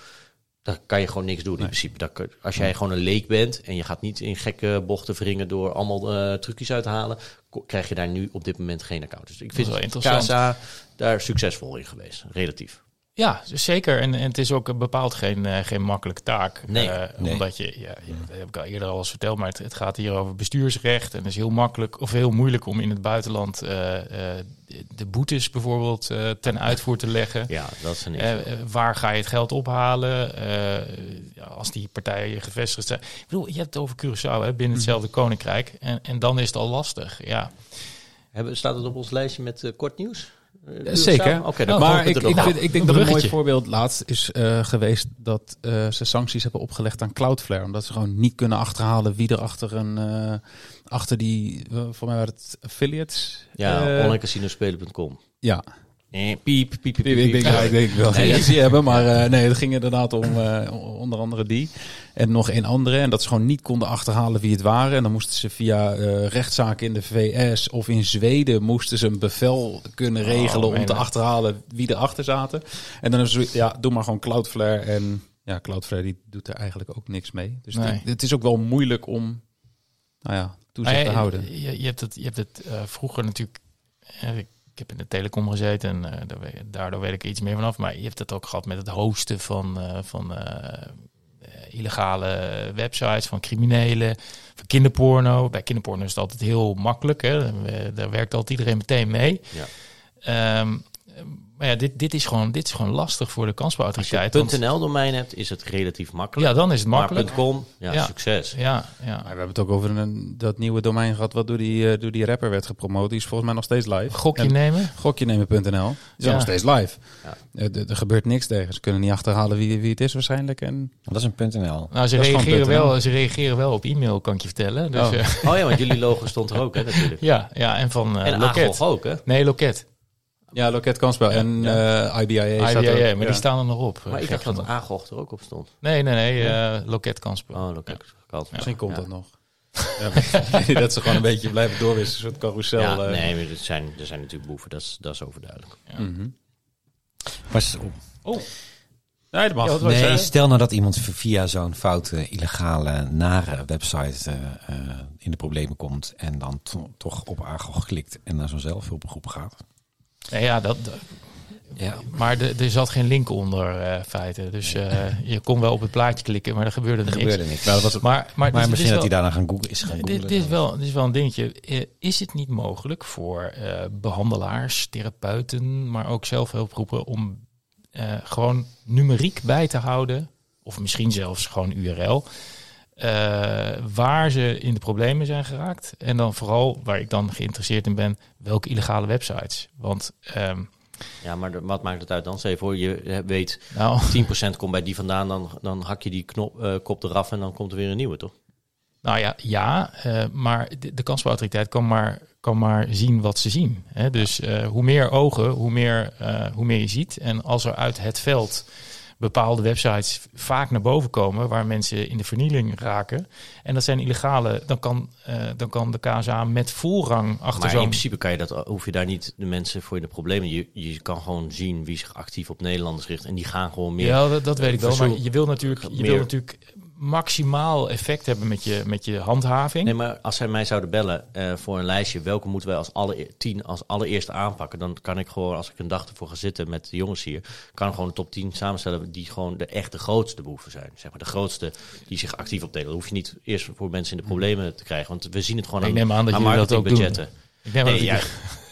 Dan kan je gewoon niks doen in principe. Dat, als jij gewoon een leek bent en je gaat niet in gekke bochten wringen door allemaal eh, trucjes uit te halen, krijg je daar nu op dit moment geen account. Dus ik vind. KSA daar succesvol in geweest, relatief. Ja, dus zeker. En, en het is ook bepaald geen, eh, geen makkelijke taak. Nee, Eh, nee. Omdat je, ja, ja, dat heb ik al eerder al eens verteld, maar het, het gaat hier over bestuursrecht. En het is heel makkelijk of heel moeilijk om in het buitenland eh, de- boetes bijvoorbeeld ten uitvoer te leggen. Ja, dat is een waar ga je het geld ophalen als die partijen gevestigd zijn? Ik bedoel, je hebt het over Curaçao hè, binnen hetzelfde koninkrijk. En, en dan is het al lastig. Ja. Hebben, staat het op ons lijstje met kort nieuws? Eh, Ja, zeker. Oké, maar we ik, ik, op. vind, ik denk een dat een mooi voorbeeld laatst is eh, geweest dat eh, ze sancties hebben opgelegd aan Cloudflare. Omdat ze gewoon niet kunnen achterhalen wie er achter een eh, achter die, voor mij waren het affiliates. Ja, onlinecasinospelen.com. ja. Eh, piep, piep, piep, piep, Ik denk, ja, ik denk wel Nee. geen easy hebben, maar eh, nee, het ging inderdaad om eh, onder andere die. En nog een andere. En dat ze gewoon niet konden achterhalen wie het waren. En dan moesten ze via eh, rechtszaken in de VS of in Zweden moesten ze een bevel kunnen Oh, regelen om te achterhalen wie erachter zaten. En dan hebben ze, ja, doe maar gewoon Cloudflare. En ja, Cloudflare die doet er eigenlijk ook niks mee. Dus Nee. het, het is ook wel moeilijk om, nou ja, toezicht te houden. Je, je hebt het, je hebt het eh, vroeger natuurlijk. Ik heb in de telecom gezeten en eh, daardoor weet ik er iets meer vanaf. Maar je hebt het ook gehad met het hosten van, eh, van eh, illegale websites, van criminelen, van kinderporno. Bij kinderporno is het altijd heel makkelijk. Hè? Daar werkt altijd iedereen meteen mee. Ja. Ehm, maar ja, dit, dit, is gewoon, dit is gewoon lastig voor de Als je kansbouwautoriteit. een want- .nl-domein hebt, is het relatief makkelijk. Ja, dan is het makkelijk. Maar .com, ja, Ja. succes. Ja, ja. Maar we hebben het ook over een, dat nieuwe domein gehad wat door die, eh, door die rapper werd gepromoot. Die is volgens mij nog steeds live. Gokje En- nemen. Gokjenemen.nl. Is Ja. nog steeds live. Ja. Eh, Er gebeurt niks tegen. Ze kunnen niet achterhalen wie, wie het is waarschijnlijk. En Dat is een .nl. Nou, ze Dat reageren, .nl. wel, ze reageren wel op e-mail, kan ik je vertellen. Dus, Oh. eh, Oh ja, want jullie logo stond er ook, hè, natuurlijk. ja, ja, en van en Loket. Ook, hè? Nee, Loket. Ja, Loket Kansspel en eh IBIA. staat er- maar ja. die staan er nog op. Maar eh, ik gek dacht dat. Agog er ook op stond. Nee, nee, nee, eh Loket Kansspel. Oh, oké. Kant. Misschien komt Ja. dat nog. Ja, dat ze gewoon een beetje blijven doorwisselen. Een soort carousel. Ja, eh. nee, maar er zijn, er zijn natuurlijk boeven, dat is, dat is overduidelijk. Mhm. Maar s- Nee, dat mag. Ja, wou je nee, zeggen? stel nou dat iemand via zo'n foute, illegale, nare website eh, eh, in de problemen komt en dan to- toch op Agog klikt en naar zo'n zelfhulpgroep gaat. Nee, ja, dat, Ja. Maar de, er zat geen link onder uh, feiten. Dus uh, je kon wel op het plaatje klikken, maar er gebeurde er, niks. gebeurde niks. Nou, was maar, maar, maar dus, misschien dat hij daarna gaan googlen, is gaan googlen. Dit, dit, is wel, dit is wel een dingetje. Is het niet mogelijk voor uh, behandelaars, therapeuten, maar ook zelfhulpgroepen om gewoon numeriek bij te houden, of misschien zelfs gewoon URL, uh, waar ze in de problemen zijn geraakt. En dan vooral, waar ik dan geïnteresseerd in ben, welke illegale websites. Want... Um, ja, maar de, wat maakt het uit dan? Je voor, je weet nou, 10% komt bij die vandaan, dan, dan hak je die knop, uh, kop eraf en dan komt er weer een nieuwe, toch? Nou ja, ja uh, maar de, de kansspelautoriteit kan maar, kan maar zien wat ze zien. Hè? Dus hoe meer ogen, hoe meer, hoe meer je ziet. En als er uit het veld bepaalde websites vaak naar boven komen waar mensen in de vernieling raken. En dat zijn illegale, dan kan, uh, dan kan de KSA met voorrang achter Maar zo'n... in principe kan je dat, hoef je daar niet de mensen voor in de problemen. Je, je kan gewoon zien wie zich actief op Nederlanders richt. En die gaan gewoon meer. Ja, dat, dat weet ik wel. Maar je wil natuurlijk, je wil natuurlijk maximaal effect hebben met je, met je handhaving. Nee, maar als zij mij zouden bellen eh, voor een lijstje, welke moeten wij als alle tien als allereerste aanpakken, dan kan ik gewoon, als ik een dag ervoor ga zitten met de jongens hier, kan ik gewoon een top 10 samenstellen die gewoon de echt de grootste behoeven zijn. Zeg maar de grootste die zich actief opdelen. Dan hoef je niet eerst voor mensen in de problemen te krijgen, want we zien het gewoon Ik aan, neem aan dat jullie dat ook doen. marketingbudgetten. Ik denk Nee, dat ja,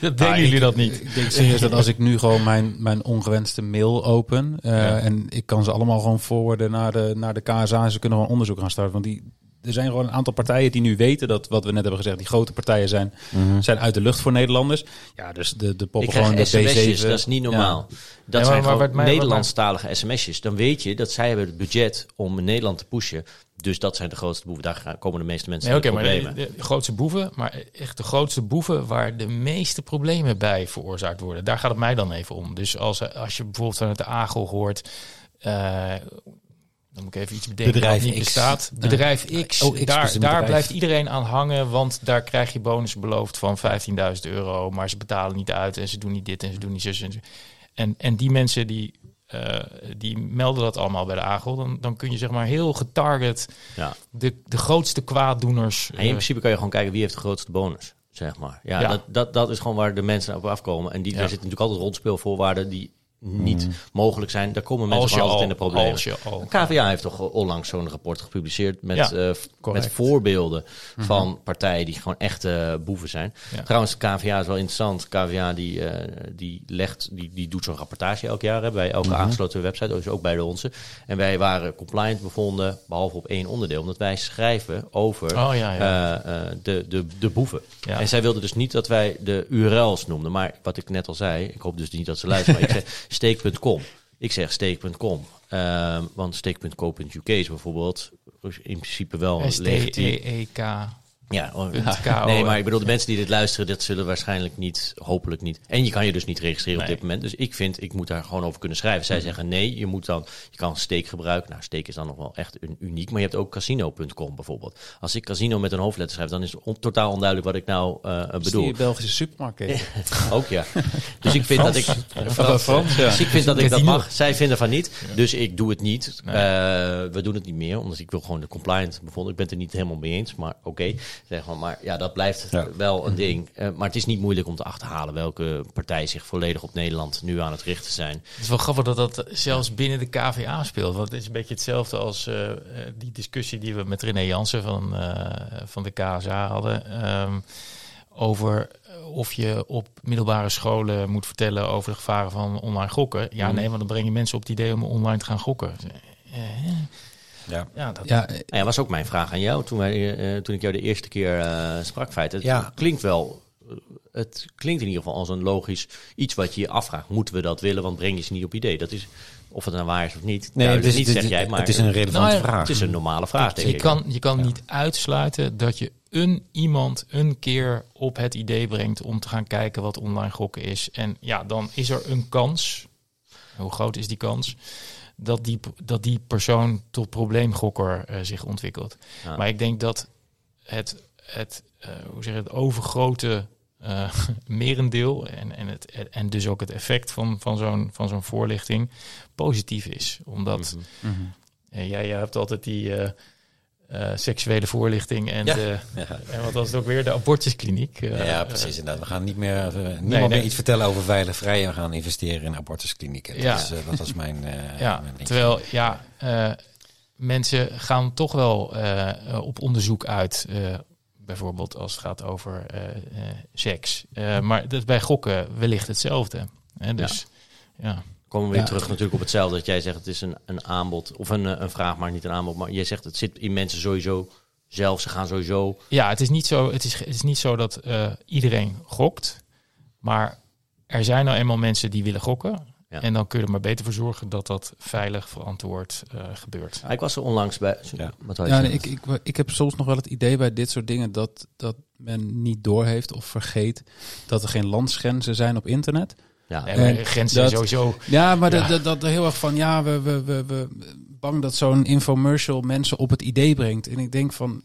dat denken jullie dat niet. Ik denk serieus dat als ik nu gewoon mijn, mijn ongewenste mail open eh, Ja. en ik kan ze allemaal gewoon forwarden naar de, naar de KSA en ze kunnen gewoon onderzoek gaan starten. Want die, er zijn gewoon een aantal partijen die nu weten dat wat we net hebben gezegd, die grote partijen zijn, zijn uit de lucht voor Nederlanders. Ja, dus de, de Ik poppen gewoon de sms'jes, B7. dat is niet normaal. Dat maar- zijn maar gewoon Nederlandstalige sms'jes. Dan weet je dat zij hebben het budget om in Nederland te pushen. Dus dat zijn de grootste boeven. Daar gaan- komen de meeste mensen Nee, de maar de, de grootste boeven, maar echt de grootste boeven waar de meeste problemen bij veroorzaakt worden. Daar gaat het mij dan even om. Dus als, als je bijvoorbeeld vanuit de AGO hoort, eh, dan moet ik even iets bedenken Bedrijf niet X. bestaat. Bedrijf X, Oh, X is daar, daar bedrijf. blijft iedereen aan hangen, want daar krijg je bonus beloofd van 15.000 euro, maar ze betalen niet uit en ze doen niet dit en ze doen niet zus en zo. En, en die mensen die, eh, die melden dat allemaal bij de AGO, dan, dan kun je zeg maar heel getarget Ja. de, de grootste kwaaddoeners. En in eh, principe kan je gewoon kijken wie heeft de grootste bonus, zeg maar. Ja, Ja. Dat, dat, dat is gewoon waar de mensen op afkomen. En die, daar zitten natuurlijk altijd rondspelvoorwaarden die niet mogelijk zijn. Daar komen mensen gewoon al, altijd in de problemen. als je al. KVA heeft toch onlangs zo'n rapport gepubliceerd met, Ja, eh, met voorbeelden van partijen die gewoon echte boeven zijn. Ja. Trouwens, KVA is wel interessant. KVA die, eh, die, legt, die, die doet zo'n rapportage elk jaar hè, bij elke aangesloten website, dus ook bij de onze. En wij waren compliant bevonden, behalve op één onderdeel, omdat wij schrijven over Oh, ja, eh, eh, de, de, de boeven. En zij wilden dus niet dat wij de URL's noemden. Maar wat ik net al zei, ik hoop dus niet dat ze luisteren, maar ik steek.com. Ik zeg steek.com. Ehm, want steek.co.uk is bijvoorbeeld in principe wel legitiem. S-T-E-E-K. Ja, oh, KO. nee, maar ik bedoel, de mensen die dit luisteren, dat zullen waarschijnlijk niet, hopelijk niet. En je kan je dus niet registreren op dit moment. Dus ik vind, ik moet daar gewoon over kunnen schrijven. Zij zeggen nee, je moet dan, je kan steek gebruiken. Nou, steek is dan nog wel echt een, uniek. Maar je hebt ook casino.com bijvoorbeeld. Als ik casino met een hoofdletter schrijf, dan is het on- totaal onduidelijk wat ik nou eh, Is bedoel. die Belgische supermarkt. Ook ja. Dus ik vind dat ik. Frans, Frans, ja. Dus ik vind dat ik dat mag. Zij vinden van niet. Dus ik doe het niet. Eh, we doen het niet meer, omdat ik wil gewoon de compliant bevonden. Ik ben het er niet helemaal mee eens, maar oké. Zeg maar, maar ja, dat blijft Ja. wel een ding. Eh, maar het is niet moeilijk om te achterhalen welke partij zich volledig op Nederland nu aan het richten zijn. Het is wel grappig dat dat zelfs binnen de KVA speelt. Want het is een beetje hetzelfde als eh, die discussie die we met René Jansen van, eh, van de KSA hadden. ehm, over of je op middelbare scholen moet vertellen over de gevaren van online gokken. Ja, nee, want dan breng je mensen op het idee om online te gaan gokken. Eh, Ja. ja, dat, Ja, Nou ja, was ook mijn vraag aan jou toen, wij, eh, toen ik jou de eerste keer eh, sprak. Feit. Het Ja. klinkt wel. eh, Het klinkt in ieder geval als een logisch iets wat je je afvraagt. Moeten we dat willen? Want breng je ze niet op idee. Dat is of het nou waar is of niet. Nee, Nee, het is, niet zeg jij, maar het is een relevante Nou vraag. het is een normale vraag, denk je ik. kan, je kan niet uitsluiten dat je een iemand een keer op het idee brengt om te gaan kijken wat online gokken is. En ja, dan is er een kans. Hoe groot is die kans? Dat die, dat die persoon tot probleemgokker eh, zich ontwikkelt. Ja. Maar ik denk dat het, het, eh, hoe zeg je, het overgrote eh, merendeel en, en, het, en dus ook het effect van, van zo'n van zo'n voorlichting positief is. Omdat Mhm. eh, ja, jij hebt altijd die, eh, eh, seksuele voorlichting en, Ja. de, Ja. en wat was het ook weer, de abortuskliniek. eh, ja, precies. Inderdaad. We gaan niet meer, eh, niemand nee. meer iets vertellen over veilig vrij. We gaan investeren in abortusklinieken. Ja. Dus, eh, dat was mijn, eh, Ja, mijn terwijl ja, eh, mensen gaan toch wel eh, op onderzoek uit. eh, bijvoorbeeld als het gaat over eh, eh, seks. Eh, maar dat is bij gokken wellicht hetzelfde. Hè, dus ja. Komen we weer Ja. terug natuurlijk op hetzelfde. Dat jij zegt het is een, een aanbod of een, eh, een vraag, maar niet een aanbod. Maar jij zegt het zit in mensen sowieso zelf. Ze gaan sowieso. Ja, het is niet zo, het is, het is niet zo dat eh, iedereen gokt. Maar er zijn nou eenmaal mensen die willen gokken. Ja. En dan kun je er maar beter voor zorgen dat dat veilig verantwoord eh, gebeurt. Ik was er onlangs bij. Ja. Nee, ik, ik, ik heb soms nog wel het idee bij dit soort dingen dat, dat men niet doorheeft of vergeet dat er geen landsgrenzen zijn op internet. Ja. Maar En grenzen dat- sowieso. Ja, maar Ja. Dat, dat, dat er heel erg van, ja, we, we, we, we bang dat zo'n infomercial mensen op het idee brengt. En ik denk van,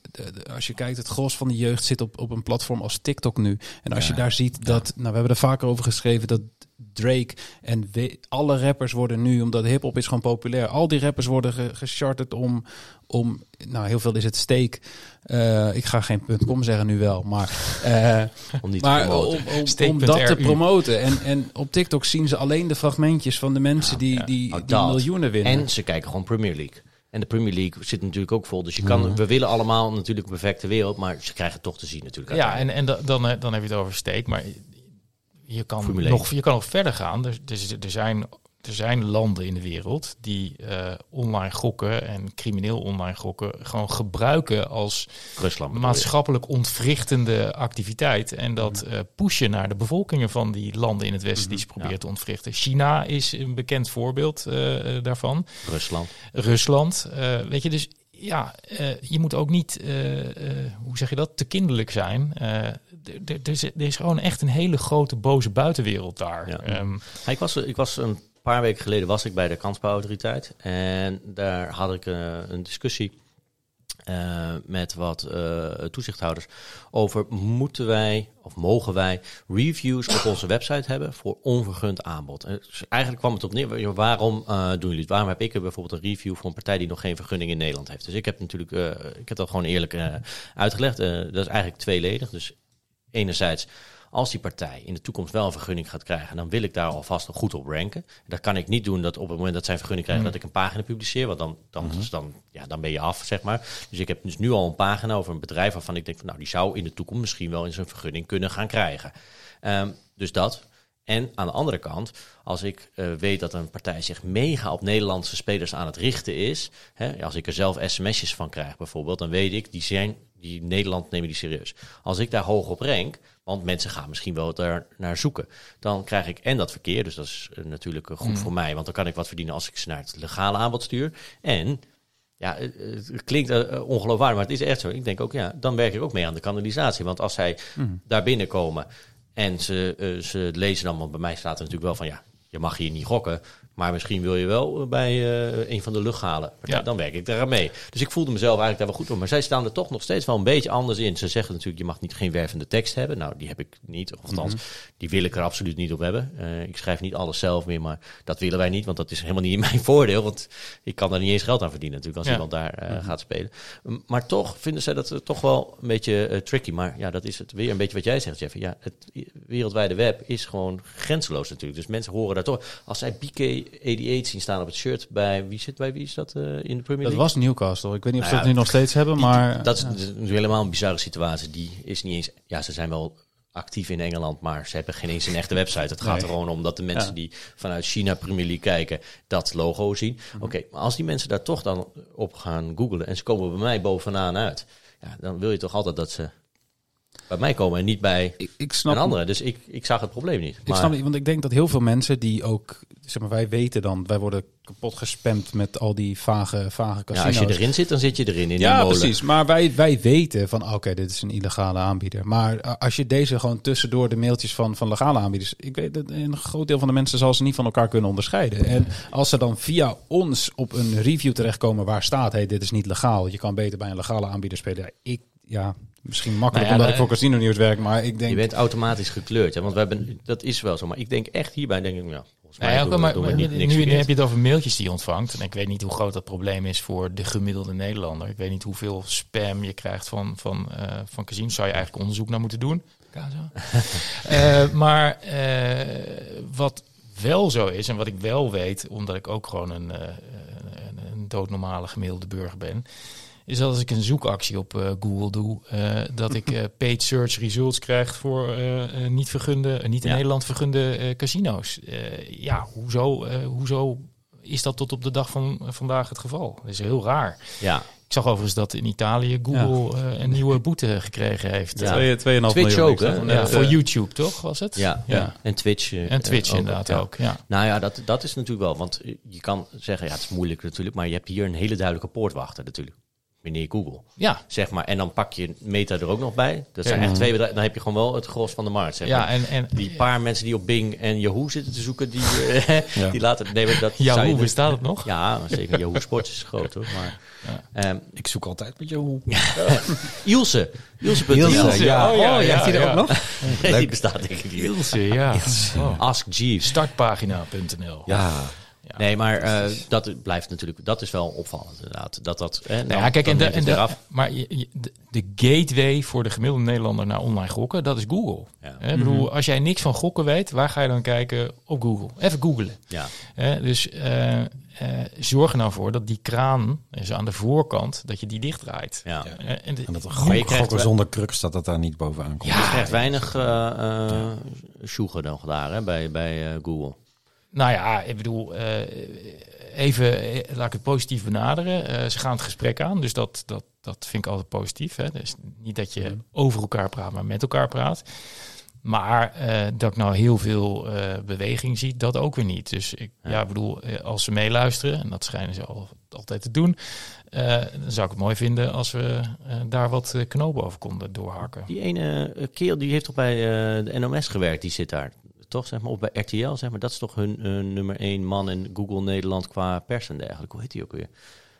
als je kijkt, het gros van de jeugd zit op, op een platform als TikTok nu. En als Ja. je daar ziet dat, nou, we hebben er vaker over geschreven, dat Drake en we- alle rappers worden nu, omdat hip-hop is gewoon populair, al die rappers worden ge, gecharterd om, om, nou, heel veel is het steek. Eh, ik ga geen .com zeggen nu wel, maar... eh, om niet te maar om, promoten. om, om dat te promoten. En, en op TikTok zien ze alleen de fragmentjes van de mensen die, ja. die, die dat. miljoenen winnen. En ze kijken gewoon Premier League. En de Premier League zit natuurlijk ook vol. Dus je kan, Mhm. we willen allemaal natuurlijk een perfecte wereld, maar ze krijgen het toch te zien natuurlijk. Ja, en, en da- dan, eh, dan heb je het over steek. Maar je kan, Formule nog, je kan nog verder gaan. Er, er, er, zijn, er zijn landen in de wereld die eh, online gokken en crimineel online gokken gewoon gebruiken als Rusland. maatschappelijk ontwrichtende activiteit. En dat eh, pushen naar de bevolkingen van die landen in het Westen die ze proberen ja. te ontwrichten. China is een bekend voorbeeld eh, daarvan. Rusland. Rusland. weet je, dus ja, je moet ook niet, hoe zeg je dat, te kinderlijk zijn. Er is- er is gewoon echt een hele grote boze buitenwereld daar. Ja. Ehm, Ja, Ik was, ik was een paar weken geleden was ik bij de kansbouwautoriteit. En daar had ik eh, een discussie eh, met wat eh, toezichthouders over moeten wij of mogen wij reviews op onze website hebben voor onvergund aanbod. En dus eigenlijk kwam het op neer, waarom doen jullie het? Waarom heb ik er bijvoorbeeld een review voor een partij die nog geen vergunning in Nederland heeft? Dus ik heb natuurlijk, ik heb dat gewoon eerlijk uitgelegd. Dat is eigenlijk tweeledig. Dus enerzijds, als die partij in de toekomst wel een vergunning gaat krijgen, dan wil ik daar alvast nog goed op ranken. Dat kan ik niet doen dat op het moment dat zij een vergunning krijgen, dat ik een pagina publiceer, want dan, dan, dus dan, ja, dan ben je af, zeg maar. Dus ik heb dus nu al een pagina over een bedrijf waarvan ik denk van, nou, die zou in de toekomst misschien wel eens een vergunning kunnen gaan krijgen. Ehm, dus dat. En aan de andere kant, als ik eh, weet dat een partij zich mega op Nederlandse spelers aan het richten is, hè, als ik er zelf sms'jes van krijg bijvoorbeeld, dan weet ik, die zijn, die Nederland nemen die serieus. Als ik daar hoog op rank, want mensen gaan misschien wel daar naar zoeken, dan krijg ik en dat verkeer, dus dat is eh, natuurlijk eh, goed voor mij, want dan kan ik wat verdienen als ik ze naar het legale aanbod stuur. En ja, het, het klinkt eh, eh, ongeloofwaardig, maar het is echt zo. Ik denk ook, ja, dan werk ik ook mee aan de kanalisatie. Want als zij daar binnenkomen en ze, eh, ze lezen dan, want bij mij staat er natuurlijk wel van, ja, je mag hier niet gokken. Maar misschien wil je wel eh, bij eh, een van de luchtgalen. Ja. Dan werk ik daar aan mee. Dus ik voelde mezelf eigenlijk daar wel goed op. Maar zij staan er toch nog steeds wel een beetje anders in. Ze zeggen natuurlijk, je mag niet geen wervende tekst hebben. Nou, die heb ik niet. Of althans, die wil ik er absoluut niet op hebben. Eh, ik schrijf niet alles zelf meer, maar dat willen wij niet. Want dat is helemaal niet in mijn voordeel. Want ik kan daar niet eens geld aan verdienen natuurlijk. Als Ja. iemand daar eh, gaat spelen. Maar toch vinden zij dat toch wel een beetje tricky. Maar ja, dat is het weer een beetje wat jij zegt, Jeffy. Ja, het wereldwijde web is gewoon grenzeloos natuurlijk. Dus mensen horen daar toch... Als zij BK88 zien staan op het shirt bij... Wie zit bij wie is dat eh, in de Premier Dat League? was Newcastle. Ik weet niet of ze Nou dat ja, nu nog steeds hebben, Die- maar... dat is helemaal een bizarre situatie. Die is niet eens... Ja, ze zijn wel actief in Engeland, maar ze hebben geen eens een echte website. Het gaat er gewoon om dat de mensen Ja. die vanuit China Premier League kijken, dat logo zien. Mhm. Oké, maar als die mensen daar toch dan op gaan googlen en ze komen bij mij bovenaan uit, ja, dan wil je toch altijd dat ze bij mij komen en niet bij ik, ik snap een andere. Dus ik, ik zag het probleem niet. Ik snap niet, want ik denk dat heel veel mensen die ook, zeg maar, wij weten dan, wij worden kapot gespamd met al die vage, vage ja, casino's. als je erin zit, dan zit je erin in die ja, molen. precies. Maar wij, wij weten van, oké, dit is een illegale aanbieder. Maar als je deze gewoon tussendoor de mailtjes van, van legale aanbieders... Ik weet dat een groot deel van de mensen zal ze niet van elkaar kunnen onderscheiden. En als ze dan via ons op een review terechtkomen waar staat... hey, dit is niet legaal, je kan beter bij een legale aanbieder spelen. Ja, ik, ja, misschien makkelijk Nou ja, omdat nou, ik voor Casino Nieuws werk, maar ik denk... Je bent automatisch gekleurd. Hè? Want we hebben, dat is wel zo. Maar ik denk echt hierbij, denk ik, ja, volgens Volgens mij Nee, doen maar, doen we maar niet- nu, niks nu verkeerd. heb je het over mailtjes die je ontvangt. En ik weet niet hoe groot dat probleem is voor de gemiddelde Nederlander. Ik weet niet hoeveel spam je krijgt van, van, eh van casinos. Zou je eigenlijk onderzoek naar moeten doen. Eh, maar eh, wat wel zo is en wat ik wel weet, omdat ik ook gewoon een, eh, een, een doodnormale gemiddelde burger ben, is dat als ik een zoekactie op eh, Google doe, eh, dat ik eh, paid search results krijg voor niet vergunde, niet in Ja. Nederland vergunde eh, casino's. Eh, ja, hoezo, eh, hoezo is dat tot op de dag van vandaag het geval? Dat is heel raar. Ja, Ik zag overigens dat in Italië Google eh, een nieuwe boete gekregen heeft. Ja. Twee- 2,5 Twitch miljoen. ook, hè? Ja, voor YouTube toch was het? ja, Ja. en Twitch. En Twitch ook, inderdaad ook. Ja. Nou ja, dat, dat is natuurlijk wel. Want je kan zeggen, ja, het is moeilijk natuurlijk. Maar je hebt hier een hele duidelijke poortwachter natuurlijk. Meneer Google. Ja, Zeg maar. En dan pak je Meta er ook nog bij. Dat zijn Ja. echt twee bedrijven. Dan heb je gewoon wel het gros van de markt. Zeg ja maar. en, en Die paar mensen die op Bing en Yahoo zitten te zoeken, die, eh, Ja. die laten... Nee, maar dat ja, hoe dus- bestaat het nog? Ja, zeker. Yahoo Sports is groot hoor. Maar, ehm, Ik zoek altijd met jou. Ilse. Ilse.nl. Ilse, ja. Oh, ja, Oh, ja, heeft hij er ja. ook nog? Die bestaat denk ik niet. Ilse, ja. Oh. Ask Jeeves. Startpagina.nl. Ja. Ja. Nee, maar eh, dat blijft natuurlijk, dat is wel opvallend inderdaad. Dat dat, eh, Nou dan- ja, kijk, dan en de, neemt en het de, eraf. maar je, je- de, de gateway voor de gemiddelde Nederlander naar online gokken, dat is Google. Ja. Hè, Ik bedoel, als jij niks van gokken weet, waar ga je dan kijken? Op Google. Even googlen. Ja. Hè, dus eh, eh, zorg er nou voor dat die kraan, dus aan de voorkant, dat je die dichtdraait. Ja. Eh, en de- En dat een gokken zonder crux, dat dat daar niet bovenaan komt. Je krijgt weinig eh eh sjoegen nog daar hè, bij, bij eh, Google. Nou ja, ik bedoel, eh, even, eh, laat ik het positief benaderen. Eh, ze gaan het gesprek aan, dus dat, dat, dat vind ik altijd positief. Hè. Dus niet dat je over elkaar praat, maar met elkaar praat. Maar dat ik nou heel veel beweging zie, dat ook weer niet. Dus ik ja. bedoel, als ze meeluisteren, en dat schijnen ze al, altijd te doen, dan zou ik het mooi vinden als we daar wat knopen over konden doorhakken. Die ene kerel die heeft toch bij de NOS gewerkt, die zit daar. Toch, zeg maar, of bij RTL, zeg maar. Dat is toch hun, nummer één man in Google Nederland qua pers en dergelijke. Hoe heet die ook weer?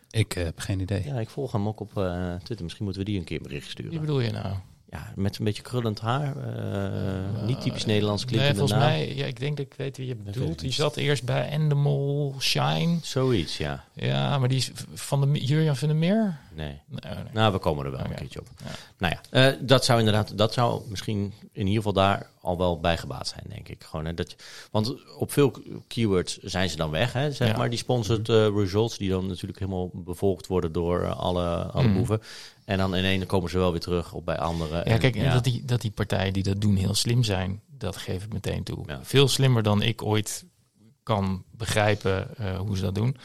Ik eh, heb geen idee. Ja, ik volg hem ook op eh, Twitter. Misschien moeten we die een keer een bericht Wie sturen. bedoel je nou? Ja, met een beetje krullend haar. eh, niet typisch Nederlands Nee, klinkende volgens naam. mij, ja, ik denk dat ik weet wie je bedoelt. Die zat eerst bij Endemol Shine. Zoiets, ja. Ja, maar die is van de Jurjan van der Meer. Nee. Nee, nee. Nou, we komen er wel een keertje op. Ja. Nou ja, eh, dat zou inderdaad, dat zou misschien in ieder geval daar al wel bij gebaat zijn, denk ik. Gewoon, hè, dat, je- want op veel keywords zijn ze dan weg, hè, zeg Ja. maar. Die sponsored eh, results, die dan natuurlijk helemaal bevolkt worden door eh, alle, alle Mhm. boeven. En dan ineens komen ze wel weer terug op bij andere. Ja, kijk, en ja. dat die, dat die partijen die dat doen heel slim zijn, dat geef ik meteen toe. Ja. Veel slimmer dan ik ooit kan begrijpen eh, hoe ze dat doen.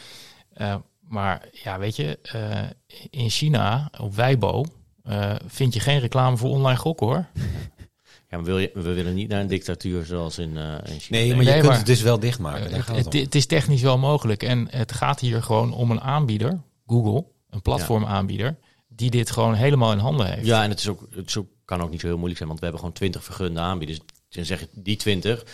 Eh, maar ja, weet je, eh, in China, op Weibo, eh, vind je geen reclame voor online gokken hoor. Ja, maar wil je, we willen niet naar een dictatuur zoals in, eh in China. Nee, maar Nee, je kunt maar- het dus wel dichtmaken. Het is technisch wel mogelijk. En het gaat hier gewoon om een aanbieder, Google, een platformaanbieder, die dit gewoon helemaal in handen heeft. Ja, en het, is ook, het is ook, kan ook niet zo heel moeilijk zijn, want we hebben gewoon 20 vergunde aanbieders. Dan zeg je die 20.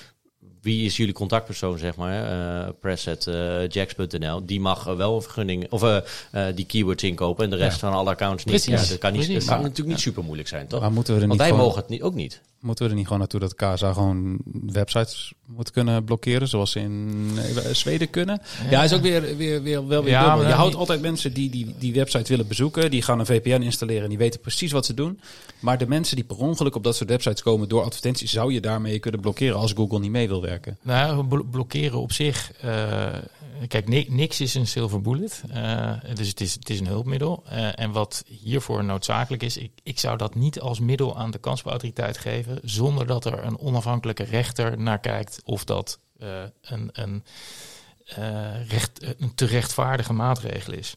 Wie is jullie contactpersoon, zeg maar? eh press@jax.nl. die mag eh, wel een vergunning of eh, eh, die keywords inkopen en de rest van alle accounts niet. Precies, Ja, dat kan, niet, dat kan natuurlijk niet super moeilijk zijn, toch? Maar moeten we er Want niet wij gewoon, mogen het niet, ook niet. Moeten we er niet gewoon naartoe dat KSA gewoon websites moet kunnen blokkeren, zoals ze in eh, Zweden kunnen? Ja, is ook weer, weer, weer wel weer Ja, dubbel. maar Je houdt niet- altijd mensen die, die die website willen bezoeken, die gaan een VPN installeren en die weten precies wat ze doen. Maar de mensen die per ongeluk op dat soort websites komen door advertenties, zou je daarmee kunnen blokkeren als Google niet mee wil werken. Nou, blo- blokkeren op zich. eh, kijk, ni- niks is een silver bullet. eh, dus het is, het is een hulpmiddel. En wat hiervoor noodzakelijk is, ik, ik zou dat niet als middel aan de kansspelautoriteit geven. Zonder dat er een onafhankelijke rechter naar kijkt of dat eh, een, een, eh, recht, een te rechtvaardige maatregel is.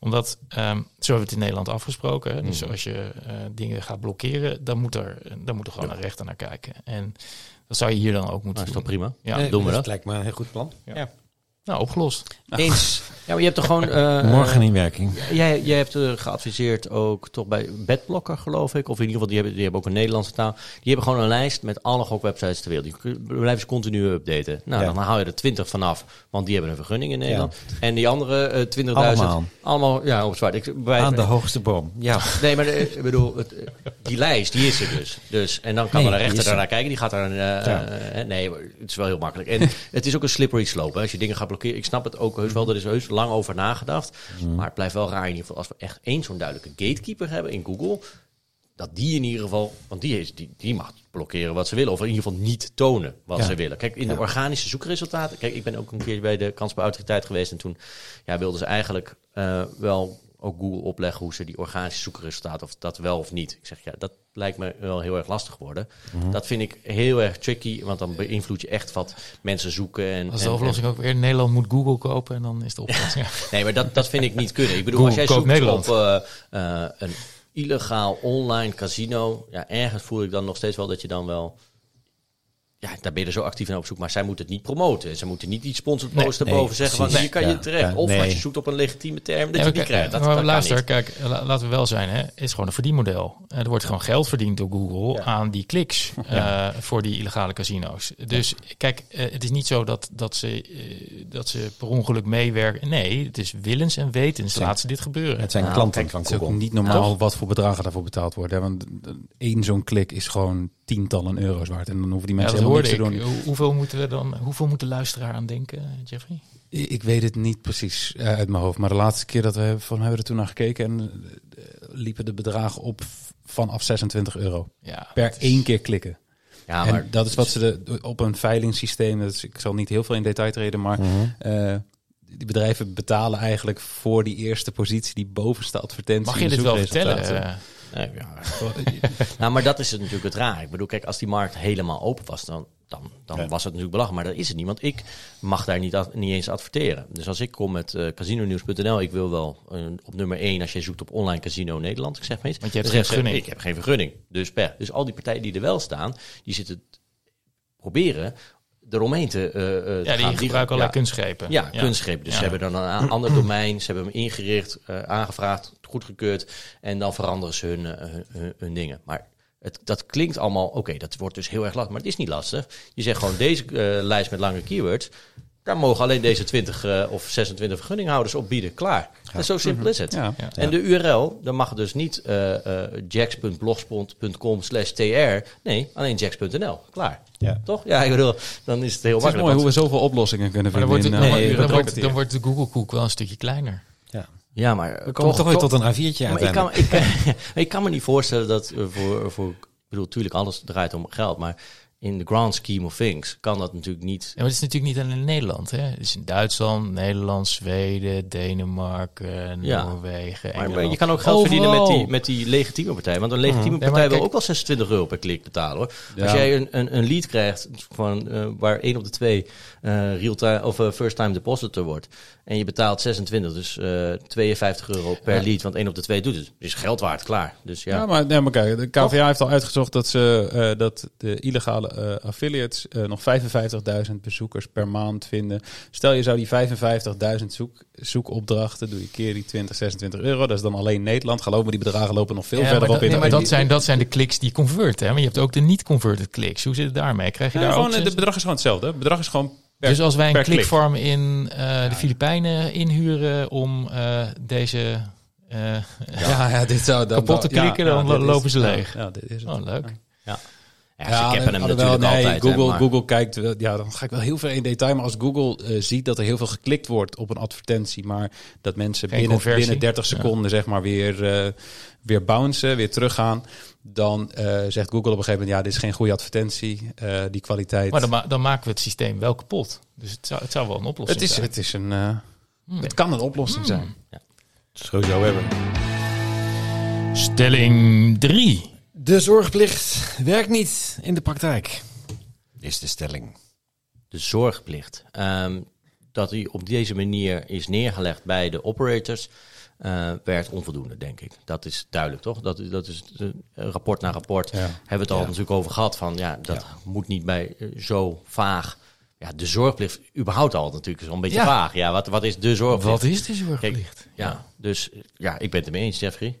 Omdat, ehm, zo hebben we het in Nederland afgesproken. hè. Dus als je eh, dingen gaat blokkeren, dan moet er, dan moet er gewoon een rechter naar kijken. En dat zou je hier dan ook Nou, moeten is doen. toch prima? Ja, Nee, doen we dat dat. lijkt me een heel goed plan. Ja. Nou, opgelost. Eens. Ja, maar je hebt toch gewoon... eh, Morgen in werking. Jij, jij hebt eh, geadviseerd ook toch bij Bedblokker, geloof ik. Of in ieder geval, die hebben, die hebben ook een Nederlandse taal. Die hebben gewoon een lijst met alle gokwebsites ter wereld. Die blijven ze continu updaten. Nou, Ja. dan haal je er 20 vanaf, want die hebben een vergunning in Nederland. En die andere eh 20.000... Allemaal. Allemaal, ja, op zwart. Ik, bij, Aan de hoogste boom. Ja. Nee, maar ik bedoel, het, die lijst, die is er dus. dus en dan kan Nee, de rechter er. daarnaar kijken. Die gaat daar een... Ja. nee, het is wel heel makkelijk. En het is ook een slippery slope. Hè. Als je dingen gaat blokkeren. Ik snap het ook heus wel. Er is heus lang over nagedacht. Maar het blijft wel raar in ieder geval. Als we echt één zo'n duidelijke gatekeeper hebben in Google... dat die in ieder geval... Want die, is, die, die mag blokkeren wat ze willen. Of in ieder geval niet tonen wat Ja. ze willen. Kijk, in de organische zoekresultaten... Kijk, ik ben ook een keer bij de kansbouwautoriteit geweest. En toen ja, wilden ze eigenlijk eh, wel ook Google opleggen... hoe ze die organische zoekresultaten... of dat wel of niet. Ik zeg, ja, dat lijkt me wel heel erg lastig worden. Mhm. Dat vind ik heel erg tricky. Want dan beïnvloed je echt wat mensen zoeken. En, Als de en- oplossing ook weer Nederland moet Google kopen en dan is de oplossing. Nee, maar dat, dat vind ik niet kunnen. Ik bedoel, Google als jij zoekt Nederland. op eh, eh, een illegaal online casino, ja, ergens voel ik dan nog steeds wel dat je dan wel. Ja, daar ben je er zo actief naar op zoek, maar zij moeten het niet promoten. Ze moeten niet die sponsored Nee, post erboven nee, zeggen van hier kan je terecht. ja, of nee. als je zoekt op een legitieme term, dat Ja, je die krijgt. Dat, maar dat luister, niet. kijk, la- laten we wel zijn. Hè. Het is gewoon een verdienmodel. Er wordt gewoon geld verdiend door Google Ja. aan die kliks eh, voor die illegale casino's. Dus kijk, eh, het is niet zo dat, dat, ze, eh, dat ze per ongeluk meewerken. Nee, het is willens en wetens laten ze dit gebeuren. Het zijn Nou, klanten kijk, van Het is ook Google. niet normaal Toch? wat voor bedragen daarvoor betaald worden. Hè? Want één zo'n klik is gewoon tientallen euro's waard. En dan hoeven die Ja, mensen dat helemaal hoorde niks ik. te doen. Hoe- Hoeveel moeten we dan? Hoeveel moet de luisteraar aan denken, Jeffrey? Ik weet het niet precies eh, uit mijn hoofd. Maar de laatste keer dat we hebben, van, hebben we er toen naar gekeken... en eh, liepen de bedragen op vanaf 26 euro. Ja, Per is- één keer klikken. Ja, en maar dat is wat ze de, op een veilingssysteem... Dat is, ik zal niet heel veel in detail treden, maar... Mhm. eh, die bedrijven betalen eigenlijk voor die eerste positie... die bovenste advertentie. Mag je dit wel vertellen? Nee, ja. nou, maar dat is het natuurlijk het raar. Ik bedoel, kijk, als die markt helemaal open was, dan, dan, dan Ja. was het natuurlijk belachelijk. Maar dat is het niet, want ik mag daar niet, niet eens adverteren. Dus als ik kom met eh casinonews.nl, ik wil wel eh, op nummer 1 als je zoekt op online casino Nederland, ik zeg maar iets. Want je hebt geen vergunning. Ik heb geen vergunning. Dus per. Dus al die partijen die er wel staan, die zitten proberen eromheen te, eh, eh, te ja, die gaan. gebruiken allerlei ja, kunstgrepen. ja, kunstgreep. Dus Ja. ze hebben dan een ander domein, ze hebben hem ingericht, eh, aangevraagd, goedgekeurd. En dan veranderen ze hun, hun, hun- dingen. Maar het, dat klinkt allemaal, oké, dat wordt dus heel erg lastig. Maar het is niet lastig. Je zegt gewoon deze lijst met lange keywords. Daar mogen alleen deze 20 eh, of 26 vergunninghouders op bieden. Klaar. En zo simpel is het. Ja. Ja. En de URL, dan mag het dus niet eh eh jax.blogspot.com slash tr. Nee, alleen jax.nl. Klaar. Ja. Toch? Ja, ik bedoel, dan is het heel Het is makkelijk. mooi hoe we zoveel oplossingen kunnen Maar dan vinden. wordt, het, nee, wordt- dan, wordt, wordt- dan wordt de Google koek wel een stukje kleiner. Ja. Ja, maar We komen toch weer tot een A4'tje Maar ik, kan, ik, ik kan me niet voorstellen dat voor, voor... Ik bedoel, natuurlijk alles draait om geld, maar in the grand scheme of things kan dat natuurlijk niet... Ja, maar het is natuurlijk niet alleen in Nederland. Hè? Het is in Duitsland, Nederland, Zweden, Denemarken, Ja. Noorwegen, Maar, Engeland. maar je kan ook geld verdienen met die, met die legitieme partij. Want een legitieme Ja, maar partij wil kijk- ook wel 26 euro per klik betalen hoor. Ja. Als jij een, een, een lead krijgt van, eh, waar één op de twee eh real time, of eh, first time depositor wordt. En je betaalt 26, dus eh 52 euro per Ja. lead. Want één op de twee doet het. Is geld waard, klaar. Dus ja. Ja, maar, nee, maar kijk, de KVA heeft al uitgezocht dat, ze, eh, dat de illegale eh, affiliates eh, nog 55.000 bezoekers per maand vinden. Stel je zou die 55.000 zoek, zoekopdrachten, doe je keer die 20, 26 euro. Dat is dan alleen Nederland. Geloof me, die bedragen lopen nog veel Ja, verder maar op dat, in nee, maar dat, zijn, dat zijn de kliks die converten. Hè? Maar je hebt ook de niet-converted kliks. Hoe zit het daarmee? Krijg je daar gewoon, ook... eh, het bedrag is gewoon hetzelfde. Het bedrag is gewoon per, dus als wij een per klik. klikfarm in eh, de Filipijnen inhuren om eh, deze... eh, Ja, ja, dit zou dan Kapot te ja, klikken, dan is- lopen ze leeg. Ja, dit is het. Oh, leuk. Ja, Ja, ze hem natuurlijk nee, altijd. hè, Google, maar- Google kijkt, wel- ja, dan ga ik wel heel ver in detail. Maar als Google ziet dat er heel veel geklikt wordt op een advertentie, maar dat mensen Geen binnen, conversie. binnen 30 seconden zeg maar weer, uh, weer bouncen, weer teruggaan, dan uh, zegt Google op een gegeven moment, ja, dit is geen goede advertentie, uh, die kwaliteit. Maar dan, ma dan, maken we het systeem wel kapot. Dus het zou, het zou wel een oplossing het is, zijn. Het, is een, uh, hmm. het kan een oplossing hmm. zijn. Ja. Sowieso hebben. Stelling 3. De zorgplicht werkt niet in de praktijk. Is de stelling. De zorgplicht. Um, dat die op deze manier is neergelegd bij de operators. Uh, werd onvoldoende, denk ik. Dat is duidelijk, toch? Dat, dat is uh, rapport na rapport. Ja. Hebben we het al ja. natuurlijk over gehad. Van ja, dat ja. moet niet bij uh, zo vaag. ja, de zorgplicht überhaupt al natuurlijk zo'n beetje Ja. vaag. Ja, wat, wat is de zorgplicht? Wat is de zorgplicht? Ja, dus ja, ik ben het ermee eens, Jeffrey.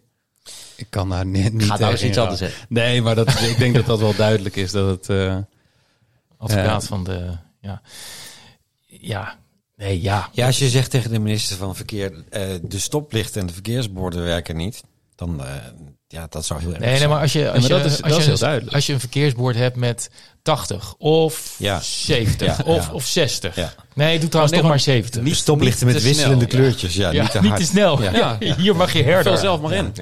Ik kan daar net niet Ga nou eens iets anders zeggen. Nee, maar dat, ik denk dat dat wel duidelijk is. Dat het, eh, Advocaat van de... Ja. ja, nee, ja. Ja, als je zegt tegen de minister van Verkeer, eh, de stoplichten en de verkeersborden werken niet, dan, eh, ja, dat zou heel erg Nee, nee, zijn. maar als je, als maar je, dat is- als dat je is heel. Als je een verkeersbord hebt met 80 of Ja. 70 Ja, of, ja. of 60. Ja. Nee, doe trouwens nee, toch maar maar 70. Niet stoplichten met wisselende kleurtjes, ja, ja, niet te niet hard. te snel. Ja. Ja. Hier mag je herder. vul zelf maar in.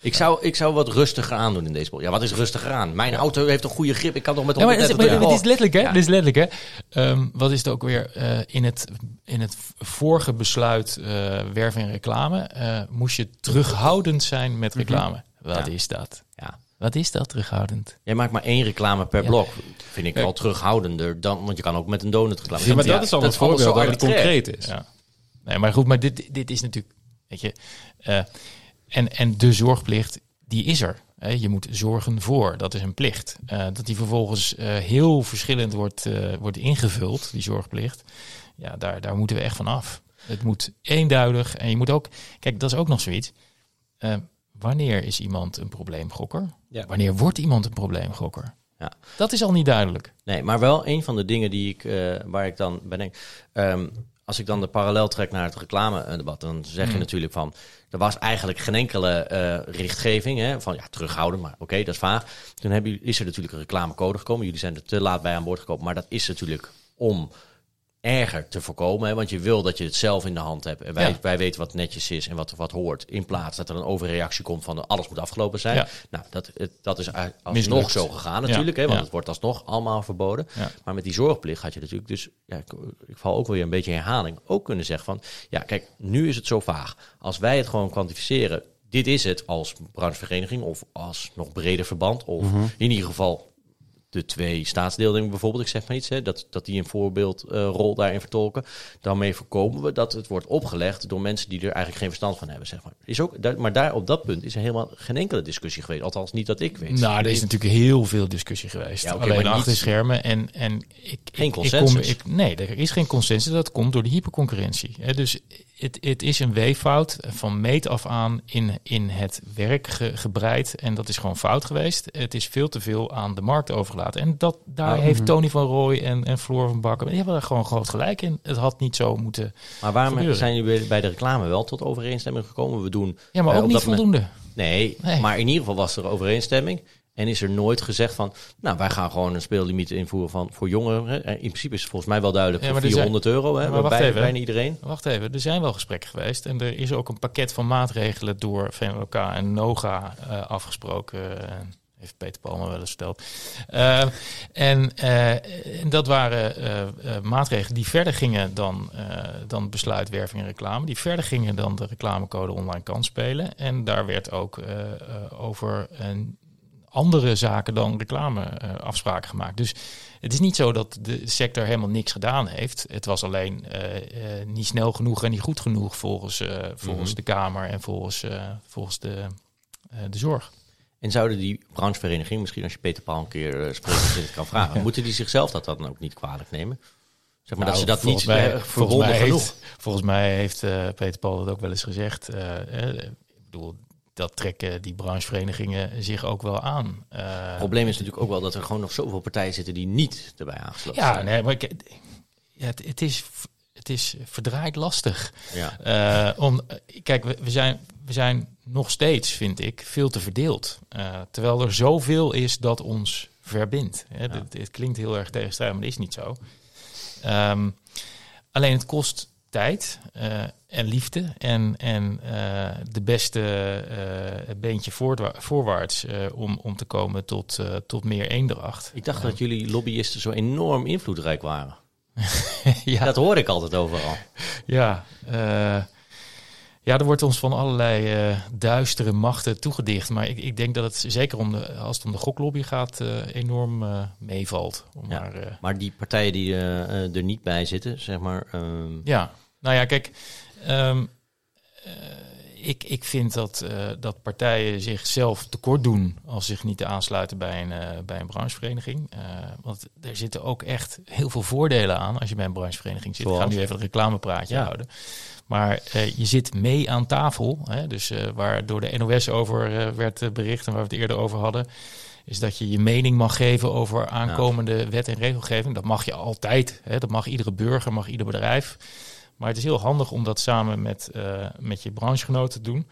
Ik zou, ik zou wat rustiger aandoen in deze bocht. Ja, wat is rustiger aan? Mijn auto heeft een goede grip. Ik kan nog met Ja, maar het, 130 is letterlijk, hè? Dit is letterlijk, hè? Wat is het ook weer? eh, in, het, in het vorige besluit eh werven en reclame eh, moest je terughoudend zijn met reclame. Wat Ja. is dat? Ja. Wat is dat terughoudend? Jij maakt maar één reclame per Ja. blok. Vind ik wel terughoudender dan, want je kan ook met een donut reclame. ja, maar dat is al dat het voorbeeld dat het concreet is. Ja. Nee, maar goed, maar dit, dit is natuurlijk, weet je, en, en de zorgplicht, die is er. Je moet zorgen voor, dat is een plicht. Eh, dat die vervolgens eh, heel verschillend wordt, eh, wordt ingevuld, die zorgplicht, ja, daar, daar moeten we echt van af. Het moet eenduidig en je moet ook, kijk, dat is ook nog zoiets. Wanneer is iemand een probleemgokker? Ja. Wanneer wordt iemand een probleemgokker? Ja. Dat is al niet duidelijk. Nee, maar wel een van de dingen die ik, waar ik dan bij denk. ehm, als ik dan de parallel trek naar het reclame-debat, dan zeg je Mm. natuurlijk van. Er was eigenlijk geen enkele eh, richtgeving. Hè, van ja, terughouden, maar oké, dat is vaag. Toen hebben, is er natuurlijk een reclamecode gekomen. Jullie zijn er te laat bij aan boord gekomen. Maar dat is natuurlijk om erger te voorkomen. Hè, want je wil dat je het zelf in de hand hebt. En wij, Ja. wij weten wat netjes is en wat, wat hoort. In plaats dat er een overreactie komt van alles moet afgelopen zijn. Ja. Nou, dat, het, dat is alsnog Mislukt. zo gegaan natuurlijk. Hè, want het wordt alsnog allemaal verboden. Maar met die zorgplicht had je natuurlijk dus, ja, ik, ik val ook weer een beetje in herhaling, ook kunnen zeggen van, ja kijk, nu is het zo vaag. Als wij het gewoon kwantificeren, dit is het als branchevereniging of als nog breder verband, of in ieder geval de twee staatsdeelnemingen bijvoorbeeld, ik zeg maar iets, hè, dat, dat die een voorbeeldrol daarin vertolken. Daarmee voorkomen we dat het wordt opgelegd door mensen die er eigenlijk geen verstand van hebben. Zeg maar. Is ook, daar, maar daar op dat punt is er helemaal geen enkele discussie geweest. Althans, niet dat ik weet. Nou, er is natuurlijk heel veel discussie geweest. Ja, Alleen maar achter de schermen. En, en ik, Geen ik- consensus. Ik kom, ik, nee, er is geen consensus. Dat komt door de hyperconcurrentie. Hè, dus het, het is een weeffout van meet af aan in, in het werk ge- gebreid. En dat is gewoon fout geweest. Het is veel te veel aan de markt overgelaten. En dat, daar Oh, heeft Tony van Rooij en, en Floor van Bakken... die hebben er gewoon groot gelijk in. Het had niet zo moeten... Maar waarom gebeuren. zijn jullie bij de reclame wel tot overeenstemming gekomen? We doen Ja, maar eh, ook niet moment- voldoende. Nee, Nee. maar in ieder geval was er overeenstemming. En is er nooit gezegd van, nou, wij gaan gewoon een speellimiet invoeren van voor jongeren. hè. In principe is het volgens mij wel duidelijk Ja, voor maar er zijn- 400 euro, hè, Maar wacht bij even. bijna iedereen. Wacht even, er zijn wel gesprekken geweest. En er is ook een pakket van maatregelen door VNLK en NOGA eh, afgesproken. eh, heeft Peter Palmer wel eens verteld. Eh, en, eh, dat waren eh, eh, maatregelen die verder gingen dan, eh dan besluit werving en reclame. Die verder gingen dan de reclamecode online kan spelen. En daar werd ook eh, eh, over een andere zaken dan reclameafspraken afspraken gemaakt. Dus het is niet zo dat de sector helemaal niks gedaan heeft. Het was alleen eh, eh, niet snel genoeg en niet goed genoeg volgens, eh, volgens de Kamer en volgens, eh, volgens de, eh, de zorg. En zouden die branchevereniging, misschien als je Peter Paul een keer spreekt, kan vragen, moeten die zichzelf dat dan ook niet kwalijk nemen? Zeg maar dat Nou, ze dat niet mij, eh, volgens mij genoeg. heeft, volgens mij heeft eh, Peter Paul dat ook wel eens gezegd. Eh, eh, ik bedoel, dat trekken die brancheverenigingen zich ook wel aan. Eh, Het probleem is natuurlijk ook wel dat er gewoon nog zoveel partijen zitten die niet erbij aangesloten ja, zijn. nee, maar ik, ja, het, het is, het is verdraaid lastig. Ja. Eh, om, eh, kijk, we, we, zijn, we zijn nog steeds, vind ik, veel te verdeeld. Eh, terwijl er zoveel is dat ons verbindt. Hè, dit, dit klinkt heel erg tegenstrijdig, maar dat is niet zo. Ehm, alleen het kost tijd eh, en liefde en, en eh, de beste eh, beentje voortwa- voorwaarts eh, om, om te komen tot, tot meer eendracht. Ik dacht dat jullie lobbyisten zo enorm invloedrijk waren. ja. Dat hoor ik altijd overal. Ja, ja, er wordt ons van allerlei duistere machten toegedicht. Maar ik, ik denk dat het zeker om de, als het om de goklobby gaat, enorm meevalt. Ja. maar, Maar die partijen die er niet bij zitten, zeg maar. ehm, ja, nou ja, kijk. Ehm, eh, ik, ik vind dat, uh, dat partijen zichzelf tekort doen als zich niet te aansluiten bij een, uh, bij een branchevereniging. Want er zitten ook echt heel veel voordelen aan als je bij een branchevereniging zit. Zoals? Ik ga nu even een reclamepraatje ja. houden. Maar je zit mee aan tafel. Hè, dus waar door de NOS over werd bericht en waar we het eerder over hadden is dat je je mening mag geven over aankomende wet en regelgeving. Dat mag je altijd. Hè? Dat mag iedere burger, mag ieder bedrijf. Maar het is heel handig om dat samen met, uh, met je branchegenoten te doen.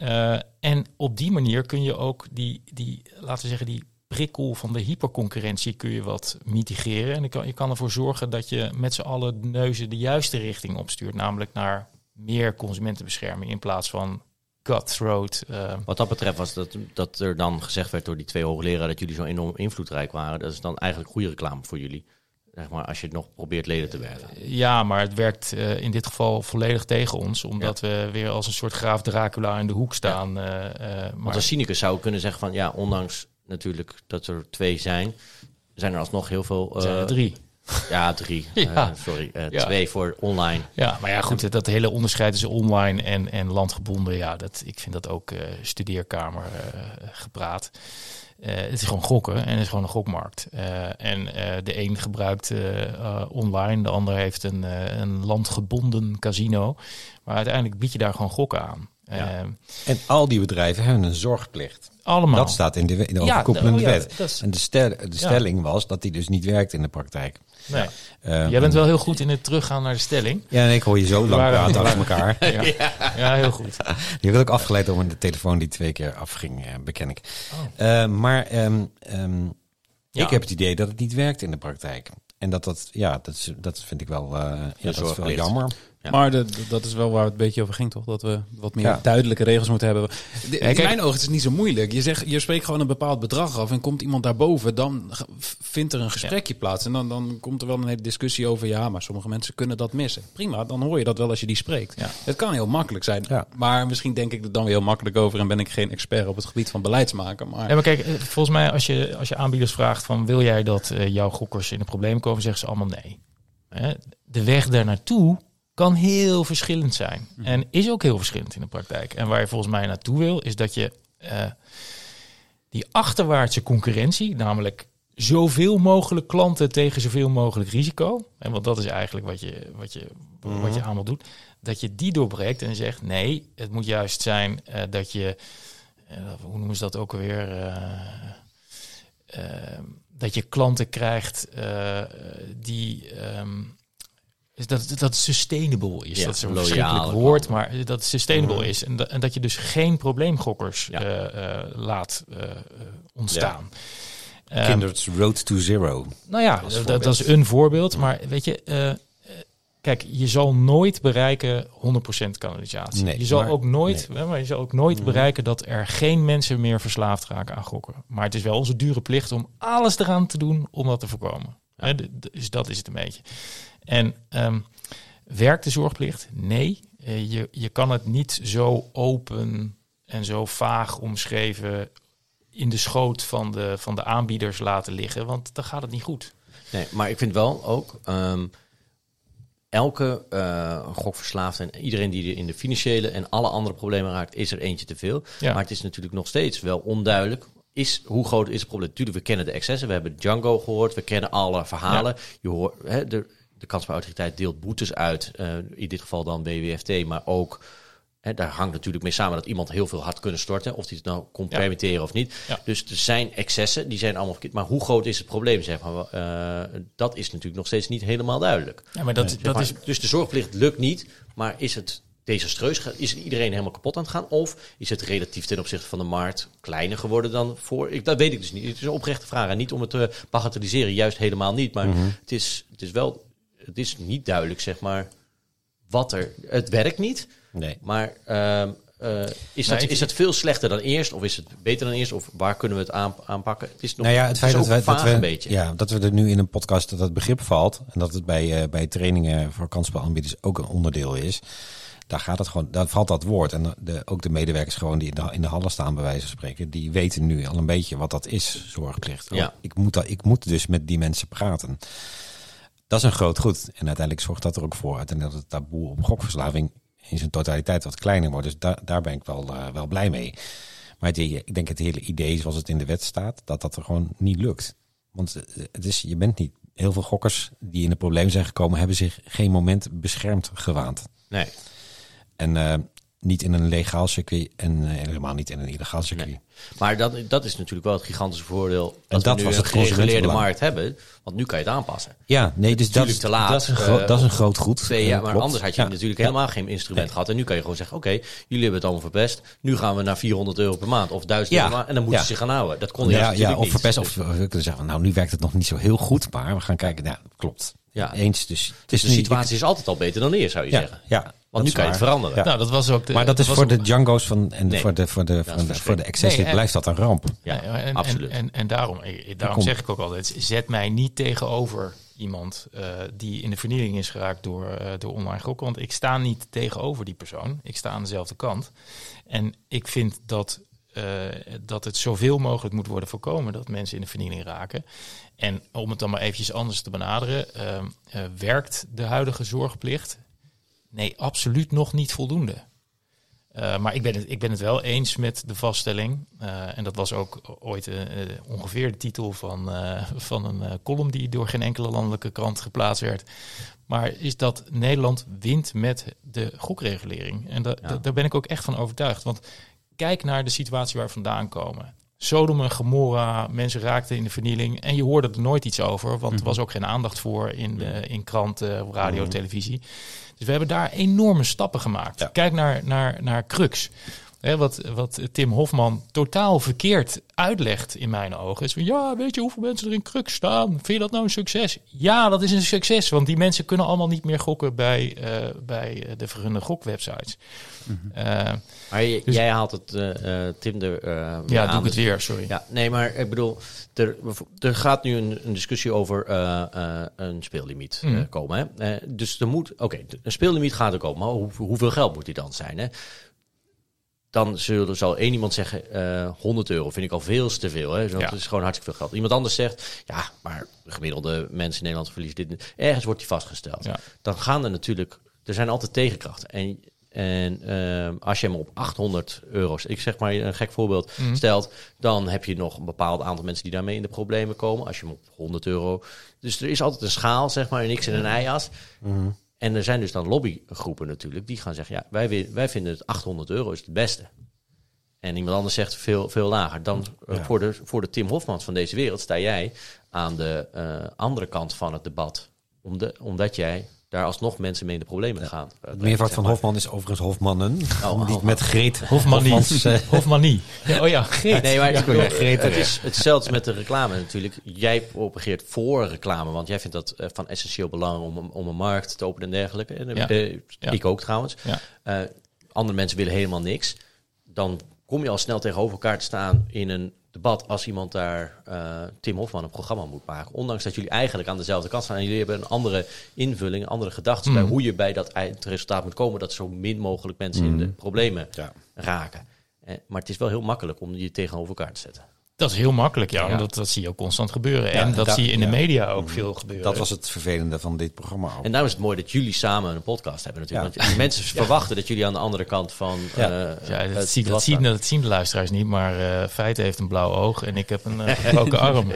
Uh, en op die manier kun je ook die, die, laten we zeggen, die prikkel van de hyperconcurrentie kun je wat mitigeren. En je kan, je kan ervoor zorgen dat je met z'n allen de neuzen de juiste richting opstuurt. Namelijk naar meer consumentenbescherming in plaats van cutthroat. Uh. Wat dat betreft was dat, dat er dan gezegd werd door die twee hoogleraren dat jullie zo enorm invloedrijk waren. Dat is dan eigenlijk goede reclame voor jullie. Zeg maar, als je het nog probeert leden te werken. Ja, maar het werkt uh, in dit geval volledig tegen ons. Omdat ja. we weer als een soort graaf Dracula in de hoek staan. Ja. Uh, maar... Want als cynicus zou kunnen zeggen van... ja, ondanks natuurlijk dat er twee zijn... zijn er alsnog heel veel... zijn er drie. Ja, drie. Ja. Uh, sorry, uh, ja. twee voor online. Ja, maar ja, goed, dat hele onderscheid tussen online en, en landgebonden, ja, dat, ik vind dat ook uh, studeerkamer gepraat. Het is gewoon gokken en het is gewoon een gokmarkt. en de een gebruikt online, de ander heeft een, een landgebonden casino. Maar uiteindelijk bied je daar gewoon gokken aan. Ja. en al die bedrijven hebben een zorgplicht. Allemaal. Dat staat in de, in de overkoepelende ja, wet. Is... En de, stel, de stelling was dat die dus niet werkt in de praktijk. Nee. Uh, Jij bent wel heel goed in het teruggaan naar de stelling. Ja, en ik hoor je zo lang praten achter elkaar. ja. ja. heel goed. Je werd ook afgeleid door de telefoon die twee keer afging, uh, beken ik. Oh. Uh, maar um, um, ik heb het idee dat het niet werkt in de praktijk. En dat dat, ja, dat, is, dat vind ik wel, ja, dat is wel jammer. Maar de, dat is wel waar het een beetje over ging, toch? Dat we wat meer ja. duidelijke regels moeten hebben. De, in mijn ogen is het niet zo moeilijk. Je, zegt, je spreekt gewoon een bepaald bedrag af en komt iemand daarboven, dan vindt er een gesprekje plaats. En dan, dan komt er wel een hele discussie over, ja, maar sommige mensen kunnen dat missen. Prima, dan hoor je dat wel als je die spreekt. Het kan heel makkelijk zijn, maar misschien denk ik er dan weer heel makkelijk over en ben ik geen expert op het gebied van beleidsmaken. Maar, ja, maar kijk, eh, volgens mij als je, als je aanbieders vraagt van wil jij dat uh, jouw gokkers in de problemen komen, zeggen ze allemaal nee. De weg daar naartoe kan heel verschillend zijn. Mhm. En is ook heel verschillend in de praktijk. En waar je volgens mij naartoe wil, is dat je uh, die achterwaartse concurrentie, namelijk zoveel mogelijk klanten tegen zoveel mogelijk risico. En want dat is eigenlijk wat je, wat je, mm. wat je allemaal doet. Dat je die doorbreekt en zegt: nee, het moet juist zijn uh, dat je, uh, hoe noemen ze dat ook alweer? dat je klanten krijgt die. Um, is dat, dat het sustainable is. Ja, dat is een verschrikkelijk woord, maar dat het sustainable mm. is. En, dat, en dat je dus geen probleemgokkers ja. uh, uh, laat uh, ontstaan. Ja. Um, Kinder's Road to Zero. Nou ja, dat, dat, is een voorbeeld. Maar weet je, kijk, je zal nooit bereiken 100% kanalisatie. Nee, je zal maar, ook nooit, nee. maar je zal ook nooit mm. bereiken dat er geen mensen meer verslaafd raken aan gokken. Maar het is wel onze dure plicht om alles eraan te doen om dat te voorkomen. Ja. dus dat is het een beetje. En um, werkt de zorgplicht? Nee. Uh, je, je kan het niet zo open en zo vaag omschreven in de schoot van de, van de aanbieders laten liggen, want dan gaat het niet goed. Nee, maar ik vind wel ook. Um, elke uh, gokverslaafde en iedereen die er in de financiële en alle andere problemen raakt, is er eentje te veel. Ja. Maar het is natuurlijk nog steeds wel onduidelijk. Is, hoe groot is het probleem? Natuurlijk, we kennen de excessen. We hebben Django gehoord. We kennen alle verhalen. Ja. Je hoort, hè, de, de kansspelautoriteit deelt boetes uit. Uh, in dit geval dan WWFT, maar ook... Hè, daar hangt natuurlijk mee samen dat iemand heel veel had kunnen storten. Of die het nou kon ja. permitteren of niet. Ja. Dus er zijn excessen, die zijn allemaal verkeerd. Maar hoe groot is het probleem? Zeg maar, uh, dat is natuurlijk nog steeds niet helemaal duidelijk. Ja, maar dat, dat is... Dus de zorgplicht lukt niet. Maar is het desastreus? Is iedereen helemaal kapot aan het gaan? Of is het relatief ten opzichte van de markt kleiner geworden dan voor? Ik, dat weet ik dus niet. Het is een oprechte vraag. En niet om het te bagatelliseren, juist helemaal niet. Maar mm -hmm. het, is, het is wel het is niet duidelijk, zeg maar, wat er. Het werkt niet. Nee. Maar uh, uh, is, dat, is dat veel slechter dan eerst? Of is het beter dan eerst? Of waar kunnen we het aan, aanpakken? Het is nog nou ja, het feit dat, wij, dat we, een beetje. Ja, dat we er nu in een podcast dat, dat begrip valt. En dat het bij, uh, bij trainingen voor kansspelaanbieders ook een onderdeel is. Daar gaat het gewoon, daar valt dat woord. En de, ook de medewerkers gewoon die in de, in de hallen staan, bij wijze van spreken, die weten nu al een beetje wat dat is, zorgplicht. Ja. Oh, ik, moet dat, ik moet dus met die mensen praten. Dat is een groot goed. En uiteindelijk zorgt dat er ook voor uiteindelijk dat het taboe op gokverslaving in zijn totaliteit wat kleiner wordt. Dus daar daar ben ik wel, eh, wel blij mee. Maar het, ik denk het hele idee zoals het in de wet staat, dat dat er gewoon niet lukt. Want eh, het is, je bent niet... Heel veel gokkers die in de probleem zijn gekomen, hebben zich geen moment beschermd gewaand. Nee. En eh, niet in een legaal circuit en eh, helemaal niet in een illegaal circuit. Nee. Maar dat, dat is natuurlijk wel het gigantische voordeel. En Dat, dat we nu was een het gereguleerde markt hebben. Want nu kan je het aanpassen. Ja, nee, dus dat, Natuurlijk te laat, dat, is een eh, dat is een groot goed. Twee jaar, maar klopt. anders had je Ja. natuurlijk Ja. helemaal geen instrument gehad. En nu kan je gewoon zeggen, oké, jullie hebben het allemaal verpest. Nu gaan we naar 400 euro per maand of 1000 Ja. euro per maand. En dan moeten ze zich gaan houden. Dat kon Ja, ja, of niet. verpest. Dus- Of we kunnen zeggen, van, nou, nu werkt het nog niet zo heel goed, maar we gaan kijken. Ja, klopt. Ja. Eens, dus het Dus is de niet- situatie is altijd al beter dan eerst, zou je Ja, zeggen. ja. Want nu kan je het veranderen. Ja. Nou, dat was ook de, Maar dat is voor ook- de Django's van, en Nee. voor de, voor de, voor de, voor de verschrikkelijk. excessie Nee, en- blijft dat een ramp. Ja, Ja, en, absoluut. En, en, en daarom, daarom zeg ik ook altijd, zet mij niet tegenover iemand eh, die in de vernieling is geraakt door, eh, door online gokken. Want ik sta niet tegenover die persoon. Ik sta aan dezelfde kant. En ik vind dat, eh, dat het zoveel mogelijk moet worden voorkomen dat mensen in de vernieling raken. En om het dan maar eventjes anders te benaderen, eh, eh, werkt de huidige zorgplicht? Nee, absoluut nog niet voldoende. Uh, maar ik ben, het, ik ben het wel eens met de vaststelling. Uh, en dat was ook ooit ongeveer de titel van, van een column die door geen enkele landelijke krant geplaatst werd. Maar is dat Nederland wint met de gokregulering. En da, ja. da, daar ben ik ook echt van overtuigd. Want kijk naar de situatie waar we vandaan komen. Sodom en Gomorra, mensen raakten in de vernieling. En je hoorde er nooit iets over, want mm -hmm. er was ook geen aandacht voor in, de, in kranten, radio, mm -hmm. televisie. Dus we hebben daar enorme stappen gemaakt. Ja. Kijk naar, naar, naar Crux. He, wat, wat Tim Hofman totaal verkeerd uitlegt in mijn ogen. Is van, ja, weet je hoeveel mensen er in Crux staan? Vind je dat nou een succes? Ja, dat is een succes. Want die mensen kunnen allemaal niet meer gokken bij, uh, bij de vergunde gokwebsites. Mm -hmm. uh, maar je, dus, jij haalt het, uh, Tim, er Ja, doe ik het weer, sorry. Ja, nee, maar ik bedoel, er, er gaat nu een, een discussie over een speellimiet Mhm. mm. komen. Hè? dus er moet, oké, okay, een speellimiet gaat er komen. Maar hoe, hoeveel geld moet die dan zijn? Hè? Dan zullen, zal één iemand zeggen, uh, 100 euro vind ik al veel te veel. Hè? Dat ja. is gewoon hartstikke veel geld. Iemand anders zegt, ja, maar de gemiddelde mensen in Nederland verliezen dit. Ergens wordt die vastgesteld. Ja. Dan gaan er natuurlijk, er zijn altijd tegenkrachten. En, en uh, als je hem op 800 euro, ik zeg maar een gek voorbeeld, mm. stelt, dan heb je nog een bepaald aantal mensen die daarmee in de problemen komen. Als je hem op 100 euro. Dus er is altijd een schaal, zeg maar, een x en een y-as. Mm. En er zijn dus dan lobbygroepen natuurlijk die gaan zeggen: ja, wij, wij vinden het 800 euro is het beste. En iemand anders zegt veel, veel lager. Dan ja. voor, de, voor de Tim Hofmans van deze wereld sta jij aan de uh, andere kant van het debat. Om de, omdat jij daar alsnog mensen mee in de problemen ja. gaan. Het meervoud van Hofman is overigens Hofmannen. Oh, niet met Greet Hofmanie. Hofmans, uh, Hofmanie. Ja, oh ja, Greet. Nee, maar ja, Greet, het is hetzelfde met de reclame natuurlijk. Jij propageert voor reclame, want jij vindt dat uh, van essentieel belang om, om een markt te openen en dergelijke. En, ja. uh, ik ook trouwens. Ja. andere mensen willen helemaal niks. Dan kom je al snel tegenover elkaar te staan in een debat als iemand daar uh, Tim Hofman een programma moet maken. Ondanks dat jullie eigenlijk aan dezelfde kant staan. En jullie hebben een andere invulling, een andere gedachten mm. bij hoe je bij dat eindresultaat moet komen. Dat zo min mogelijk mensen mm. in de problemen ja. raken. Eh, maar het is wel heel makkelijk om je tegenover elkaar te zetten. Dat is heel makkelijk, ja. ja. Dat, dat zie je ook constant gebeuren. Ja, en dat, dat zie je in de media ook mm. veel gebeuren. Dat was het vervelende van dit programma ook. En daarom is het mooi dat jullie samen een podcast hebben natuurlijk. Ja. Want mensen verwachten dat jullie aan de andere kant van... Ja, uh, ja dat, zie, dat, zien, dat zien de luisteraars niet. Maar uh, Feite heeft een blauw oog en ik heb een uh, gebroken arm.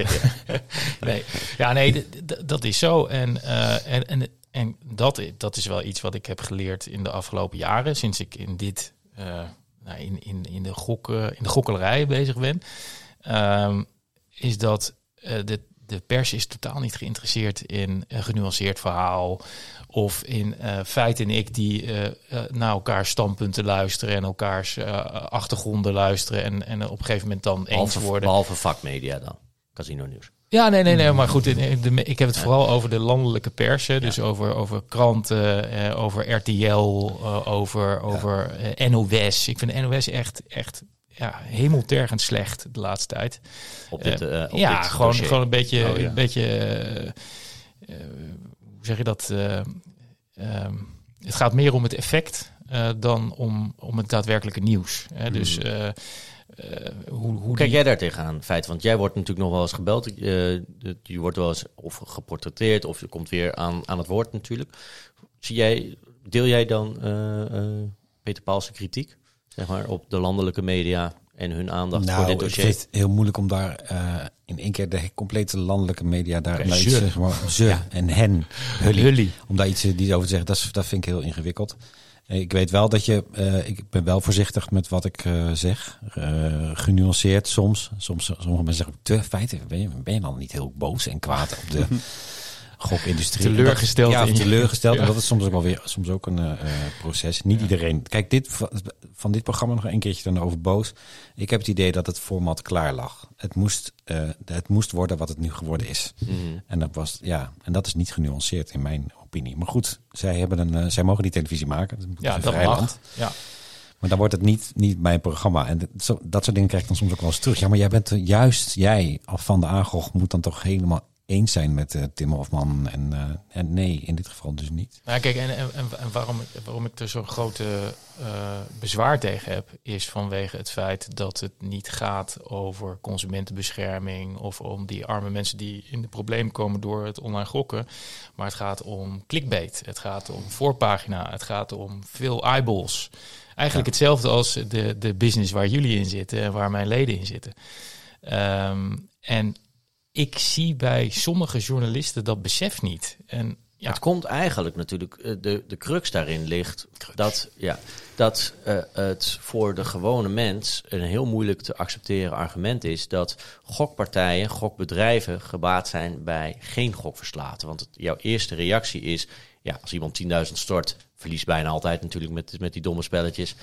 nee. Ja, nee, dat is zo. En, uh, en, en, en dat, dat is wel iets wat ik heb geleerd in de afgelopen jaren. Sinds ik in dit... Nou, in, in, in, de gok, in de gokkelerij bezig ben... Um, is dat uh, de, de pers is totaal niet geïnteresseerd in een genuanceerd verhaal of in uh, feiten en ik die uh, naar elkaar standpunten luisteren en elkaars achtergronden luisteren en, en op een gegeven moment dan behalve, eens worden. Behalve vakmedia dan, Casino Nieuws. Ja, nee, nee, nee, maar goed, ik heb het vooral over de landelijke pers, hè, dus ja. over, over kranten, eh, over RTL, uh, over, over NOS. Ik vind NOS echt, echt ja, hemeltergend slecht de laatste tijd. Op dit, uh, op ja, dit gewoon, dossier. gewoon een beetje, Oh, ja. een beetje uh, hoe zeg je dat? Uh, um, het gaat meer om het effect uh, dan om, om het daadwerkelijke nieuws. Hè? Hmm. Dus uh, hoe, hoe kijk jij daar tegenaan, feit? Want jij wordt natuurlijk nog wel eens gebeld. je wordt wel eens of geportretteerd of je komt weer aan, aan het woord natuurlijk. Zie jij deel jij dan Peter Paalse kritiek? Zeg maar op de landelijke media en hun aandacht nou, voor dit dossier? Het is heel moeilijk om daar in één keer de complete landelijke media daar okay, iets, zeg maar, ze en hen, hully, om daar iets, iets over te zeggen. Dat, dat vind ik heel ingewikkeld. Ik weet wel dat je, uh, ik ben wel voorzichtig met wat ik uh, zeg. Uh, genuanceerd soms. Soms sommige mensen zeggen, te feiten, ben je, ben je dan niet heel boos en kwaad op de gokindustrie? Teleurgesteld. ja, teleurgesteld. Ja. En dat is soms ook wel weer soms ook een proces. Niet ja. iedereen. Kijk, dit, van dit programma nog een keertje dan over boos. Ik heb het idee dat het format klaar lag. Het moest, het moest worden wat het nu geworden is. Mm. En dat was, ja, en dat is niet genuanceerd in mijn opinie. Maar goed, zij, hebben een, uh, zij mogen die televisie maken. Dat ja, dat mag. Ja. Maar dan wordt het niet, niet mijn programma. En dat, dat soort dingen krijg ik dan soms ook wel eens terug. Ja, maar jij bent juist, jij van de Agog moet dan toch helemaal eens zijn met uh, Tim Hofman. En, uh, en nee, in dit geval dus niet. Nou, kijk, en, en, en waarom, waarom ik er zo'n grote uh, bezwaar tegen heb, is vanwege het feit dat het niet gaat over consumentenbescherming of om die arme mensen die in de problemen komen door het online gokken. Maar het gaat om clickbait, het gaat om voorpagina, het gaat om veel eyeballs. Eigenlijk ja. hetzelfde als de, de business waar jullie in zitten en waar mijn leden in zitten. Um, en ik zie bij sommige journalisten dat besef niet. En ja. Het komt eigenlijk natuurlijk, eh, de, de crux daarin ligt dat, ja, dat uh, het voor de gewone mens een heel moeilijk te accepteren argument is dat gokpartijen, gokbedrijven gebaat zijn bij geen gokverslaten. Want het, jouw eerste reactie is, ja, als iemand 10.000 stort, verliest bijna altijd natuurlijk met, met die domme spelletjes.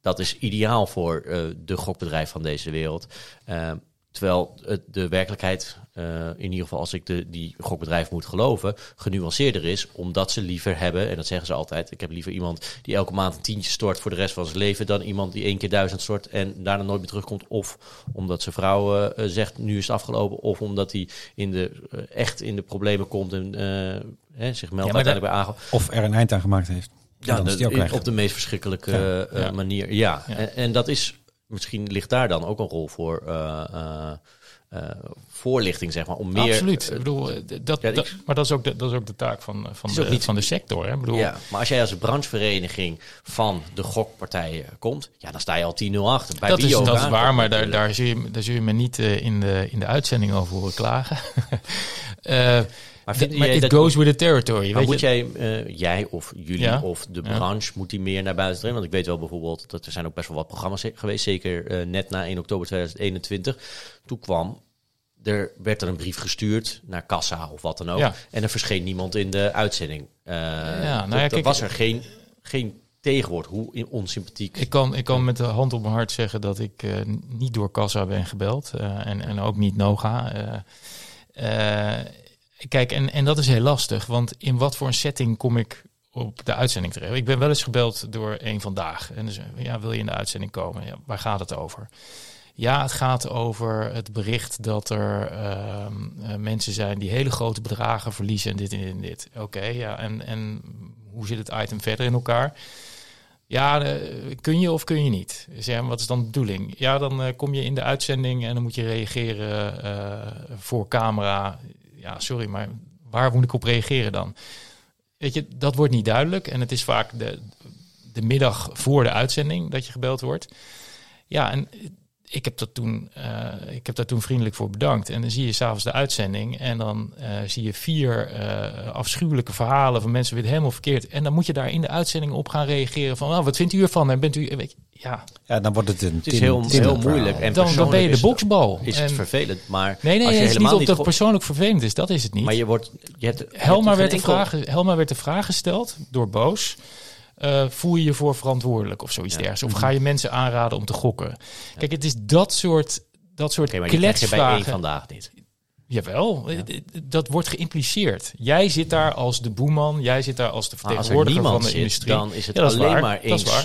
Dat is ideaal voor uh, de gokbedrijf van deze wereld. Uh, Terwijl het, de werkelijkheid, uh, in ieder geval als ik de, die gokbedrijf moet geloven, genuanceerder is. Omdat ze liever hebben, en dat zeggen ze altijd, ik heb liever iemand die elke maand een tientje stort voor de rest van zijn leven, dan iemand die één keer duizend stort en daarna nooit meer terugkomt. Of omdat zijn vrouw uh, zegt, nu is het afgelopen. Of omdat hij in de, uh, echt in de problemen komt en hè, zich meldt ja, uiteindelijk bij AGO. Of er een eind aan gemaakt heeft. Ja, de, op de meest verschrikkelijke ja, manier. Ja, ja. En, en dat is misschien ligt daar dan ook een rol voor uh, uh, uh, voorlichting, zeg maar, om meer... Absoluut. ik bedoel, dat, ja, dat, maar dat is ook de, dat is ook de taak van, van, de, niet, van de sector. Hè? Ik bedoel, ja, maar als jij als branchevereniging van de gokpartijen komt, ja, dan sta je al 10-0 achter. Bij dat is, dat is waar, maar daar, daar, zul je, daar zul je me niet in, de, in de uitzending over horen klagen. Maar, vind maar it dat, goes with the territory. Maar moet jij, uh, jij of jullie ja? of de branche, moet die meer naar buiten treden? Want ik weet wel bijvoorbeeld dat er zijn ook best wel wat programma's geweest, zeker uh, net na 1 oktober 2021. Toen kwam er werd er een brief gestuurd naar kassa of wat dan ook. Ja. En er verscheen niemand in de uitzending. Uh, ja, nou ja, kijk, was er geen, geen tegenwoord. Hoe onsympathiek. Ik kan, ik kan met de hand op mijn hart zeggen dat ik uh, niet door kassa ben gebeld. Uh, en, en ook niet Noga. Kijk, en, en dat is heel lastig, want in wat voor een setting kom ik op de uitzending terecht? Ik ben wel eens gebeld door een vandaag. En dus, ja, wil je in de uitzending komen? Ja, waar gaat het over? Ja, het gaat over het bericht dat er uh, uh, mensen zijn die hele grote bedragen verliezen en dit en dit en dit. Oké, ja, en, en hoe zit het item verder in elkaar? Ja, uh, kun je of kun je niet? Zeg, wat is dan de bedoeling? Ja, dan uh, kom je in de uitzending en dan moet je reageren voor camera ja, sorry, maar waar moet ik op reageren dan? Weet je, dat wordt niet duidelijk. En het is vaak de, de middag voor de uitzending dat je gebeld wordt. Ja, en ik heb, dat toen, uh, ik heb daar toen vriendelijk voor bedankt. En dan zie je s'avonds de uitzending. En dan uh, zie je vier uh, afschuwelijke verhalen van mensen weer helemaal verkeerd. En dan moet je daar in de uitzending op gaan reageren. Van nou, wat vindt u ervan? En bent u. Weet je, ja. ja, dan wordt het een. Het is heel, heel moeilijk. En dan, dan ben je de boksbal. Is het vervelend. Maar nee, nee, als je het is niet op dat persoonlijk vervelend is. Dat is het niet. Maar je wordt. Je hebt, Helma, werd de vraag, Helma werd de vraag gesteld door Boos. Uh, voel je je voor verantwoordelijk of zoiets ja. dergelijks? Of ga je mensen aanraden om te gokken? Kijk, het is dat soort, dat soort okay, maar kletsvragen. bij één vandaag niet. Jawel, ja. dat wordt geïmpliceerd. Jij zit daar als de boeman, jij zit daar als de vertegenwoordiger van de zit, industrie. Dan is het ja, alleen waar. maar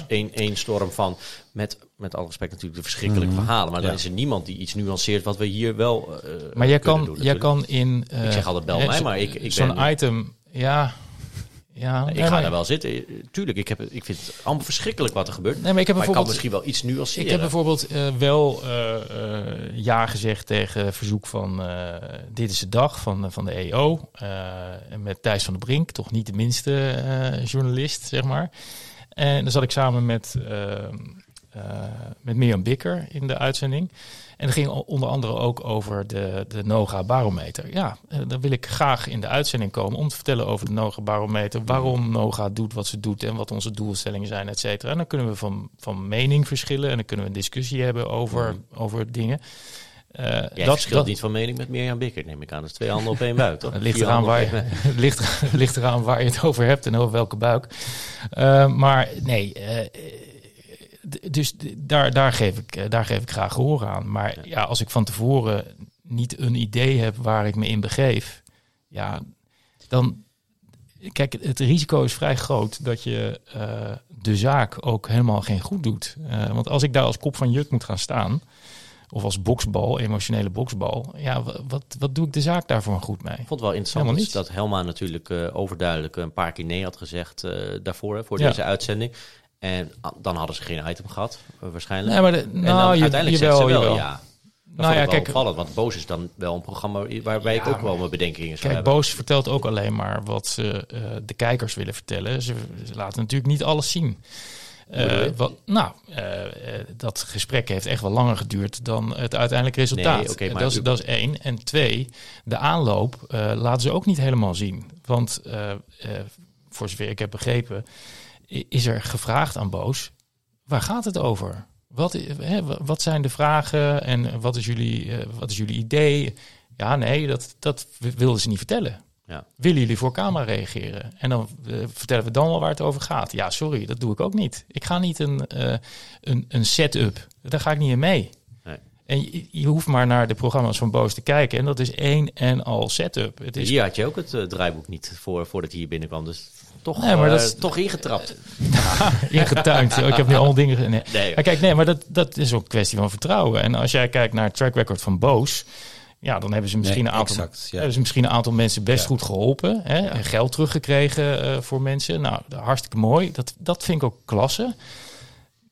één, storm van, met, met alle respect natuurlijk, de verschrikkelijke mm. verhalen. Maar dan is er niemand die iets nuanceert wat we hier wel uh, Maar jij kan, doen, jij kan in... Uh, ik zeg altijd bel mij, maar ik, ik Zo'n item, ja Ja, ik ga daar wel zitten. Tuurlijk, ik, heb, ik vind het allemaal verschrikkelijk wat er gebeurt. Nee, maar ik, heb maar kan misschien wel iets nuanceren. Ik heb bijvoorbeeld uh, wel uh, uh, ja gezegd tegen verzoek van Dit is de Dag van, van de EO. met Thijs van der Brink, toch niet de minste journalist, zeg maar. En dan zat ik samen met, met Mirjam Bikker in de uitzending. En dat ging onder andere ook over de, de NOGA barometer. Ja, eh, dan wil ik graag in de uitzending komen om te vertellen over de NOGA barometer. Waarom NOGA doet wat ze doet en wat onze doelstellingen zijn, et cetera. En dan kunnen we van, van mening verschillen en dan kunnen we een discussie hebben over, mm. over dingen. Uh, Jij dat verschilt niet van mening met Mirjam Bikker, neem ik aan. Dat is twee handen op één buik, toch? Het ligt eraan, waar je, ligt, ligt eraan waar je het over hebt en over welke buik. Uh, maar nee, uh, dus daar, daar, geef ik, eh, daar geef ik graag gehoor aan. Maar ja. als ik van tevoren niet een idee heb waar ik me in begeef, ja, dan. Kijk, het risico is vrij groot dat je uh, de zaak ook helemaal geen goed doet. Uh, want als ik daar als kop van juk moet gaan staan, of als boksbal, emotionele boksbal, ja, wat, wat doe ik de zaak daarvoor goed mee? Ik vond het wel interessant dat Helma natuurlijk uh, overduidelijk een paar keer nee had gezegd daarvoor, voor deze uitzending. En dan hadden ze geen item gehad, eh, waarschijnlijk. Nee, maar de, nou, uiteindelijk je, wel, wel, ja. nou ja, kijk, opvallend, want Boos is dan wel een programma waarbij ik ook wel mijn bedenkingen zou kijk, Boos vertelt ook alleen maar wat ze uh, de kijkers willen vertellen. Ze, ze, laten natuurlijk niet alles zien. Uh, wat, nou, uh, dat gesprek heeft echt wel langer geduurd dan het uiteindelijke resultaat. Nee, okay, maar dat, is, dat is één. En twee, de aanloop laten ze ook niet helemaal zien. Want voor zover ik heb begrepen, is er gevraagd aan Boos, waar gaat het over? Wat, hè, wat zijn de vragen en wat is jullie, uh, wat is jullie idee? Ja, nee, dat, dat wilden ze niet vertellen. Ja. Willen jullie voor camera reageren? En dan uh, vertellen we dan wel waar het over gaat. Ja, sorry, dat doe ik ook niet. Ik ga niet een, uh, een, een setup. Daar ga ik niet in mee. Nee. En je, je, hoeft maar naar de programma's van Boos te kijken. En dat is één en al setup. Het is... Hier had je ook het draaiboek niet voor, voordat je hier binnenkwam. Dus toch, nee, maar dat is, toch ingetrapt. ingetuind. ik heb nu al dingen. Nee. nee kijk, nee, maar dat, dat is ook een kwestie van vertrouwen. En als jij kijkt naar het track record van Boos. Ja, dan hebben ze misschien, een, aantal, exact, ja. hebben ze misschien een aantal mensen best goed geholpen. Hè, En geld teruggekregen uh, voor mensen. Nou, hartstikke mooi. Dat, dat vind ik ook klasse.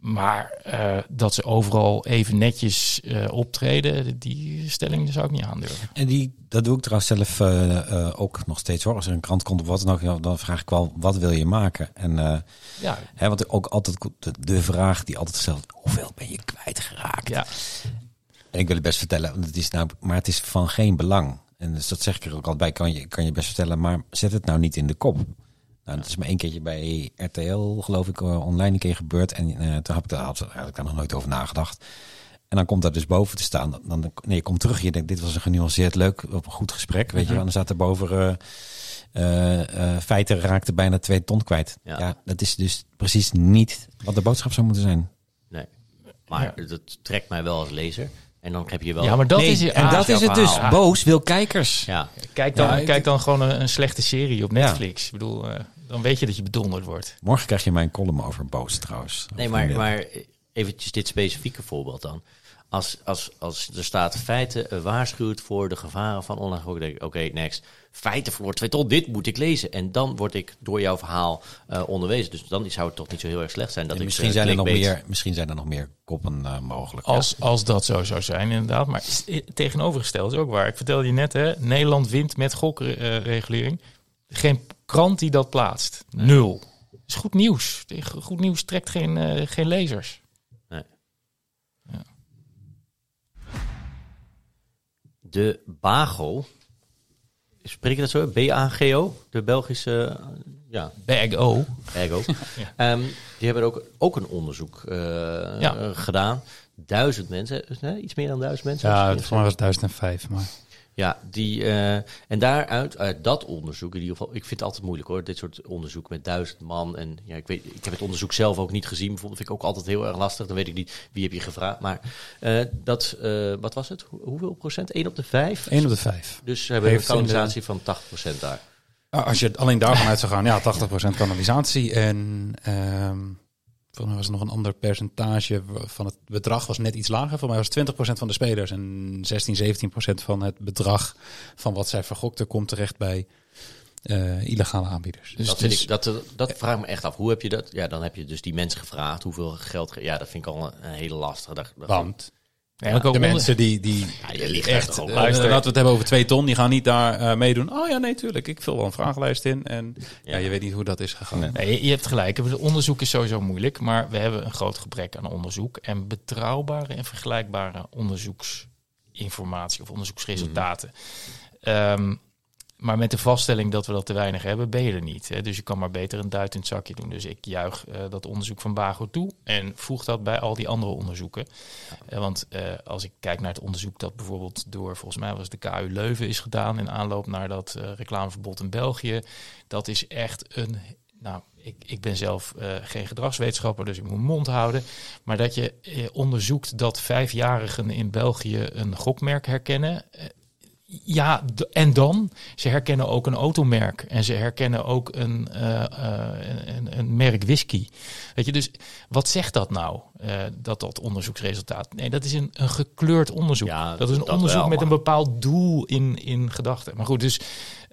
Maar uh, dat ze overal even netjes uh, optreden, die stelling zou ik niet aandurven. En die, dat doe ik trouwens zelf uh, ook nog steeds hoor. Als er een krant komt of wat dan ook, dan vraag ik wel, wat wil je maken? En ja. hè, want ook altijd de, de, vraag die altijd gesteld, hoeveel ben je kwijtgeraakt? Ja. En ik wil het best vertellen, want het is nou, maar het is van geen belang. En dus dat zeg ik er ook altijd bij, kan je, kan je best vertellen, maar zet het nou niet in de kop. Nou, dat is maar één keertje bij RTL, geloof ik, eh, online een keer gebeurd. En uh, toen heb ik daar, had ik daar nog nooit over nagedacht. En dan komt dat dus boven te staan. Dan, nee, je komt terug. Je denkt, dit was een genuanceerd, leuk, op een goed gesprek. Weet je, en dan staat er boven. Uh, feiten raakte bijna twee ton kwijt. Ja. ja. dat is dus precies niet wat de boodschap zou moeten zijn. Nee, maar dat trekt mij wel als lezer. En dan heb je wel. Ja, maar dat is en dat is het dus. Boos wil kijkers. Ja. Kijk dan, kijk dan gewoon een, een, slechte serie op Netflix. Ik bedoel, uh, dan weet je dat je bedonderd wordt. Morgen krijg je mijn column over Boos trouwens. Nee, maar, maar eventjes dit specifieke voorbeeld dan. Als, als, als er staat feiten waarschuwt voor de gevaren van online gok, denk ik, oké, next. Feiten verloor twee ton, dit moet ik lezen. En dan word ik door jouw verhaal uh, onderwezen. Dus dan zou het toch niet zo heel erg slecht zijn dat ik misschien, uh, zijn er nog meer, misschien zijn er nog meer koppen uh, mogelijk. Als, als dat zo zou zijn, inderdaad. Maar tegenovergesteld is ook waar. Ik vertelde je net, hè, Nederland wint met gokregulering. Geen krant die dat plaatst. Nul. is goed nieuws. Goed nieuws trekt geen, geen lezers. De BAGO. Spreek je dat zo? B-A-G-O? De Belgische... Ja. BAGO. BAGO. ja. um, die hebben ook, ook een onderzoek uh, ja. gedaan. Duizend mensen, nee, iets meer dan duizend mensen. Ja, het was 1005, maar... Ja, die, uh, en daaruit, uit dat onderzoek, in ieder geval, ik vind het altijd moeilijk hoor, dit soort onderzoek met duizend man. En ja, ik, weet, ik heb het onderzoek zelf ook niet gezien, bijvoorbeeld, vind ik ook altijd heel erg lastig. Dan weet ik niet wie heb je gevraagd. Maar uh, dat, uh, wat was het? hoeveel procent? 1 op de 5? 1 op de 5. Dus we hebben een kanalisatie van 80 procent daar. Als je alleen daarvan uit zou gaan, ja, 80% kanalisatie. En um, Volgens mij was er nog een ander percentage van het bedrag was net iets lager. Voor mij was 20% van de spelers en 16, 17% van het bedrag van wat zij vergokten komt terecht bij uh, illegale aanbieders. Dus dat, dus, ik, dat, dat vraag me echt af. Hoe heb je dat? Ja, dan heb je dus die mensen gevraagd hoeveel geld. Ja, dat vind ik al een, hele lastige. dag. Want ja, de mensen die, die ja, echt, uh, laten we het hebben over twee ton, die gaan niet daar uh, meedoen. Oh ja, nee, tuurlijk. Ik vul wel een vragenlijst in en ja. je weet niet hoe dat is gegaan. Nee, je hebt gelijk. Het onderzoek is sowieso moeilijk, maar we hebben een groot gebrek aan onderzoek en betrouwbare en vergelijkbare onderzoeksinformatie of onderzoeksresultaten. Mm. Maar met de vaststelling dat we dat te weinig hebben, ben je er niet. Hè? Dus je kan maar beter een duit in het zakje doen. Dus ik juich uh, dat onderzoek van Bago toe en voeg dat bij al die andere onderzoeken. Uh, want uh, als ik kijk naar het onderzoek dat bijvoorbeeld door, volgens mij was de KU Leuven is gedaan in aanloop naar dat reclameverbod in België. Dat is echt een nou, ik, ik ben zelf geen gedragswetenschapper, dus ik moet mond houden. Maar dat je onderzoekt dat vijfjarigen in België een gokmerk herkennen. Ja, en dan? Ze herkennen ook een automerk en ze herkennen ook een, uh, een, een, merk whisky. Weet je, dus wat zegt dat nou, uh, dat dat onderzoeksresultaat? Nee, dat is een, een gekleurd onderzoek. Ja, dat is een onderzoek met een bepaald doel in, in gedachten. Maar goed, dus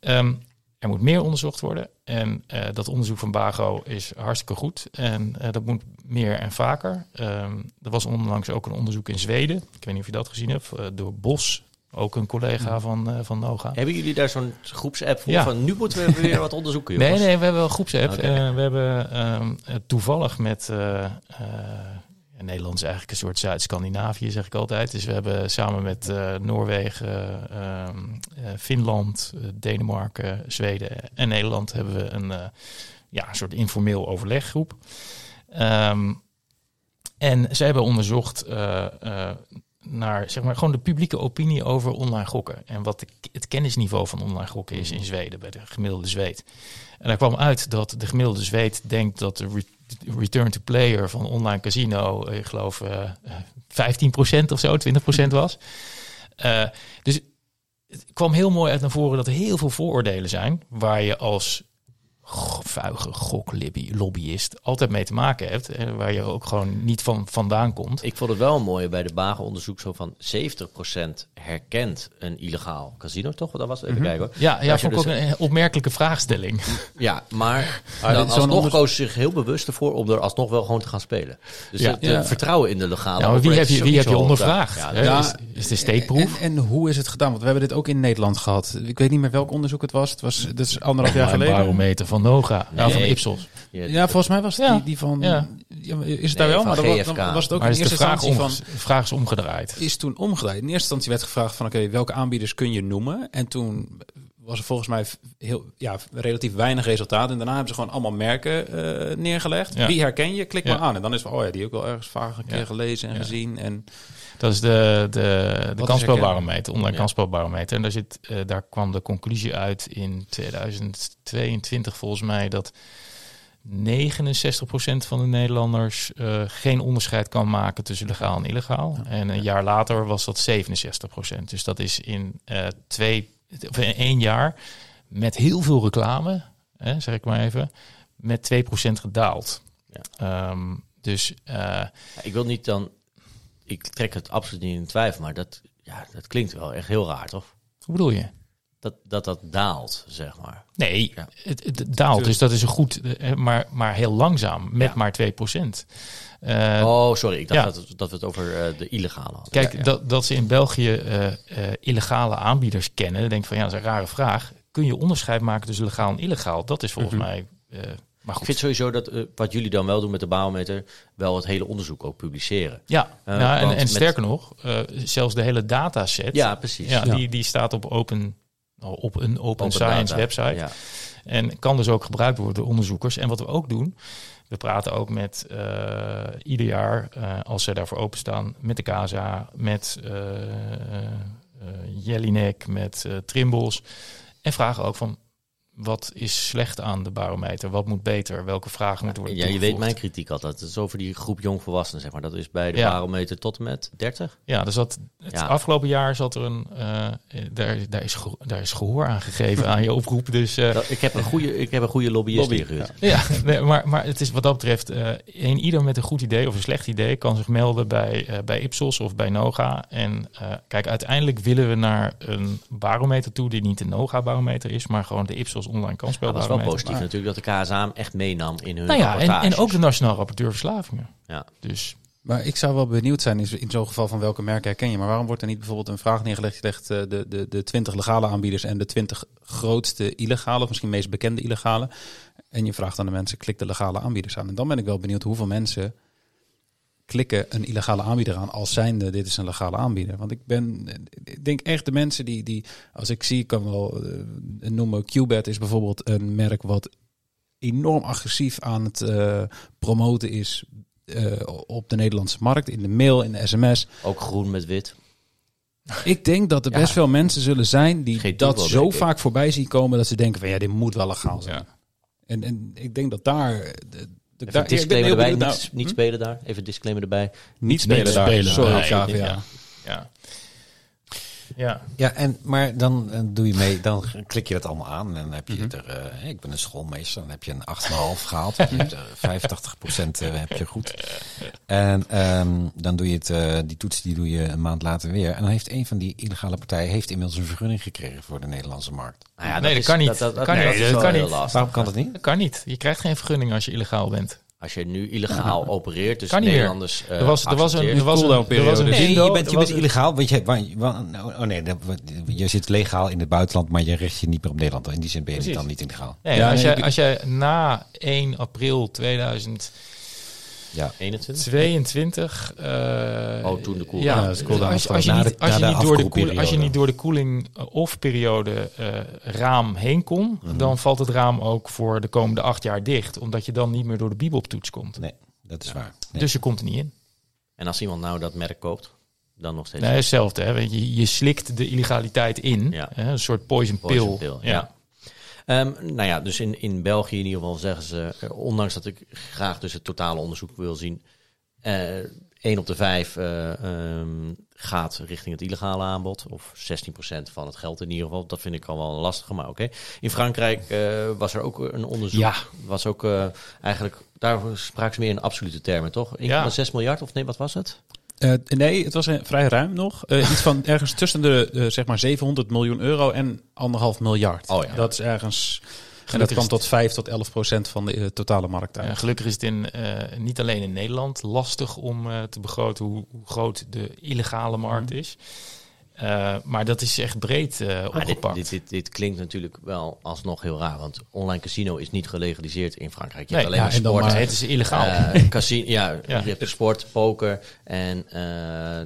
um, er moet meer onderzocht worden. En dat onderzoek van Bago is hartstikke goed. En dat moet meer en vaker. Um, er was onlangs ook een onderzoek in Zweden. Ik weet niet of je dat gezien hebt. Door Bos, ook een collega van, uh, van Noga. Hebben jullie daar zo'n groepsapp voor? Ja. Van nu moeten we weer wat onderzoeken. Jongens. Nee, nee, we hebben wel een groepsapp. Okay. Uh, we hebben um, toevallig met. Uh, Nederland is eigenlijk een soort Zuid-Scandinavië, zeg ik altijd. Dus we hebben samen met Noorwegen, ehm, Finland, Denemarken, Zweden en Nederland hebben we een ja, een soort informeel overleggroep. Um, en zij hebben onderzocht naar zeg maar, gewoon de publieke opinie over online gokken. En wat de, het kennisniveau van online gokken is in Zweden bij de gemiddelde Zweed. En daar kwam uit dat de gemiddelde Zweed denkt dat de return to player van online casino, eh, ik geloof uh, eh, 15% of zo, 20% was. Uh, dus het kwam heel mooi uit naar voren dat er heel veel vooroordelen zijn waar je als vuige goklobbyist altijd mee te maken hebt. En waar je ook gewoon niet van vandaan komt. Ik vond het wel mooi bij de Bagen-onderzoek zo van 70% herkent een illegaal casino, toch? Dat was even mm -hmm. kijken hoor. Ja, ja vond ik dus ook een opmerkelijke vraagstelling. Ja, maar ah, dan alsnog koos zich heel bewust ervoor om er alsnog wel gewoon te gaan spelen. Dus ja. het ja. vertrouwen in de legale ja, wie heb je, wie heb je ondervraagd? Ja, ja, is, is de steekproef? En, en, hoe is het gedaan? Want we hebben dit ook in Nederland gehad. Ik weet niet meer welk onderzoek het was. Het was dat is anderhalf jaar geleden. Een barometer van Noga. Nee. van Ipsos. Ja, volgens mij was het die, die van... Ja. Is het daar wel? Maar dan, dan, was het ook maar in eerste de vraag instantie van... vraag is omgedraaid. Is toen omgedraaid. In eerste instantie werd gevraagd van... Oké, welke aanbieders kun je noemen? En toen was er volgens mij heel, ja, relatief weinig resultaten. En daarna hebben ze gewoon allemaal merken uh, neergelegd. Wie herken je? Klik maar aan. En dan is van, oh ja, die ook wel ergens een keer gelezen en gezien. En dat is de, de, de kansspelbarometer, online kansspelbarometer. En daar, zit, uh, daar kwam de conclusie uit in 2022 volgens mij dat 69% van de Nederlanders uh, geen onderscheid kan maken tussen legaal en illegaal. En een jaar later was dat 67%. Dus dat is in, uh, twee, of in één jaar met heel veel reclame, hè, zeg ik maar even, met 2% gedaald. Ja. Um, dus ik wil niet dan ik trek het absoluut niet in twijfel, maar dat, ja, dat klinkt wel echt heel raar, toch? Hoe bedoel je? Dat dat, dat daalt, zeg maar. Nee, ja. het, het, daalt, dus dat is een goed, eh, maar, maar heel langzaam, met ja. maar 2 procent. Uh, oh, sorry, ik dacht ja. dat, dat we het over uh, de illegale hadden. Kijk, Dat, dat ze in België uh, illegale aanbieders kennen, denk ik van ja, dat is een rare vraag. Kun je onderscheid maken tussen legaal en illegaal? Dat is volgens mm -hmm. mij maar goed. Ik vind sowieso dat uh, wat jullie dan wel doen met de barometer, wel het hele onderzoek ook publiceren. Ja, uh, ja en, en sterker nog, uh, zelfs de hele dataset. Ja, precies. Ja, Die, die staat op, open, op een Open, open Science data. website. Ja. En kan dus ook gebruikt worden door onderzoekers. En wat we ook doen, we praten ook met ieder jaar, als ze daarvoor openstaan, met de CASA, met Jellinek, met Trimbos. En vragen ook van wat is slecht aan de barometer? Wat moet beter? Welke vragen moeten worden Ja, je weet mijn kritiek altijd. Het is over die groep jongvolwassenen, zeg maar. Dat is bij de ja. barometer tot en met 30. Ja, dus dat, het ja. afgelopen jaar zat er een... Uh, daar, daar, is gehoor, daar is gehoor aan gegeven aan je oproep. Dus, uh, dat, ik, heb een goede, ik heb een goede lobbyist Lobby, ingehuurd. Ja, ja nee, maar, maar het is wat dat betreft... Uh, een ieder met een goed idee of een slecht idee... kan zich melden bij, bij Ipsos of bij Noga. En kijk, uiteindelijk willen we naar een barometer toe... die niet de Noga-barometer is, maar gewoon de Ipsos online kansspel. dat is wel positief natuurlijk dat de KSA echt meenam in hun nou ja, en, en, ook de Nationaal Rapporteur Verslavingen. Ja. Dus maar ik zou wel benieuwd zijn in, zo'n geval van welke merken herken je. Maar waarom wordt er niet bijvoorbeeld een vraag neergelegd? Je legt uh, de, de, de 20 legale aanbieders en de 20 grootste illegale, of misschien meest bekende illegale. En je vraagt aan de mensen, klik de legale aanbieders aan. En dan ben ik wel benieuwd hoeveel mensen klikken een illegale aanbieder aan als zijnde dit is een legale aanbieder. Want ik ben, ik denk echt de mensen die, die als ik zie, kan wel uh, noemen, Qbet is bijvoorbeeld een merk wat enorm agressief aan het uh, promoten is uh, op de Nederlandse markt, in de mail, in de sms. Ook groen met wit. Ik denk dat er best veel mensen zullen zijn die dat zo vaak voorbij zien komen dat ze denken van ja, dit moet wel legaal zijn. Ja. En, en ik denk dat daar. De, daar disclaimer erbij, niet, nou, niet hm? spelen daar. Even disclaimer erbij. Niet spelen daar. Sorry, nee, ja. ja. Ja. Ja, en, maar dan uh, doe je mee, dan klik je dat allemaal aan en dan heb je mm -hmm. er, uh, ik ben een schoolmeester, dan heb je een 8,5 gehaald, je hebt er 85 procent uh, heb je goed. En um, dan doe je het, die toets die doe je een maand later weer. En dan heeft een van die illegale partijen heeft inmiddels een vergunning gekregen voor de Nederlandse markt. Nou ja, nee, dat, kan niet. Dat, dat, dat kan nee, niet. Dat kan niet. Waarom kan dat niet? Dat kan niet. Je krijgt geen vergunning als je illegaal bent. Als je nu illegaal ja. opereert, dus kan Nederlanders. Uh, er was, er was een, er was een, er was een nee, je bent, je bent illegaal. Want je, oh nee, je zit legaal in het buitenland, maar je richt je niet meer op Nederland. In die zin ben je dan niet illegaal. Nee, ja, als, jij, als jij na 1 april 2000 ja. 21? 22. Uh, oh, toen de koeling. Ja, ja cool als, als, je niet, als, je niet door de koeling, als je niet door de koeling of periode uh, raam heen kon, mm -hmm. dan valt het raam ook voor de komende acht jaar dicht. Omdat je dan niet meer door de bibeltoets komt. Nee, dat is ja. waar. Nee. Dus je komt er niet in. En als iemand nou dat merk koopt, dan nog steeds? Nee, hetzelfde. Hè? Je, je slikt de illegaliteit in. Ja. Hè? Een soort poison, poison pill. pill. Ja. Um, nou ja, dus in, in België in ieder geval zeggen ze, uh, ondanks dat ik graag dus het totale onderzoek wil zien, uh, 1 op de 5 uh, um, gaat richting het illegale aanbod, of 16% van het geld in ieder geval. Dat vind ik al wel lastig, maar oké. Okay. In Frankrijk uh, was er ook een onderzoek, ja. was ook eigenlijk, daar spraken ze meer in absolute termen, toch? 1,6 ja. miljard, of nee, wat was het? Uh, nee, het was een, vrij ruim nog. Uh, iets van ergens tussen de uh, zeg maar 700 miljoen euro en anderhalf miljard. Oh ja. Dat is ergens. En dat kan tot 5 tot 11 procent van de totale markt uit. Ja, gelukkig is het in, niet alleen in Nederland lastig om te begroten hoe, hoe, groot de illegale markt mm. is. Uh, maar dat is echt breed uh, opgepakt. Dit, dit, dit, klinkt natuurlijk wel alsnog heel raar. Want online casino is niet gelegaliseerd in Frankrijk. Je nee, hebt alleen ja, sport. Maar het is illegaal. Uh, casino, ja, ja, je hebt sport, poker en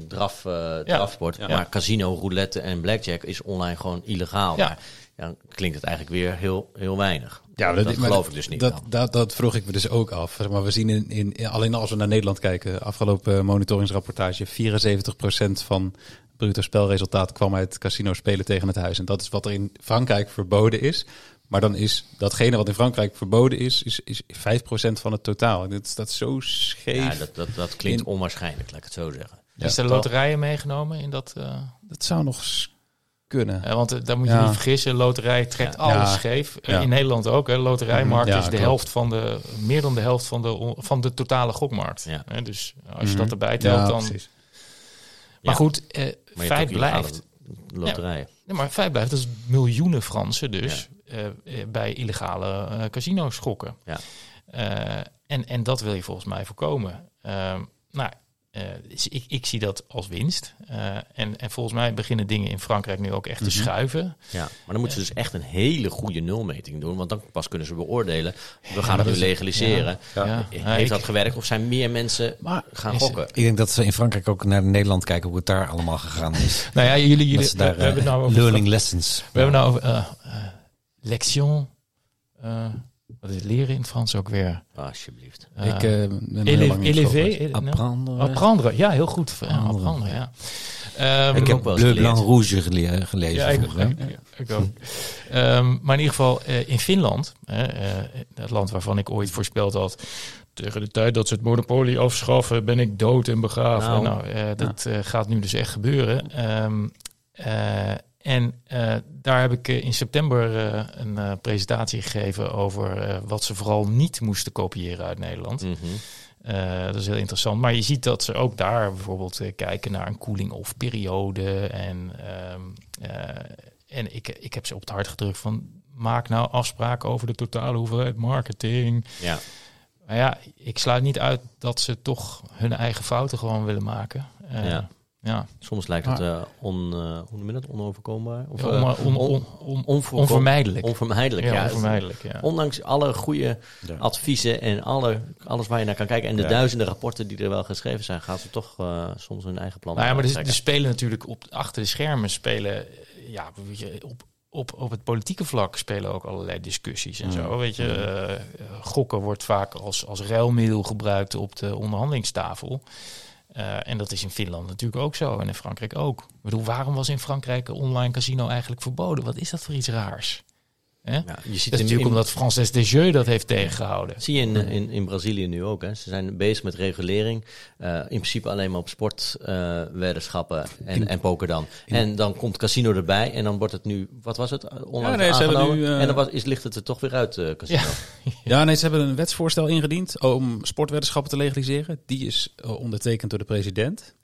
draf, drafsport. Ja. Maar casino, roulette en blackjack is online gewoon illegaal. Ja. Maar, ja, klinkt het eigenlijk weer heel, heel weinig. Ja, dat, dat geloof ik dus niet. Dat, dat, dat, vroeg ik me dus ook af. Maar we zien in, in, alleen als we naar Nederland kijken, afgelopen monitoringsrapportage, 74% van bruto spelresultaat kwam uit casino spelen tegen het huis. En dat is wat er in Frankrijk verboden is. Maar dan is datgene wat in Frankrijk verboden is, is, is 5% van het totaal. En dat staat zo scheef. Ja, dat, dat, dat klinkt in... onwaarschijnlijk, laat ik het zo zeggen. Ja, is er loterijen meegenomen in dat? Uh... Dat zou nog kunnen. Ja, want uh, daar moet je ja. niet vergissen, loterij trekt alles scheef. Uh, in Nederland ook. Hè. Loterijmarkt is de klopt. helft van de, meer dan de helft van de, van de totale gokmarkt. dus als je dat mhm. erbij telt, dan... Precies. Maar goed, maar feit blijft. Loterijen. Ja, maar feit blijft, dat is miljoenen Fransen dus ja. uh, bij illegale uh, casino's schokken. Ja. Uh, en, en dat wil je volgens mij voorkomen. nou, uh, dus ik, ik, zie dat als winst. Uh, en, en volgens mij beginnen dingen in Frankrijk nu ook echt te mm -hmm. schuiven. Ja, maar dan moeten ze dus echt een hele goede nulmeting doen. Want dan pas kunnen ze beoordelen. We gaan ja, het nu legaliseren. Ja, ja. Heeft ik, dat gewerkt of zijn meer mensen maar, gaan gokken? Ik denk dat ze in Frankrijk ook naar Nederland kijken hoe het daar allemaal gegaan is. nou ja, jullie, jullie daar, we, hebben nou over learning lessons. We hebben nou over uh, lection. Wat is leren in het Frans ook weer? Alsjeblieft. Uh, ik uh, ben élevé, apprendre. apprendre. Ja, heel goed. Apprendre, apprendre ja. Um, ik heb Bleu Blanc Rouge gelezen. Ja, ik, ja, ik ook. um, maar in ieder geval uh, in Finland, uh, het land waarvan ik ooit voorspeld had... Tegen de tijd dat ze het monopolie afschaffen, ben ik dood en begraven. Nou, nou dat ja. gaat nu dus echt gebeuren. Um, en uh, daar heb ik uh, in september uh, een presentatie gegeven over wat ze vooral niet moesten kopiëren uit Nederland. Mm -hmm. dat is heel interessant. Maar je ziet dat ze ook daar bijvoorbeeld kijken naar een cooling-off periode. En, ehm, en ik, ik heb ze op het hart gedrukt van maak nou afspraken over de totale hoeveelheid marketing. Ja. Maar ja, ik sluit niet uit dat ze toch hun eigen fouten gewoon willen maken. Ja. Ja. Soms lijkt het uh, on, uh, hoe noem je dat? onoverkombaar. Of, Ja, on- eh, on- on- onvermijdelijk. Onvermijdelijk, ja. Ja, onvermijdelijk, ja. Ondanks alle goede Ja. adviezen en alle, alles waar je naar kan kijken en de Ja. duizenden rapporten die er wel geschreven zijn, gaan ze toch eh, soms hun eigen plan Nou ja, maar de, de trekken. spelen natuurlijk op, achter de schermen spelen, ja, weet je, op, op, op het politieke vlak spelen ook allerlei discussies en zo. Weet je, eh, gokken wordt vaak als, als ruilmiddel gebruikt op de onderhandelingstafel. Eh, en dat is in Finland natuurlijk ook zo en in Frankrijk ook. Ik bedoel, waarom was in Frankrijk online casino eigenlijk verboden? Wat is dat voor iets raars? Hè? Ja, je ziet Dat is natuurlijk in- omdat Frances Desjeux dat heeft tegengehouden. Zie je in, in, in Brazilië nu ook. Hè? Ze zijn bezig met regulering. Eh, in principe alleen maar op sportweddenschappen en, en poker dan. en dan komt casino erbij en dan wordt het nu, wat was het? eh, Onlangs Ja, nee, ze hebben aangenomen. nu, eh, En dan was, is, ligt het er toch weer uit, eh, casino. Ja, nee, ze hebben een wetsvoorstel ingediend om sportweddenschappen te legaliseren. Die is eh, ondertekend door de president.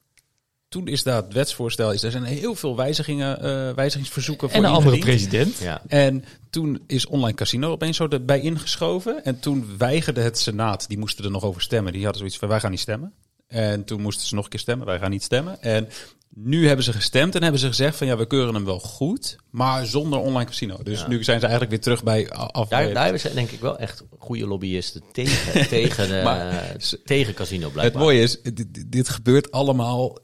Toen is dat wetsvoorstel, is, er zijn heel veel wijzigingen, eh, wijzigingsverzoeken voor En een andere president. Ja. En toen is online casino opeens zo erbij ingeschoven. En toen weigerde het Senaat, die moesten er nog over stemmen. Die hadden zoiets van, wij gaan niet stemmen. En toen moesten ze nog een keer stemmen, wij gaan niet stemmen. En nu hebben ze gestemd en hebben ze gezegd van, ja, we keuren hem wel goed, maar zonder online casino. Dus Ja. nu zijn ze eigenlijk weer terug bij af. Daar, daar hebben ze denk ik wel echt goede lobbyisten tegen, tegen, de, Maar- tegen casino het blijkbaar. mooie is, dit, dit gebeurt allemaal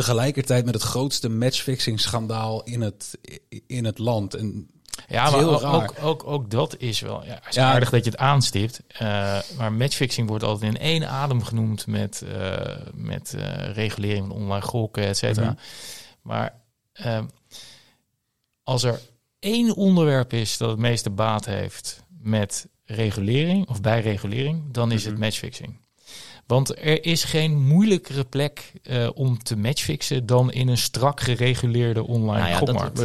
tegelijkertijd met het grootste matchfixing schandaal in het, in het land. En Ja, maar ook, ook, ook, ook dat is wel ja, is Ja. aardig dat je het aanstipt. Eh, maar matchfixing wordt altijd in één adem genoemd met, eh, met eh, regulering van online gokken, et cetera. Mhm. Maar als er één onderwerp is dat het meeste baat heeft met regulering of bij regulering, dan is Mhm. het matchfixing. Want er is geen moeilijkere plek eh, om te matchfixen dan in een strak gereguleerde online Nou ja, dat, gokmarkt. we,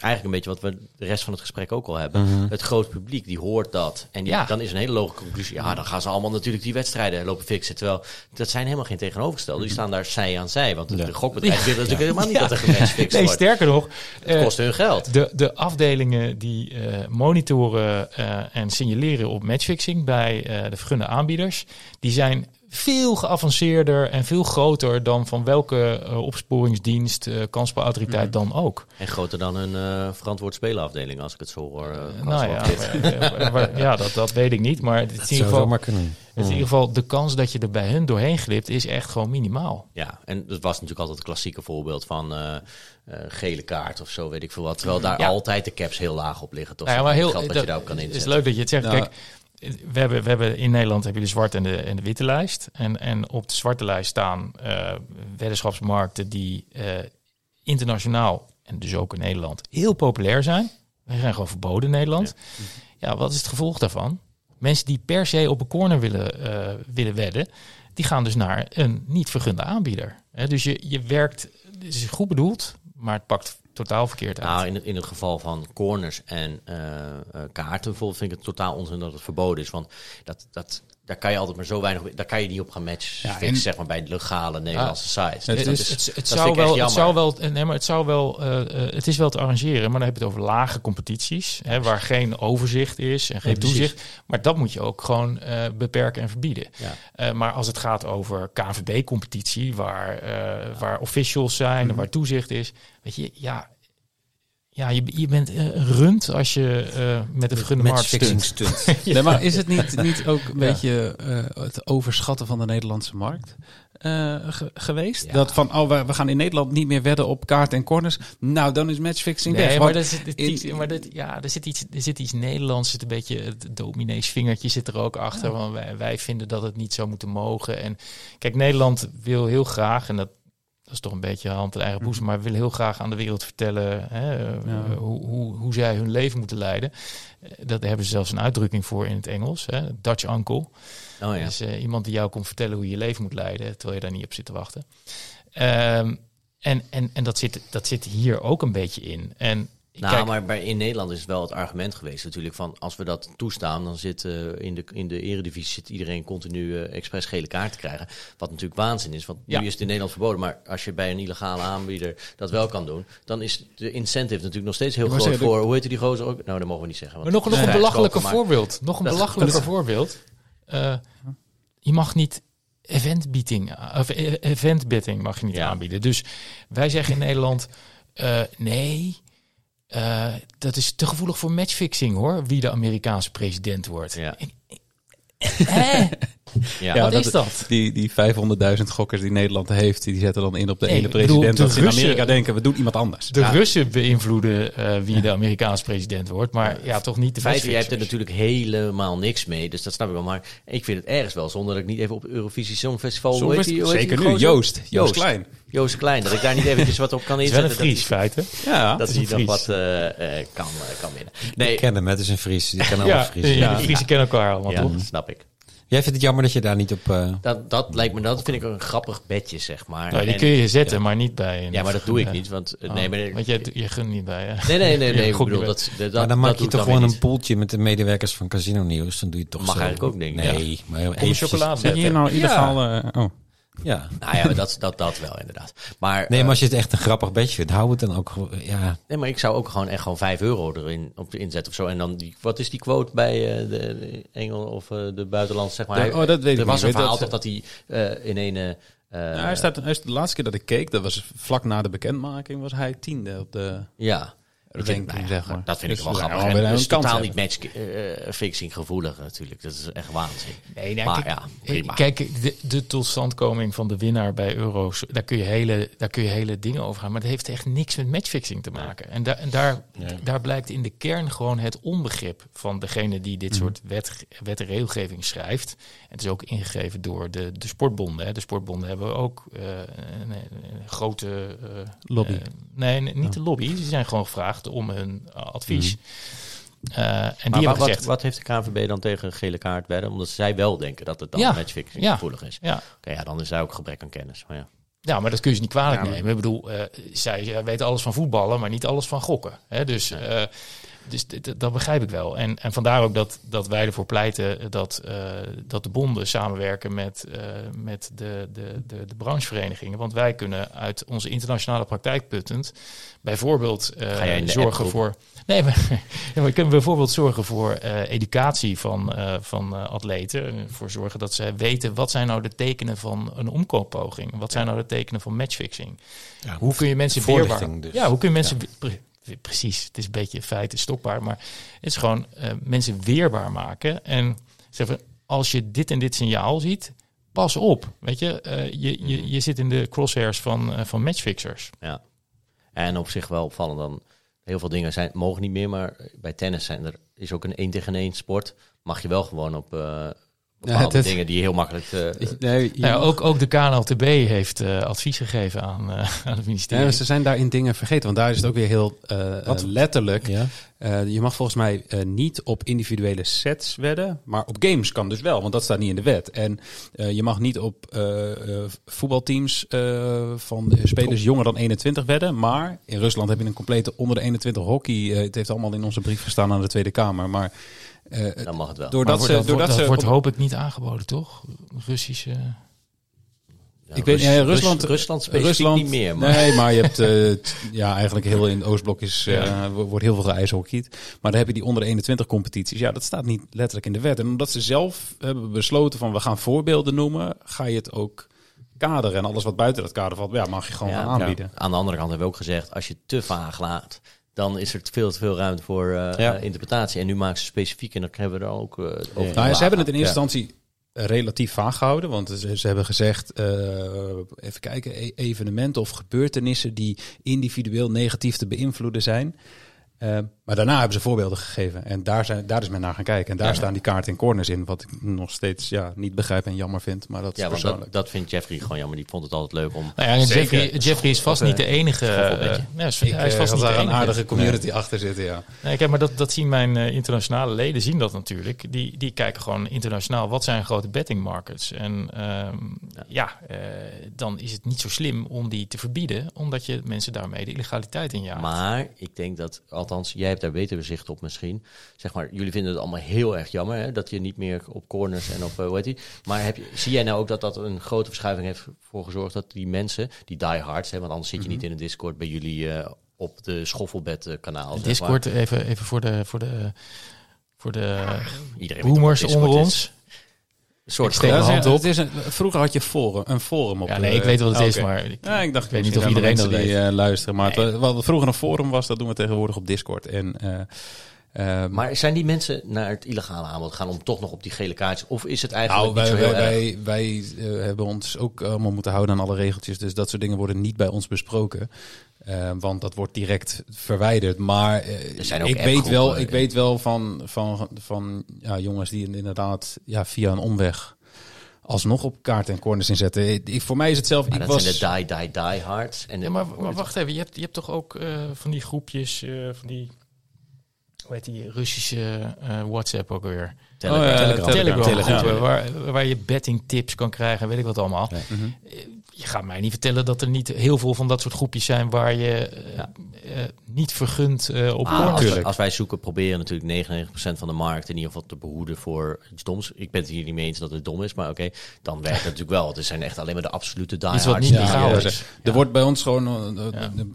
eigenlijk een beetje wat we de rest van het gesprek ook al hebben. Het groot publiek, die hoort dat. En die, Ja. dan is een hele logische conclusie. Ja, dan gaan ze allemaal natuurlijk die wedstrijden lopen fixen. Terwijl, dat zijn helemaal geen tegenovergestelde. Die staan daar zij aan zij. Want de gokbedrijf wil natuurlijk helemaal niet Ja. dat er gematchfixt Nee, wordt. sterker nog, Het eh, kost hun geld. de, de afdelingen die eh, monitoren eh, en signaleren op matchfixing bij eh, de vergunde aanbieders, die zijn veel geavanceerder en veel groter dan van welke eh, opsporingsdienst, eh kansspelautoriteit dan ook. En groter dan een eh, verantwoord spelenafdeling, als ik het zo hoor. eh, nou ja, maar, maar- ja dat, dat weet ik niet, maar het is in ieder geval, zomaar kunnen. het in ieder geval de kans dat je er bij hun doorheen glipt is echt gewoon minimaal. Ja, en dat was natuurlijk altijd het klassieke voorbeeld van eh, eh, gele kaart of zo, weet ik veel wat. Terwijl daar Ja. altijd de caps heel laag op liggen. Toch? Nou ja, maar heel, geld dat, je daarop kan Het is inzetten. leuk dat je het zegt. Nou, Kijk, we hebben, we hebben in Nederland heb je de zwarte en de, en de witte lijst. En, en op de zwarte lijst staan eh weddenschapsmarkten die eh, internationaal en dus ook in Nederland heel populair zijn. Die zijn gewoon verboden in Nederland. Ja. wat is het gevolg daarvan? Mensen die per se op een corner willen, eh, willen wedden, die gaan dus naar een niet vergunde aanbieder. Dus je, je werkt, het is goed bedoeld, maar het pakt totaal verkeerd uit. Nou, in het, in het geval van corners en eh, eh, kaarten bijvoorbeeld vind ik het totaal onzin dat het verboden is. Want dat, dat, daar kan je altijd maar zo weinig, daar kan je niet op gaan matchen, Ja, en- zeg maar bij de legale Nederlandse sites. Het Dus is- het, het, dat zou wel, het zou wel, nee, maar het zou wel, eh, eh, het is wel te arrangeren, maar dan heb je het over lage competities, hè, waar geen overzicht is en geen toezicht. Maar dat moet je ook gewoon eh, beperken en verbieden. Maar als het gaat over KVB-competitie, waar, waar officials zijn, Mhm. en waar toezicht is, weet je, ja. Ja, je, je bent eh, rund als je eh, met een vergunde markt Matchfixing stunt. Nee, maar is het niet, niet ook een beetje eh, het overschatten van de Nederlandse markt eh, ge- geweest? Ja. Dat van, oh, we, we gaan in Nederland niet meer wedden op kaart en corners. Nou, dan is matchfixing Nee, weg. maar, in- maar dat, ja, er, zit iets, er zit iets Nederlands, zit een beetje het dominees vingertje zit er ook achter. Want wij, wij vinden dat het niet zou moeten mogen. En kijk, Nederland wil heel graag, en dat, dat is toch een beetje hand en eigen boezem, maar wil heel graag aan de wereld vertellen hè, eh, Ja. hoe, hoe, hoe zij hun leven moeten leiden. Eh, Dat hebben ze zelfs een uitdrukking voor in het Engels, hè, Dutch uncle. Oh ja. Dus eh, iemand die jou komt vertellen hoe je je leven moet leiden, terwijl je daar niet op zit te wachten. Ehm, en en, en dat, zit, dat zit hier ook een beetje in. En Nou, Kijk. maar bij, in Nederland is het wel het argument geweest natuurlijk van als we dat toestaan, dan zit eh, in, de, in de eredivisie zit iedereen continu eh, expres gele kaart te krijgen. Wat natuurlijk waanzin is, want Ja. nu is het in Nederland verboden. Maar als je bij een illegale aanbieder dat wel kan doen, dan is de incentive natuurlijk nog steeds heel maar groot zeggen, voor, hoe heet die gozer ook? Nou, dat mogen we niet zeggen. Maar want nog, nog het een belachelijke voorbeeld. Nog een belachelijke dat- voorbeeld. Eh, je mag niet event betting, of e- event betting mag je niet Ja. aanbieden. Dus wij zeggen in Nederland, eh, nee, eh, dat is te gevoelig voor matchfixing hoor, wie de Amerikaanse president wordt. Ja. Ja. Wat dat- is dat? Die, die 500.000 gokkers die Nederland heeft, die zetten dan in op de Nee, ene bedoel, president. de dat ze in Amerika denken, we doen iemand anders. De Ja. Russen beïnvloeden eh, wie de Amerikaanse president wordt, maar ja, toch niet de Feit, jij hebt er natuurlijk helemaal niks mee, dus dat snap ik wel. Maar ik vind het ergens wel, zonder dat ik niet even op Eurovisie Songfestival... hoe heet die- hoe heet die Zeker nu? Joost. Joost, Joost. Klein. Joost Klein, dat ik daar niet eventjes wat op kan Het is wel inzetten. een dat Fries, feiten. Ja, dat is hij Fries. wat eh, eh, kan, kan winnen. Nee, Ik ken hem, het is een Fries. Die kan alle Fries. ja, de Friesen kennen elkaar allemaal, ja, toch? snap ik. Jij vindt het jammer dat je daar niet op... eh, Dat, dat lijkt me, dat vind ik een grappig bedje, zeg maar. Nou, die En- kun je zetten, maar niet bij een... ja, maar dat doe ik Ja. niet, want... Oh, nee, maar, Want je, je gunt niet bij... hè? nee, nee, nee, nee, ik bedoel, dat, dat, maar dan dat maak je toch gewoon een poeltje met de medewerkers van Casino Nieuws. Dan doe je toch Mag zo. eigenlijk ook, denk ik, Nee, maar Om eventjes- chocolade Zeg je hier zetten. nou illegaal... eh, oh. Ja. Nou ja, dat, dat, dat wel inderdaad. Maar, Nee, eh, maar als je het echt een grappig bedje vindt, hou het dan ook gewoon... Ja, nee, maar ik zou ook gewoon echt gewoon 5 euro erin op inzetten of zo. En dan, die, wat is die quote bij eh, de, de Engel of eh, de buitenland, zeg maar? Ja, Hij- oh, dat weet er ik was niet. een verhaal dat- toch dat hij eh, in een... eh, Ja, hij staat, hij is de laatste keer dat ik keek, dat was vlak na de bekendmaking, was hij tiende op de ja. Ik vind, ranking, nou ja, zeg maar. Dat vind ik Dus wel grappig. En het is totaal niet match-fixing gevoelig natuurlijk. Dat is echt waanzin. Nee, nou, maar kijk, ja, prima. Kijk, de, de totstandkoming van de winnaar bij Euro's, daar kun, je hele, daar kun je hele dingen over gaan. Maar dat heeft echt niks met matchfixing te maken. En, daar en daar, daar blijkt in de kern gewoon het onbegrip van degene die dit soort wet, wet en regelgeving schrijft. En het is ook ingegeven door de, de sportbonden. Hè. De sportbonden hebben ook eh, een, een grote... eh, Lobby. eh, nee, nee, niet de lobby. Ze zijn gewoon gevraagd om hun eh, advies. Eh, en die Maar hebben wat, wat, gezegd... wat heeft de KNVB dan tegen een gele kaart wedden? Omdat zij wel denken dat het dan Ja, matchfixing ja. gevoelig is. ja, Oké, ja, dan is daar ook gebrek aan kennis. Maar ja. Ja, maar dat kun je ze niet kwalijk Ja, maar- nemen. Ik bedoel, eh, zij, weten alles van voetballen, maar niet alles van gokken. Hè? Dus, eh, dus dit- dat begrijp ik wel. En, en vandaar ook dat, dat wij ervoor pleiten dat, eh, dat de bonden samenwerken met, eh, met de, de, de, de brancheverenigingen. Want wij kunnen uit onze internationale praktijk puttend bijvoorbeeld eh, zorgen voor. Nee, maar, maar kunnen bijvoorbeeld zorgen voor educatie van, van atleten. Voor zorgen dat ze weten wat zijn nou de tekenen van een omkooppoging. Wat zijn nou de tekenen van matchfixing. ja, Hoe kun je mensen weerbaar... dus. Ja, hoe kun je mensen... precies, het is een beetje feiten stokbaar. Maar het is gewoon eh, mensen weerbaar maken. En zeggen, als je dit en dit signaal ziet, pas op. Weet je, eh, je, je, je zit in de crosshairs van, eh, van matchfixers. ja. En op zich wel opvallend dan. Heel veel dingen zijn, mogen niet meer, maar bij tennis zijn er, is ook een 1 tegen 1 sport. Mag je wel gewoon op bepaalde het- dingen die heel makkelijk... eh, Nee, Nou ja, ook, ook de KNLTB heeft eh, advies gegeven aan, eh, aan het ministerie. Ja, ze zijn daarin dingen vergeten, want daar is het ook weer heel eh, Wat? letterlijk. Ja. Eh, je mag volgens mij eh, niet op individuele sets wedden, maar op games kan dus wel, want dat staat niet in de wet. En eh, je mag niet op eh, eh, voetbalteams eh, van de spelers jonger dan 21 wedden, maar in Rusland heb je een complete onder de 21 hockey. Het heeft allemaal in onze brief gestaan aan de Tweede Kamer, maar eh, dan mag het wel. doordat Maar ze, wordt- doordat dat ze wordt op- hoop ik niet aangeboden, toch? Russische... Ja, ik weet Rus- ja, Rus- Rusland, Rusland specifiek Rusland niet meer, maar... Nee, maar je hebt eh, t- ja, eigenlijk heel in het Oostblok is, eh, Ja. wordt heel veel geijshockeyd. Maar dan heb je die onder de 21 competities. Ja, dat staat niet letterlijk in de wet. En omdat ze zelf hebben besloten van we gaan voorbeelden noemen, ga je het ook kaderen. En alles wat buiten dat kader valt, ja, mag je gewoon Ja, gaan aanbieden. Aan de andere kant hebben we ook gezegd, als je te vaag laat, dan is er veel te veel ruimte voor eh, Ja. eh, interpretatie. En nu maken ze specifiek en dan hebben we er ook eh, over. Nou, ja, ze hebben het in Ja. eerste instantie relatief vaag gehouden. Want ze, ze hebben gezegd, eh, even kijken, e- evenementen of gebeurtenissen die individueel negatief te beïnvloeden zijn. Eh, maar daarna hebben ze voorbeelden gegeven. En daar, zijn, daar is men naar gaan kijken. En daar Ja. staan die kaarten en corners in. Wat ik nog steeds ja, niet begrijp en jammer vind. Maar dat is Ja, want persoonlijk. dat, dat vindt Jeffrey gewoon jammer. Die vond het altijd leuk om... Nou ja. Jeffrey, Jeffrey is vast niet de enige. eh, nee, is- ik hij is eh, vast niet de een enige. aardige community achter zitten, ja. Nee, kijk, maar dat, dat zien mijn internationale leden, zien dat natuurlijk. Die, die kijken gewoon internationaal, wat zijn grote betting markets? En ehm, ja, eh, dan is het niet zo slim om die te verbieden, omdat je mensen daarmee de illegaliteit in jaagt. Maar ik denk dat althans, jij hebt daar beter zicht op misschien. Zeg maar, jullie vinden het allemaal heel erg jammer hè, dat je niet meer op corners en op, uh, hoe heet die. Maar heb je, zie jij nou ook dat dat een grote verschuiving heeft voor gezorgd dat die mensen, die diehards, hè, want anders zit je niet in een Discord bij jullie uh, op de schoffelbed kanaal. Discord, even, even voor de, voor de, voor de Iedereen boomers onder ons soort hand op. Het is een, vroeger had je forum, een forum op. Ja, nee, ik weet wat het is, maar ik, ja, ik dacht, ik weet niet of iedereen dat weet. Die, uh, luisteren. Maar nee. wat vroeger een forum was, dat doen we tegenwoordig op Discord. En, uh, maar zijn die mensen naar het illegale aanbod gaan om toch nog op die gele kaartjes? Of is het eigenlijk nou, niet wij, zo heel wij, wij, wij uh, hebben ons ook allemaal moeten houden aan alle regeltjes. Dus dat soort dingen worden niet bij ons besproken. Uh, want dat wordt direct verwijderd. Maar uh, ik, weet wel, ik weet wel van, van, van ja, jongens die inderdaad ja, via een omweg alsnog op kaarten en corners inzetten. Ik, voor mij is het zelf... Maar ik dat was... zijn de die, die, die hards. En ja, maar, maar, wacht even, je hebt, je hebt toch ook uh, van die groepjes, uh, van die... Hoe heet die Russische uh, WhatsApp ook weer? Telegram. Oh, ja, Telegram. Telegram. Telegram. Telegram. Waar, waar je betting tips kan krijgen, weet ik wat allemaal. Ja. Mm -hmm je gaat mij niet vertellen dat er niet heel veel van dat soort groepjes zijn waar je ja. uh, niet vergund uh, op ah, als, we, als, wij zoeken, proberen natuurlijk 99% van de markt in ieder geval te behoeden voor iets doms. Ik ben het hier niet mee eens dat het dom is, maar oké, okay, dan werkt het natuurlijk wel. Het zijn echt alleen maar de absolute diehards. Iets wat niet legaal is. Er wordt bij ons gewoon uh,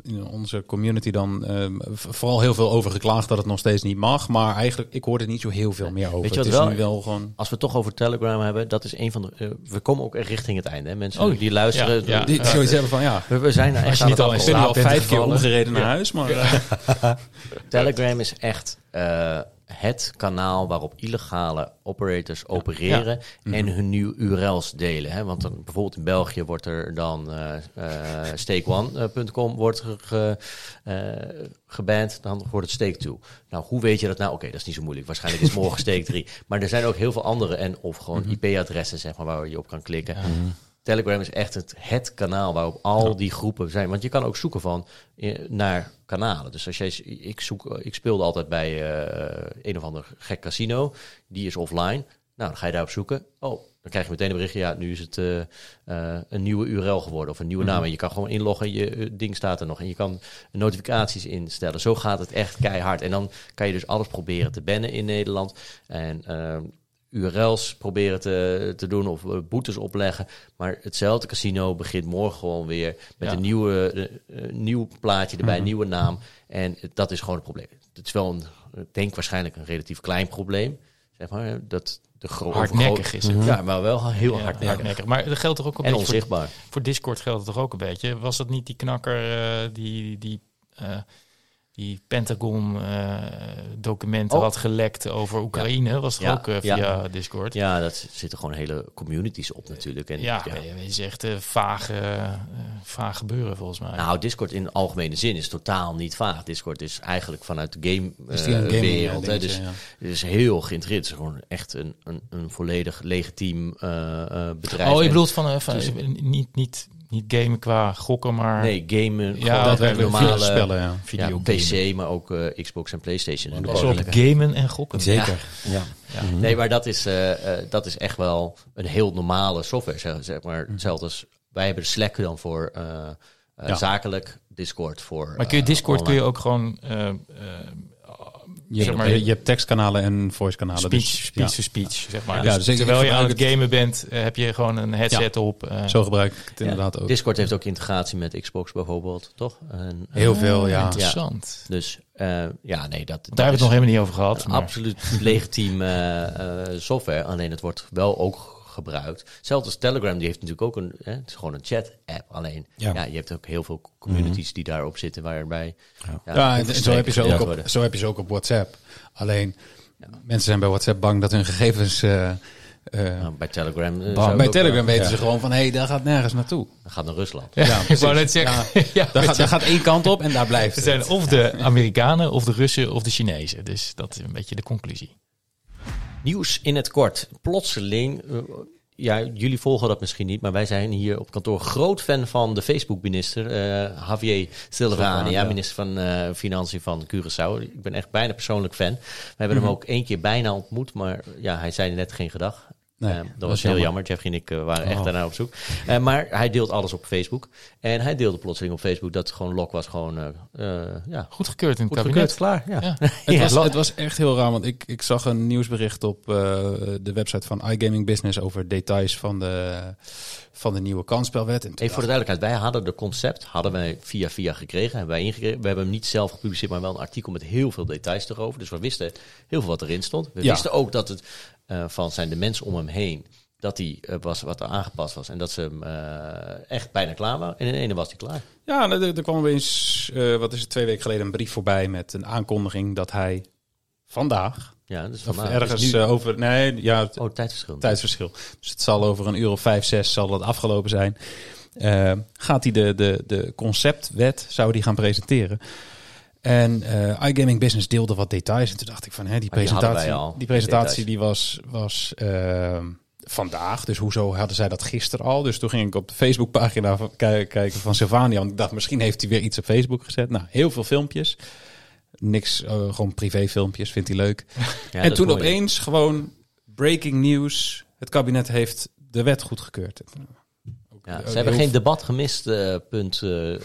in onze community dan vooral heel veel over geklaagd dat het nog steeds niet mag, maar eigenlijk ik hoor er niet zo heel veel meer over. Weet je wat het is wel, nu wel gewoon. Als we het toch over Telegram hebben, dat is een van de. we komen ook richting het einde. Hè? Mensen oh, die luisteren. Ja, die zoiets hebben van ja. We, we zijn er echt je niet al, in al vijf keer omgereden naar huis. Maar, ja. Telegram is echt uh, het kanaal waarop illegale operators opereren ja. en hun nieuwe URL's delen. Hè? Want dan, bijvoorbeeld in België wordt er dan uh, uh, stakeone.com wordt ge, uh, geband, dan wordt het Stake 2. Nou, hoe weet je dat nou? Oké, okay, dat is niet zo moeilijk. Waarschijnlijk is morgen Stake 3. Maar er zijn ook heel veel andere en of gewoon mm -hmm. IP-adressen zeg maar, waar je op kan klikken. Ja. Telegram is echt het, het kanaal waarop al ja. die groepen zijn. Want je kan ook zoeken van naar kanalen. Dus als jij, ik, zoek, ik speelde altijd bij uh, een of ander gek casino. Die is offline. Nou, dan ga je daarop zoeken. Oh, dan krijg je meteen een berichtje. Ja, nu is het uh, uh, een nieuwe URL geworden of een nieuwe naam. En je kan gewoon inloggen. Je ding staat er nog. En je kan notificaties instellen. Zo gaat het echt keihard. En dan kan je dus alles proberen te bannen in Nederland. En uh, URL's proberen te, te doen of boetes opleggen. Maar hetzelfde casino begint morgen gewoon weer met ja. een nieuwe, uh, nieuw plaatje erbij, mm -hmm. nieuwe naam. En dat is gewoon het probleem. Het is wel een, ik denk waarschijnlijk een relatief klein probleem. Zeg maar, dat de hardnekkig is het. Ja, maar wel heel ja, hardnekkig. hardnekkig. Maar dat geldt toch ook een en beetje onzichtbaar. Voor, voor Discord geldt het toch ook een beetje. Was dat niet die knakker uh, die... die uh, die Pentagon-documenten uh, oh. had gelekt over Oekraïne. Ja. Was er ja, ook uh, via ja. Discord? Ja, dat zitten gewoon hele communities op natuurlijk. En, ja, is echt uh, vaag, vaag gebeuren volgens mij. Nou, Discord in algemene zin is totaal niet vaag. Discord is eigenlijk vanuit de game-wereld. game dus het is heel geïnteresseerd. Het is gewoon echt een, een, een volledig legitiem bedrijf. Oh, je bedoelt van, van dus, niet... niet niet gamen qua gokken, maar... Nee, gamen. Ja, dat werkt normale spellen, ja. Video ja, PC, maar ook uh, Xbox en PlayStation. En dus op gamen en gokken. Zeker. Ja. ja. ja. Mm -hmm. Nee, maar dat is, uh, uh, dat is echt wel een heel normale software, zeg, zeg maar. Mm. Hetzelfde als, wij hebben de Slack dan voor zakelijk, Discord voor Maar kun je Discord kun je ook gewoon... Je, zeg maar, je, je, hebt tekstkanalen en voice-kanalen. Speech, dus, speech to speech, zeg maar. Ja, dus dus terwijl je aan het gamen bent, uh, heb je gewoon een headset op. Uh, zo gebruik ik het inderdaad ook. Discord heeft ook integratie met Xbox bijvoorbeeld, toch? En, Heel uh, veel, ja. Interessant. Dus ja, nee, dat... Daar hebben we het nog helemaal niet over gehad. Maar. Absoluut legitiem software, alleen het wordt wel ook gebruikt. Zelfs als Telegram, die heeft natuurlijk ook een, hè, het is gewoon een chat-app. Alleen, ja. ja. je hebt ook heel veel communities mm -hmm. die daarop zitten, waarbij... Ja, ja en zo, heb je ze ook op, zo heb je ze ook op WhatsApp. Alleen, mensen zijn bij WhatsApp bang dat hun gegevens... Uh, uh, nou, bij Telegram, uh, bij Telegram weten ze gewoon van, hé, hey, daar gaat nergens naartoe. Dat gaat naar Rusland. Ja, ik wou net zeggen. Ja, daar, gaat, daar gaat één kant op en daar blijft het. zijn of de Amerikanen, of de Russen, of de Chinezen. Dus dat is een beetje de conclusie. Nieuws in het kort. Plotseling ja, jullie volgen dat misschien niet, maar wij zijn hier op kantoor groot fan van de Facebook-minister, uh, Javier Silvani, ja, minister van uh, Financiën van Curaçao. Ik ben echt bijna persoonlijk fan. We hebben mm -hmm. hem ook één keer bijna ontmoet, maar ja, hij zei net geen gedag. Nee, Eh, dat was heel jammer. Jeffrey en ik eh, waren echt Oh. daarna op zoek. Eh, maar hij deelt alles op Facebook. En hij deelde plotseling op Facebook dat gewoon Lok was gewoon eh, eh, ja, Goedgekeurd in het goed kabinet. gekeurd, klaar. Ja. Ja. Het, was, het was echt heel raar, want ik, ik zag een nieuwsbericht op eh, de website van iGaming Business over details van de, van de nieuwe kansspelwet. En Even voor de duidelijkheid, wij hadden de concept, hadden wij via via gekregen, hebben wij ingekregen. We hebben hem niet zelf gepubliceerd, maar wel een artikel met heel veel details erover. Dus we wisten heel veel wat erin stond. We Ja. wisten ook dat het van zijn de mensen om hem heen, dat hij eh, was wat er aangepast was en dat ze hem eh, echt bijna klaar waren. En in ene was hij klaar. Ja, nou, er, er kwam opeens, eh wat is het, twee weken geleden een brief voorbij met een aankondiging dat hij vandaag, Ja, dus vandaag ergens nu- eh, over, nee, ja, oh, tijdverschil. tijdsverschil. Dus het zal over een uur of vijf, zes zal het afgelopen zijn. Eh, gaat hij de, de, de conceptwet, zou die gaan presenteren. En eh iGaming Business deelde wat details. En toen dacht ik van, hè, die Maar presentatie, die die presentatie die was, was eh, vandaag. Dus hoezo hadden zij dat gisteren al? Dus toen ging ik op de Facebookpagina kijken van Sylvania. Want ik dacht, misschien heeft hij weer iets op Facebook gezet. Nou, heel veel filmpjes. Niks, eh, gewoon privéfilmpjes, vindt hij leuk. Ja, en toen mooi. opeens gewoon breaking news. Het kabinet heeft de wet goedgekeurd. Ja, ze hebben geen debat gemist, eh, punt, eh,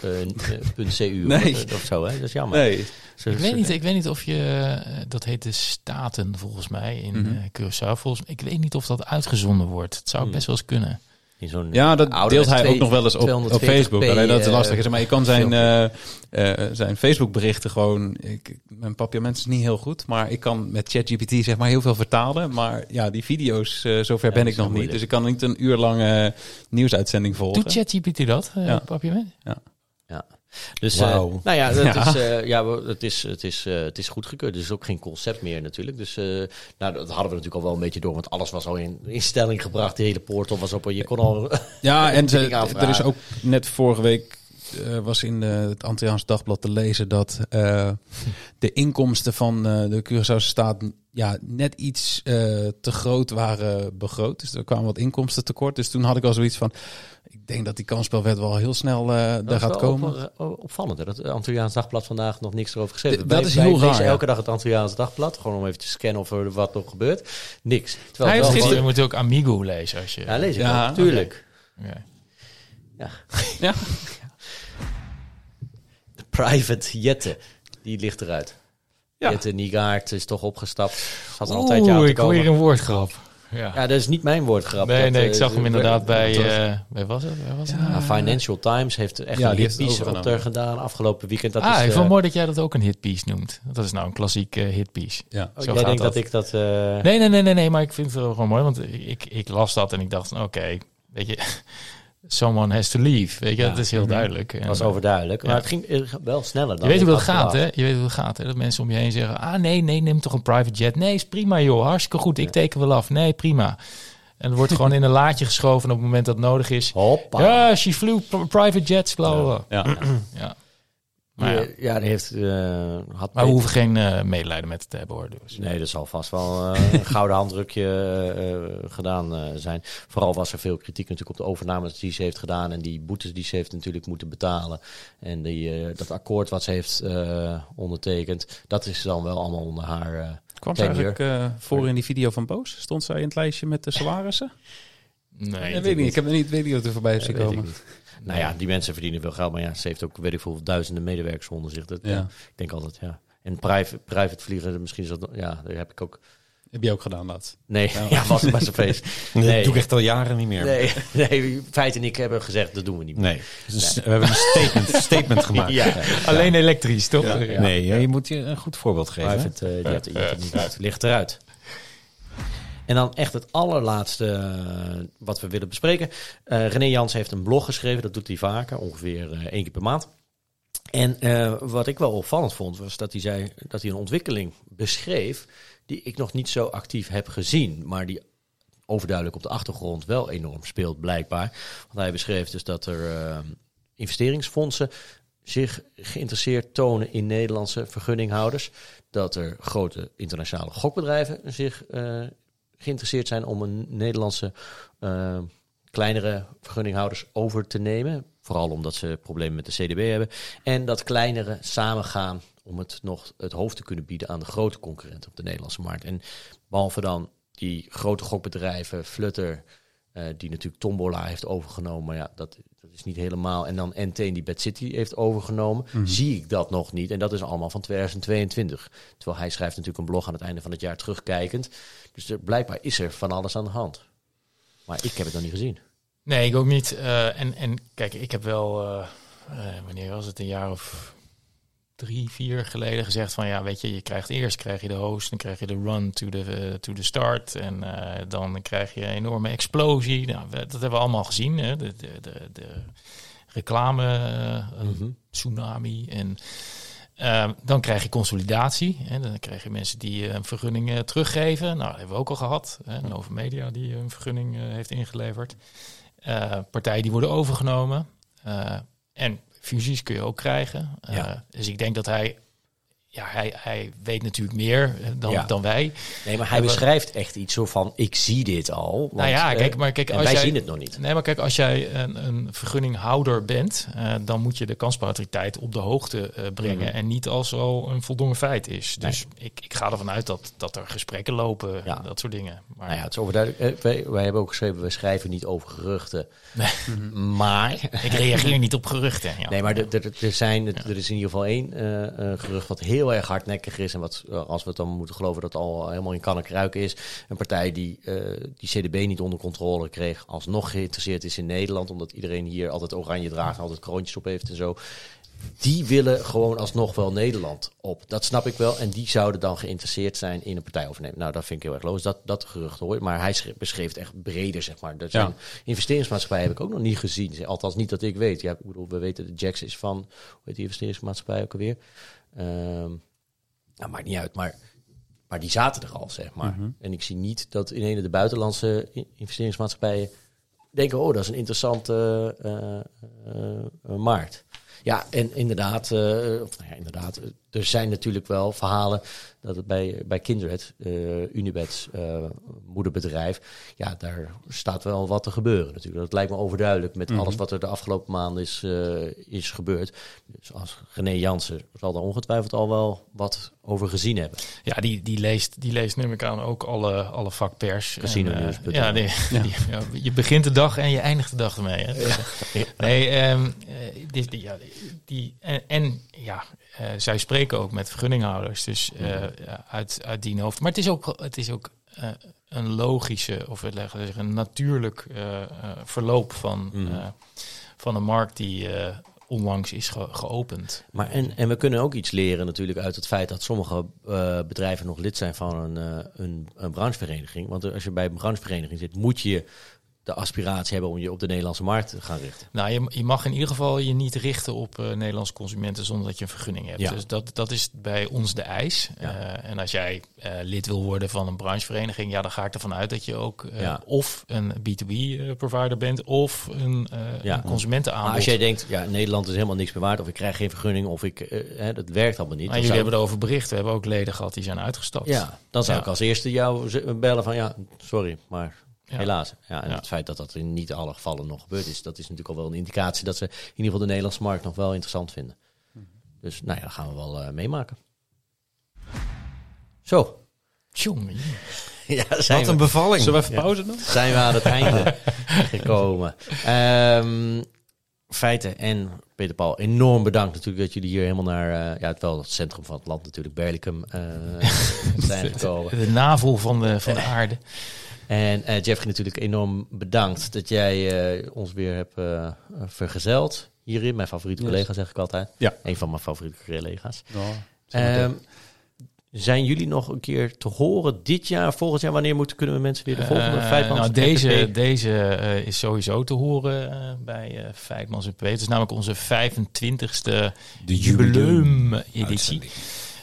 punt CU Nee. of, of zo. Hè? Dat is jammer. Nee, Ik weet, niet, ik weet niet of je, dat heet de Staten volgens mij in eh, Curaçao. Volgens, ik weet niet of dat uitgezonden wordt. Het zou Hmm. best wel eens kunnen. In zo'n ja, dat deelt hij twee- ook nog wel eens op, op 240p, Facebook. Alleen dat is eh, lastig. is. Maar je kan zijn, eh, eh, zijn Facebook berichten gewoon... Ik, mijn papierment is niet heel goed, maar ik kan met ChatGPT zeg maar heel veel vertalen. Maar ja, die video's, eh, zover Ja, ben ik nog niet. Dus ik kan niet een uur lange nieuwsuitzending volgen. Doet ChatGPT dat, eh Ja. Ja. Dus, eh, nou ja, dat Ja. Is, eh, ja het is, het is, eh, het is goedgekeurd. Dus ook geen concept meer natuurlijk. Dus nou, dat hadden we natuurlijk al wel een beetje door. Want alles was al in, in stelling gebracht. De hele portal was op. Je kon al... Ja, en ze, er is ook net vorige week eh, was in eh, het Antilliaans Dagblad te lezen dat eh, de inkomsten van eh, de Curaçaose staat ja, net iets eh, te groot waren begroot. Dus er kwamen wat inkomsten tekort. Dus toen had ik al zoiets van, ik denk dat die kansspelwet wel heel snel eh, daar gaat komen. op- opvallend hè, dat het Antilliaans Dagblad vandaag nog niks erover geschreven. Dat is heel raar, ja. elke dag het Antilliaans Dagblad. Gewoon om even te scannen of er wat nog gebeurt. Niks. Terwijl Hij heeft Je moet ook Amigo lezen als je... Ja, lees ik Ja, ook, tuurlijk. Oké. Ja. Private jetten, die ligt eruit. Ja. Jette Niegaard is toch opgestapt. Zat er aan Oeh, te ik hoor hier een woordgrap. Ja. Ja, dat is niet mijn woordgrap. nee, Dat, nee, ik eh, zag hem eh, inderdaad bij... eh bij was het? Waar was het? Ja, Financial Times heeft echt Ja, een hitpiece op er gedaan afgelopen weekend. Dat ah, is, ik eh, vond het mooi dat jij dat ook een hitpiece noemt. Dat is nou een klassiek eh, hitpiece. Ja. oh, zo jij gaat denkt dat. dat. ik dat... eh, Nee, nee, nee, nee, nee, maar ik vind het wel gewoon mooi, want ik, ik las dat en ik dacht, van, oké, weet je, someone has to leave, weet je, Ja. dat is heel duidelijk. En, was overduidelijk. Ja. Maar het ging wel sneller dan je weet hoe dat had gaat, hè? Je weet hoe het gaat, hè? Dat mensen om je heen zeggen, ah nee, nee, neem toch een private jet. Nee, is prima joh, hartstikke goed, ik teken wel af. Nee, prima. En het wordt gewoon in een laadje geschoven op het moment dat het nodig is. Hoppa. Ja, she flew pri- private jets, bla. Ja. Ja. Maar, ja. Die, ja, die heeft... eh, had maar we hoeven geen eh, medelijden met het te hebben hoor. Dus. Nee, dat zal vast wel eh, een gouden handdrukje gedaan eh, zijn. Vooral was er veel kritiek natuurlijk op de overnames die ze heeft gedaan. En die boetes die ze heeft natuurlijk moeten betalen. En die, eh, dat akkoord wat ze heeft eh, ondertekend. Dat is dan wel allemaal onder haar... eh, Kwam ze eigenlijk eh, voor in die video van Boos? Stond zij in het lijstje met de salarissen? Nee, ik weet niet. Ik heb er niet, weet niet wat er voorbij is ik gekomen. Nou ja, die mensen verdienen veel geld. Maar ja, ze heeft ook, weet ik veel, duizenden medewerkers onder zich. Dat, Ja. ja, ik denk altijd, ja. En private, private vliegen, misschien is dat... Ja, daar heb ik ook... Heb je ook gedaan dat? Nee, ja, was het bij zijn feest. Nee, doe ik echt al jaren niet meer. Nee, nee, Feit en ik hebben gezegd, dat doen we niet meer. Nee. Dus We hebben een statement, statement gemaakt. Ja, Alleen elektrisch, toch? Ja. Ja. Nee, je moet je een goed voorbeeld geven. Private eh, er niet uit. Ligt eruit. En dan echt het allerlaatste eh, wat we willen bespreken. Eh, René Jans heeft een blog geschreven. Dat doet hij vaker, ongeveer eh, één keer per maand. En wat ik wel opvallend vond, was dat hij zei dat hij een ontwikkeling beschreef. die ik nog niet zo actief heb gezien. Maar die overduidelijk op de achtergrond wel enorm speelt, blijkbaar. Want hij beschreef dus dat er investeringsfondsen zich geïnteresseerd tonen in Nederlandse vergunninghouders. Dat er grote internationale gokbedrijven zich geïnteresseerd zijn om een Nederlandse eh, kleinere vergunninghouders over te nemen. Vooral omdat ze problemen met de CDB hebben. En dat kleinere samengaan om het nog het hoofd te kunnen bieden aan de grote concurrenten op de Nederlandse markt. En behalve dan die grote gokbedrijven, Flutter, eh, die natuurlijk Tombola heeft overgenomen. Maar ja, dat is niet helemaal. En dan Entain die Bad City heeft overgenomen. Zie ik dat nog niet. En dat is allemaal van 2022. Terwijl hij schrijft natuurlijk een blog aan het einde van het jaar terugkijkend. Dus er, blijkbaar is er van alles aan de hand. Maar ik heb het nog niet gezien. Nee, ik ook niet. Eh, en, en kijk, ik heb wel, eh, eh, wanneer was het, een jaar of drie, vier geleden gezegd van ja, weet je, je krijgt eerst krijg je de host, dan krijg je de run to the, to the start en eh, dan krijg je een enorme explosie. Nou, we- dat hebben we allemaal gezien, hè? De, de, de, de reclame, eh, Mhm. tsunami en dan krijg je consolidatie. Hè. Dan krijg je mensen die eh, een vergunning eh, teruggeven. Nou, dat hebben we ook al gehad. Hè. Nova Media die een vergunning eh, heeft ingeleverd. Eh, partijen die worden overgenomen. Eh, en fusies kun je ook krijgen. Eh, Ja. Dus ik denk dat hij... Ja, hij, hij weet natuurlijk meer eh, dan, Ja. dan wij. Nee, maar hij Hebben- beschrijft echt iets zo van, ik zie dit al. Want, nou ja, eh, kijk, maar kijk, als wij jij, zien het nog niet. Nee, maar kijk, als jij een, een vergunninghouder bent, eh, dan moet je de kanspariteit op de hoogte eh, brengen. Mhm. En niet als al een voldongen feit is. Dus ik, ik ga ervan uit dat, dat er gesprekken lopen, Ja. dat soort dingen. Maar Nou ja, het is overduidelijk. Eh, wij, wij hebben ook geschreven, we schrijven niet over geruchten. Maar, ik reageer niet op geruchten. Ja. nee, maar er, er, er, zijn, er is in ieder geval één eh, eh, gerucht wat heel erg hardnekkig is. En wat, eh, als we het dan moeten geloven, dat al helemaal in kan en kruik is. Een partij die eh, die CDB niet onder controle kreeg, alsnog geïnteresseerd is in Nederland. Omdat iedereen hier altijd oranje draagt en altijd kroontjes op heeft en zo. Die willen gewoon alsnog wel Nederland op. Dat snap ik wel. En die zouden dan geïnteresseerd zijn in een partij overnemen. Nou, dat vind ik heel erg logisch. Dat, dat gerucht hoor. Maar hij schreef, beschreef het echt breder, zeg maar. Dat zijn Ja. investeringsmaatschappijen heb ik ook nog niet gezien. Althans, niet dat ik weet. Ja, ik bedoel, we weten de Jax is van, hoe heet die investeringsmaatschappij ook alweer? Ehm nou, maakt niet uit. Maar, maar die zaten er al, zeg maar. En ik zie niet dat in een de buitenlandse investeringsmaatschappijen denken, oh, dat is een interessante eh, markt. Ja, en inderdaad, of, nou ja, inderdaad, er zijn natuurlijk wel verhalen dat het bij, bij Kindred, eh Unibets eh, moederbedrijf, ja, daar staat wel wat te gebeuren natuurlijk. Dat lijkt me overduidelijk met alles wat er de afgelopen maanden is, eh, is gebeurd. Dus als René Jansen zal daar ongetwijfeld al wel wat over gezien hebben. Ja, die, die, leest, die leest neem ik aan ook alle, alle vakpers. Casino En, News, ja, die, die- ja, je begint de dag en je eindigt de dag ermee. Hè? Nee, ehm, eh, die, die, ja, die, en, en ja, eh, zij spreken ook met vergunninghouders. Dus eh, ja, uit, uit die hoofd. Maar het is ook, het is ook eh, een logische, of we leggen zeggen, een natuurlijk verloop van, Mhm. eh, van een markt die onlangs is ge- geopend. Maar en, en we kunnen ook iets leren natuurlijk uit het feit dat sommige bedrijven nog lid zijn van een, eh, een, een branchevereniging. Want als je bij een branchevereniging zit, moet je de aspiratie hebben om je op de Nederlandse markt te gaan richten. Nou, je, je mag in ieder geval je niet richten op eh, Nederlandse consumenten zonder dat je een vergunning hebt. Ja. Dus dat, dat is bij ons de eis. Ja. Eh, en als jij eh, lid wil worden van een branchevereniging, ja, dan ga ik ervan uit dat je ook Ja. of een B2B-provider bent of een, een consumentenaanbod. Maar als jij denkt, ja, Nederland is helemaal niks meer waard, of ik krijg geen vergunning, of ik, hè, dat werkt allemaal niet. Maar jullie zou- hebben erover bericht. We hebben ook leden gehad die zijn uitgestapt. ja, dan zou ik als eerste jou bellen van, ja, sorry, maar Ja. helaas. Ja, en Ja. het feit dat dat in niet alle gevallen nog gebeurd is, dat is natuurlijk al wel een indicatie dat ze in ieder geval de Nederlandse markt nog wel interessant vinden. Dus nou ja, dat gaan we wel eh, meemaken. Zo. Tjonge, Ja, zijn Wat een bevalling. Zullen we even pauze doen? zijn we aan het einde gekomen. Ehm, feiten en Peter Paul, enorm bedankt natuurlijk dat jullie hier helemaal naar, eh, ja, het wel het centrum van het land natuurlijk, Berlicum, eh, zijn gekomen. De navel van de, van de aarde. En eh, Jeffrey natuurlijk enorm bedankt dat jij eh, ons weer hebt eh, vergezeld hierin. Mijn favoriete Yes. collega zeg ik altijd. Ja. Een van mijn favoriete collega's. Ja, Ehm, zijn jullie nog een keer te horen dit jaar, volgend jaar? Wanneer moeten, kunnen we mensen weer de volgende Feitmans nou, deze, deze eh, is sowieso te horen bij eh Feitmans en Het is namelijk onze 25ste De jubileum-editie.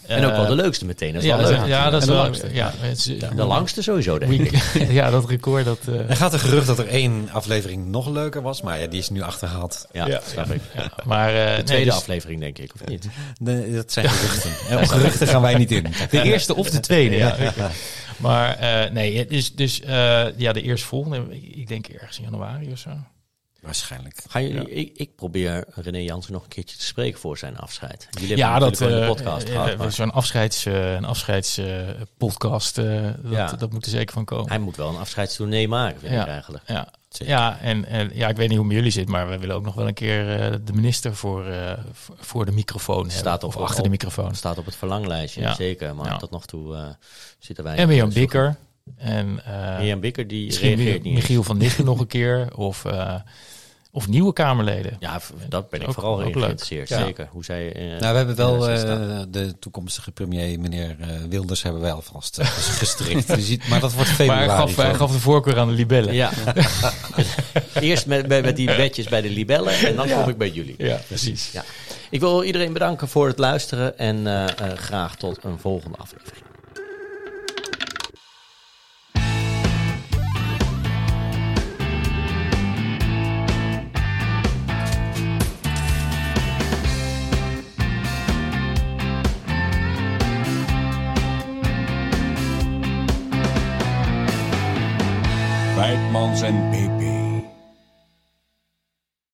En ook wel de Eh, leukste meteen. Dat is ja, leuk. is- ja, dat is de wel langste. Ja, het is, De langste sowieso, denk ik. Ja, dat record dat. eh, Er gaat een gerucht dat er één aflevering nog leuker was, maar ja, die is nu achterhaald. Ja, Ja. snap ik. ja, maar eh, De nee, tweede dus aflevering, denk ik, of niet? Nee, dat zijn geruchten. En op geruchten gaan wij niet in. de eerste of de tweede. ja. Maar eh, nee, het is dus eh, ja, de eerste volgende. Ik ik denk ergens in januari of zo. Waarschijnlijk. Ga jullie, ik, ik probeer René Jansen nog een keertje te spreken voor zijn afscheid. Jullie Ja, hebben dat wel eh een podcast eh, gehad. eh, maar zo'n afscheids, eh, een afscheidspodcast, eh dat, Ja. dat moet er zeker van komen. hij moet wel een afscheidstournee maken, vind Ja. ik eigenlijk. Ja, Zeker. ja en, en ja, ik weet niet hoe het met jullie zit, maar we willen ook nog wel een keer eh, de minister voor, eh, voor- de microfoon hebben. Staat op- of achter op- de microfoon. Staat op het verlanglijstje, Ja. zeker. Maar Ja. tot nog toe eh, zitten wij... En Mirjam Bikker. En eh, Mirjam Bikker, die reageert niet Michiel eens. van Nichten nog een keer. Of, eh, of nieuwe Kamerleden. Ja, dat ben ik Ook- vooral ook leuk. geïnteresseerd. Ja. Zeker. Hoe zij... eh, Nou, we hebben wel de eh, de toekomstige premier, meneer eh, Wilders, hebben wij alvast uh, gestrikt. Je ziet, maar dat wordt februari. maar hij gaf, hij gewoon. gaf de voorkeur aan de libellen. Ja. Eerst met, met, met die bedjes bij de libellen en dan kom ik bij jullie. Ja, precies. Ja. Ik wil iedereen bedanken voor het luisteren en eh, eh, graag tot een volgende aflevering. Weidmans en PP.